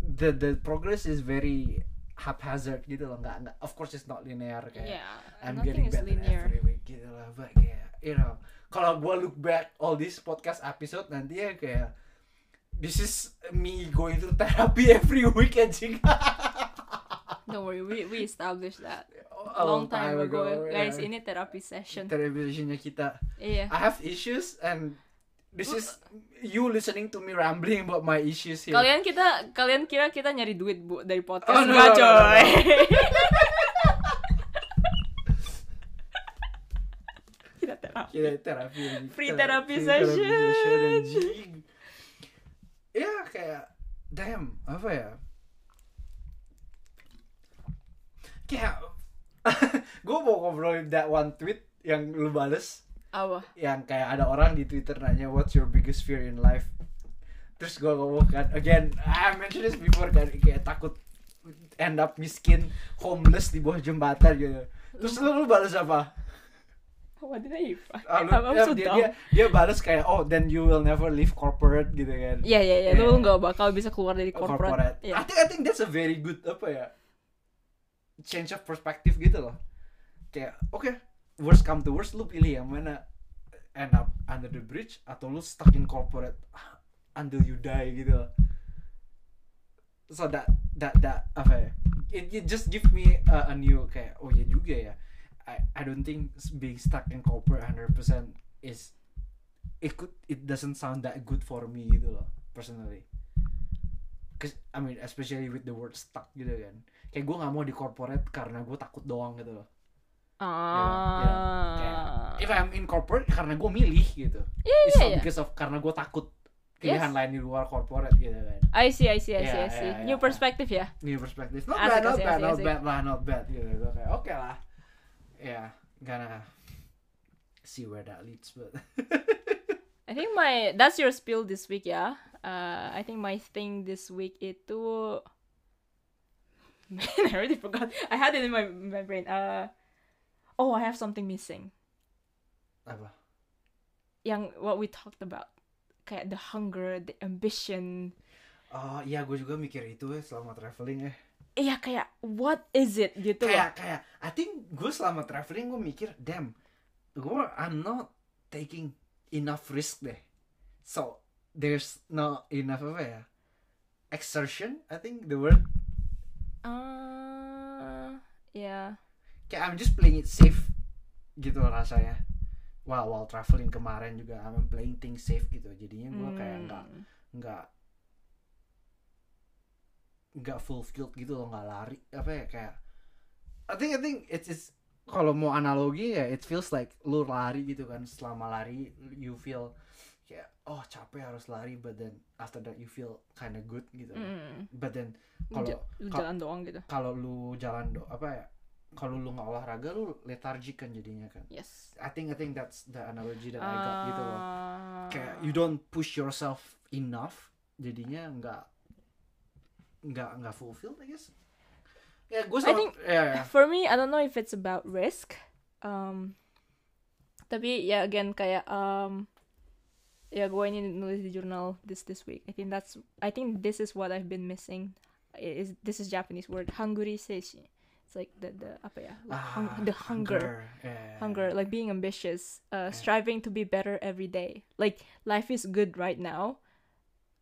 the the progress is very haphazard gitu loh. Nggak, nggak of course it's not linear kayak yeah, I'm nothing getting is better linear. every week gitu lah. But kayak you know, kalau gua look back all these podcast episode nanti ya kayak this is me going through therapy <laughs> every week anjing. <laughs> Don't worry, we we established that A long time ago. yeah. Guys, ini therapy session. Therapy sessionnya kita. Iya. I have issues and this is you listening to me rambling about my issues here. Kalian kita kalian kira kita nyari duit bu dari podcast? Oh, no, Enggak, no, no, no, coy. <laughs> kita terapi. Kita terapi. Free Tera- therapy free therapy session. session. Ya kayak damn apa ya? Kayak <laughs> gue mau ngobrolin that one tweet yang lu bales Apa? yang kayak ada orang di Twitter nanya what's your biggest fear in life terus gue ngomong kan again I mentioned this before kan kayak takut end up miskin homeless di bawah jembatan gitu terus lu, lu balas apa What did I even? Ah, lu- I'm ya, so dia, dumb. dia dia balas kayak oh then you will never leave corporate gitu kan Iya iya iya, Yeah. lu nggak bakal bisa keluar dari corporate. corporate Iya. I think I think that's a very good apa ya change of perspective gitu loh. Kayak oke worst come to worst lu pilih yang mana end up under the bridge atau lu stuck in corporate until you die gitu loh. so that that that apa ya? It, it just give me a, a new kayak oh ya juga ya. I I don't think being stuck in corporate 100% is it could it doesn't sound that good for me gitu loh personally. Cause I mean especially with the word stuck gitu kan kayak gue nggak mau di corporate karena gue takut doang gitu loh Ah. if I'm in corporate karena gue milih gitu Yeah, it's yeah, not yeah. because of karena gue takut pilihan Yes. lain di luar corporate gitu kan I see, I see, I see, Yeah, I see. yeah, New yeah. perspective ya. new perspective not Asik, bad not asik, bad asik, not asik. bad lah not bad gitu gue kayak oke lah ya gonna see where that leads but <laughs> I think my that's your spill this week ya. Uh, I think my thing this week itu <laughs> man I already forgot. I had it in my my brain. Uh, oh I have something missing. apa Yang what we talked about, kayak the hunger, the ambition. oh iya gue juga mikir itu ya selama traveling ya Iya kayak what is it gitu loh. kayak kayak I think gue selama traveling gue mikir damn gue I'm not taking enough risk deh so there's not enough apa ya exertion I think the word Uh, yeah. kayak I'm just playing it safe gitu rasanya wow while traveling kemarin juga I'm playing things safe gitu jadinya gue kayak nggak Hmm. nggak nggak fulfilled gitu loh nggak lari apa ya kayak I think I think it's, it's kalau mau analogi ya it feels like lu lari gitu kan selama lari you feel kayak oh capek harus lari but then after that you feel kinda good gitu Mm. but then kalau jalan doang gitu. kalau lu jalan do apa ya kalau lu nggak olahraga lu lethargic kan jadinya kan Yes. I think I think that's the analogy that I got gitu loh Ah. kayak you don't push yourself enough jadinya nggak nggak nggak fulfilled I guess ya gue I think- ya For me, I don't know if it's about risk. Um, tapi ya again kayak um, gue ini nulis di jurnal this this week. I think that's I think this is what I've been missing. It Is this is Japanese word hanguri seishi. It's like the the apa ya like hung- Ah, the hunger. yeah. hunger like being ambitious uh striving to be better every day like life is good right now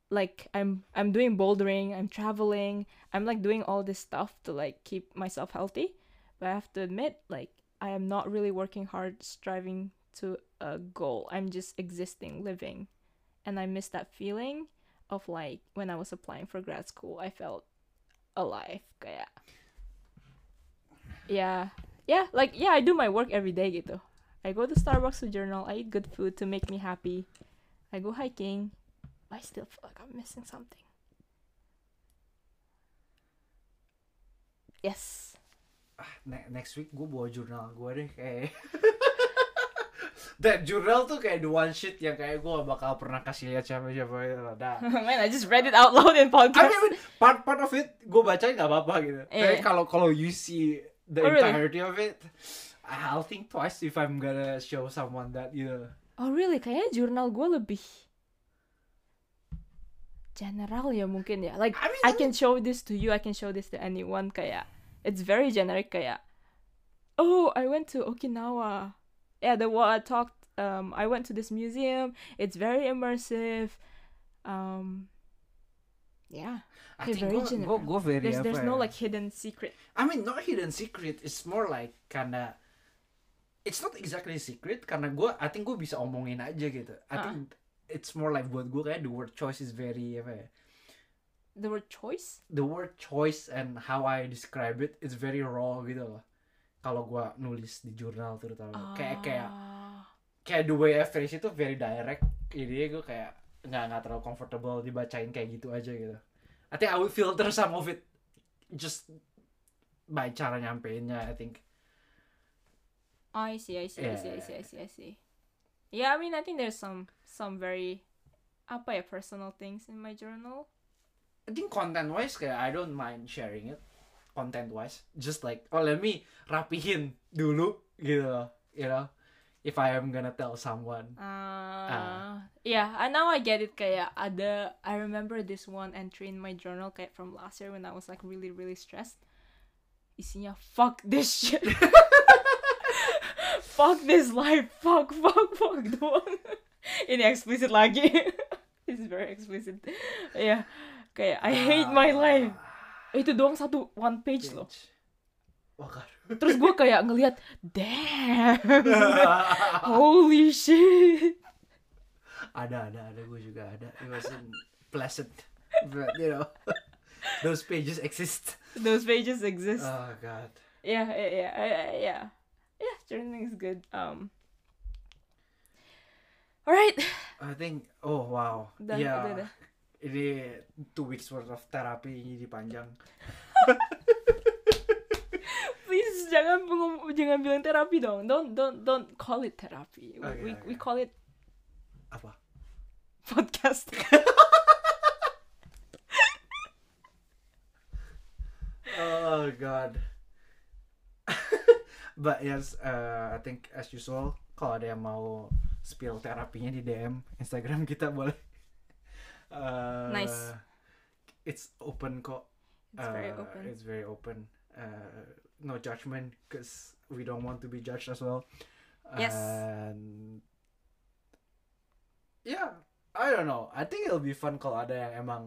like i'm i'm doing bouldering i'm traveling i'm like doing all this stuff to like keep myself healthy but i have to admit like i am not really working hard striving to a goal. I'm just existing living. And i miss that feeling of like when i was applying for grad school i felt alive. Kayak yeah. Yeah like yeah i do my work every day gitu. I go to starbucks to journal i eat good food to make me happy. I go hiking i still feel like i'm missing something. Yes. Ah, ne- next week gue bawa jurnal gue deh kayak <laughs> that journal tuh kayak the one shit yang kayak gue gak bakal pernah kasih lihat siapa-siapa gitu loh. Nah, <laughs> man i just read it out loud in I podcast mean, part part of it gue bacain gak apa-apa gitu. Tapi Iya. kalau kalau you see the Oh, really? entirety of it, I'll think twice if I'm gonna show someone that you know. oh really kayaknya jurnal gue lebih general ya mungkin ya like I mean, I can show this to you, I can show this to anyone kayak it's very generic kayak oh I went to Okinawa. Yeah, the what I talked um I went to this museum. It's very immersive. Um yeah. I think very gue general. gue very There's there's no like hidden secret. I mean not hidden secret. It's more like kinda It's not exactly secret karena gue I think gue bisa omongin aja gitu. I Ah. think it's more like buat gue kayak the word choice is very apa ya? The word choice? The word choice and how I describe it is very raw gitu loh. Kalau gue nulis di jurnal terutama kayak kayak Ah. kayak the way I phrase itu very direct jadi gue kayak nggak nggak terlalu comfortable dibacain kayak gitu aja gitu I think I will filter some of it just by cara nyampeinnya I think I see, I see, I see, I Yeah. see, I see, I see. Yeah, I mean, I think there's some some very apa ya personal things in my journal. I think content wise kayak I don't mind sharing it content wise just like oh let me rapihin dulu gitu loh you know if I am gonna tell someone. Uh, yeah, and now I get it kayak ada I remember this one entry in my journal kayak from last year when I was like really really stressed. Isinya fuck this shit. <laughs> fuck this life. Fuck fuck fuck. Doang <laughs> ini explicit lagi. <laughs> This is very explicit. Yeah, kayak I hate my life itu doang satu one page loh. Wah, kan. terus gue kayak ngelihat damn. <laughs> Holy shit. Ada ada ada gue juga ada. It wasn't pleasant but you know <laughs> those pages exist. Those pages exist. Oh god. Yeah yeah yeah yeah yeah yeah. Journaling is good. Um alright I think oh wow. Udah, ya udah, udah. Ini two weeks worth of terapi ini panjang please jangan jangan bilang terapi dong. Don't don't don't call it therapy. Okay, we we okay. call it apa? podcast. <laughs> Oh god. <laughs> But yes uh, I think as usual kalau ada yang mau spill terapinya di DM Instagram kita boleh Uh, Nice. it's open kok it's very Uh, open It's very open. Uh, no judgment because we don't want to be judged as well. Yes. And yeah, I don't know. I think it'll be fun kalau ada yang emang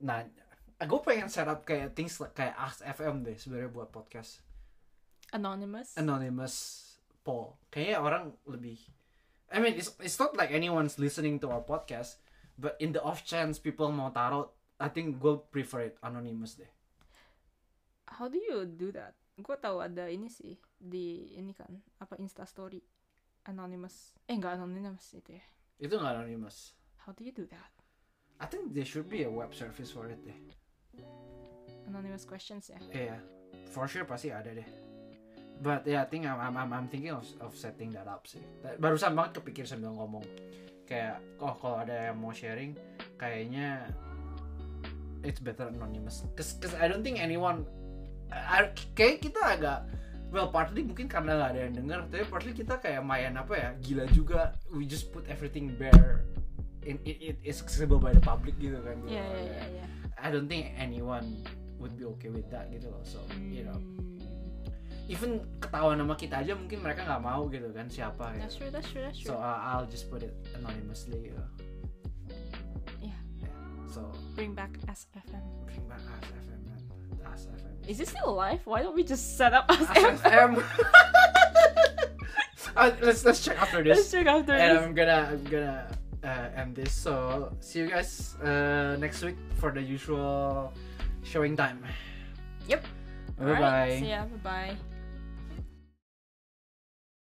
nanya. Gue pengen set up kayak things like kayak Ask FM deh sebenarnya buat podcast anonymous anonymous poll. Kayaknya orang lebih. I mean, it's it's not like anyone's listening to our podcast, but in the off chance people mau taruh, I think gue prefer it anonymous deh. how do you do that gue tahu ada ini sih di ini kan apa insta story anonymous eh enggak anonymous itu ya Itu nggak anonymous. how do you do that I think there should be a web service for it deh. anonymous questions ya Iya, for sure pasti ada deh. But yeah, I think I'm I'm, I'm, thinking of, of setting that up sih. Barusan banget kepikir sambil ngomong. Kayak, oh kalau ada yang mau sharing, kayaknya it's better anonymous. Cause, cause I don't think anyone, I, kayak kita agak Well, partly mungkin karena nggak ada yang denger, tapi partly kita kayak main apa ya, gila juga. We just put everything bare, in it, it is accessible by the public gitu kan. gitu. Iya iya iya. I don't think anyone would be okay with that gitu loh. So, you know. Even ketahuan nama kita aja mungkin mereka nggak mau gitu kan siapa That's gitu. true, that's true, that's So true. uh, I'll just put it anonymously. Uh, Yeah. So Bring back SFM. bring back Ask FM and Ask FM. Is it still alive? Why don't we just set up <laughs> SFM? <laughs> Uh, let's let's check after Let's this. check after And this. I'm gonna I'm gonna uh, end this. So see you guys uh, next week for the usual showing time. Yep. Bye bye. See ya. Bye bye.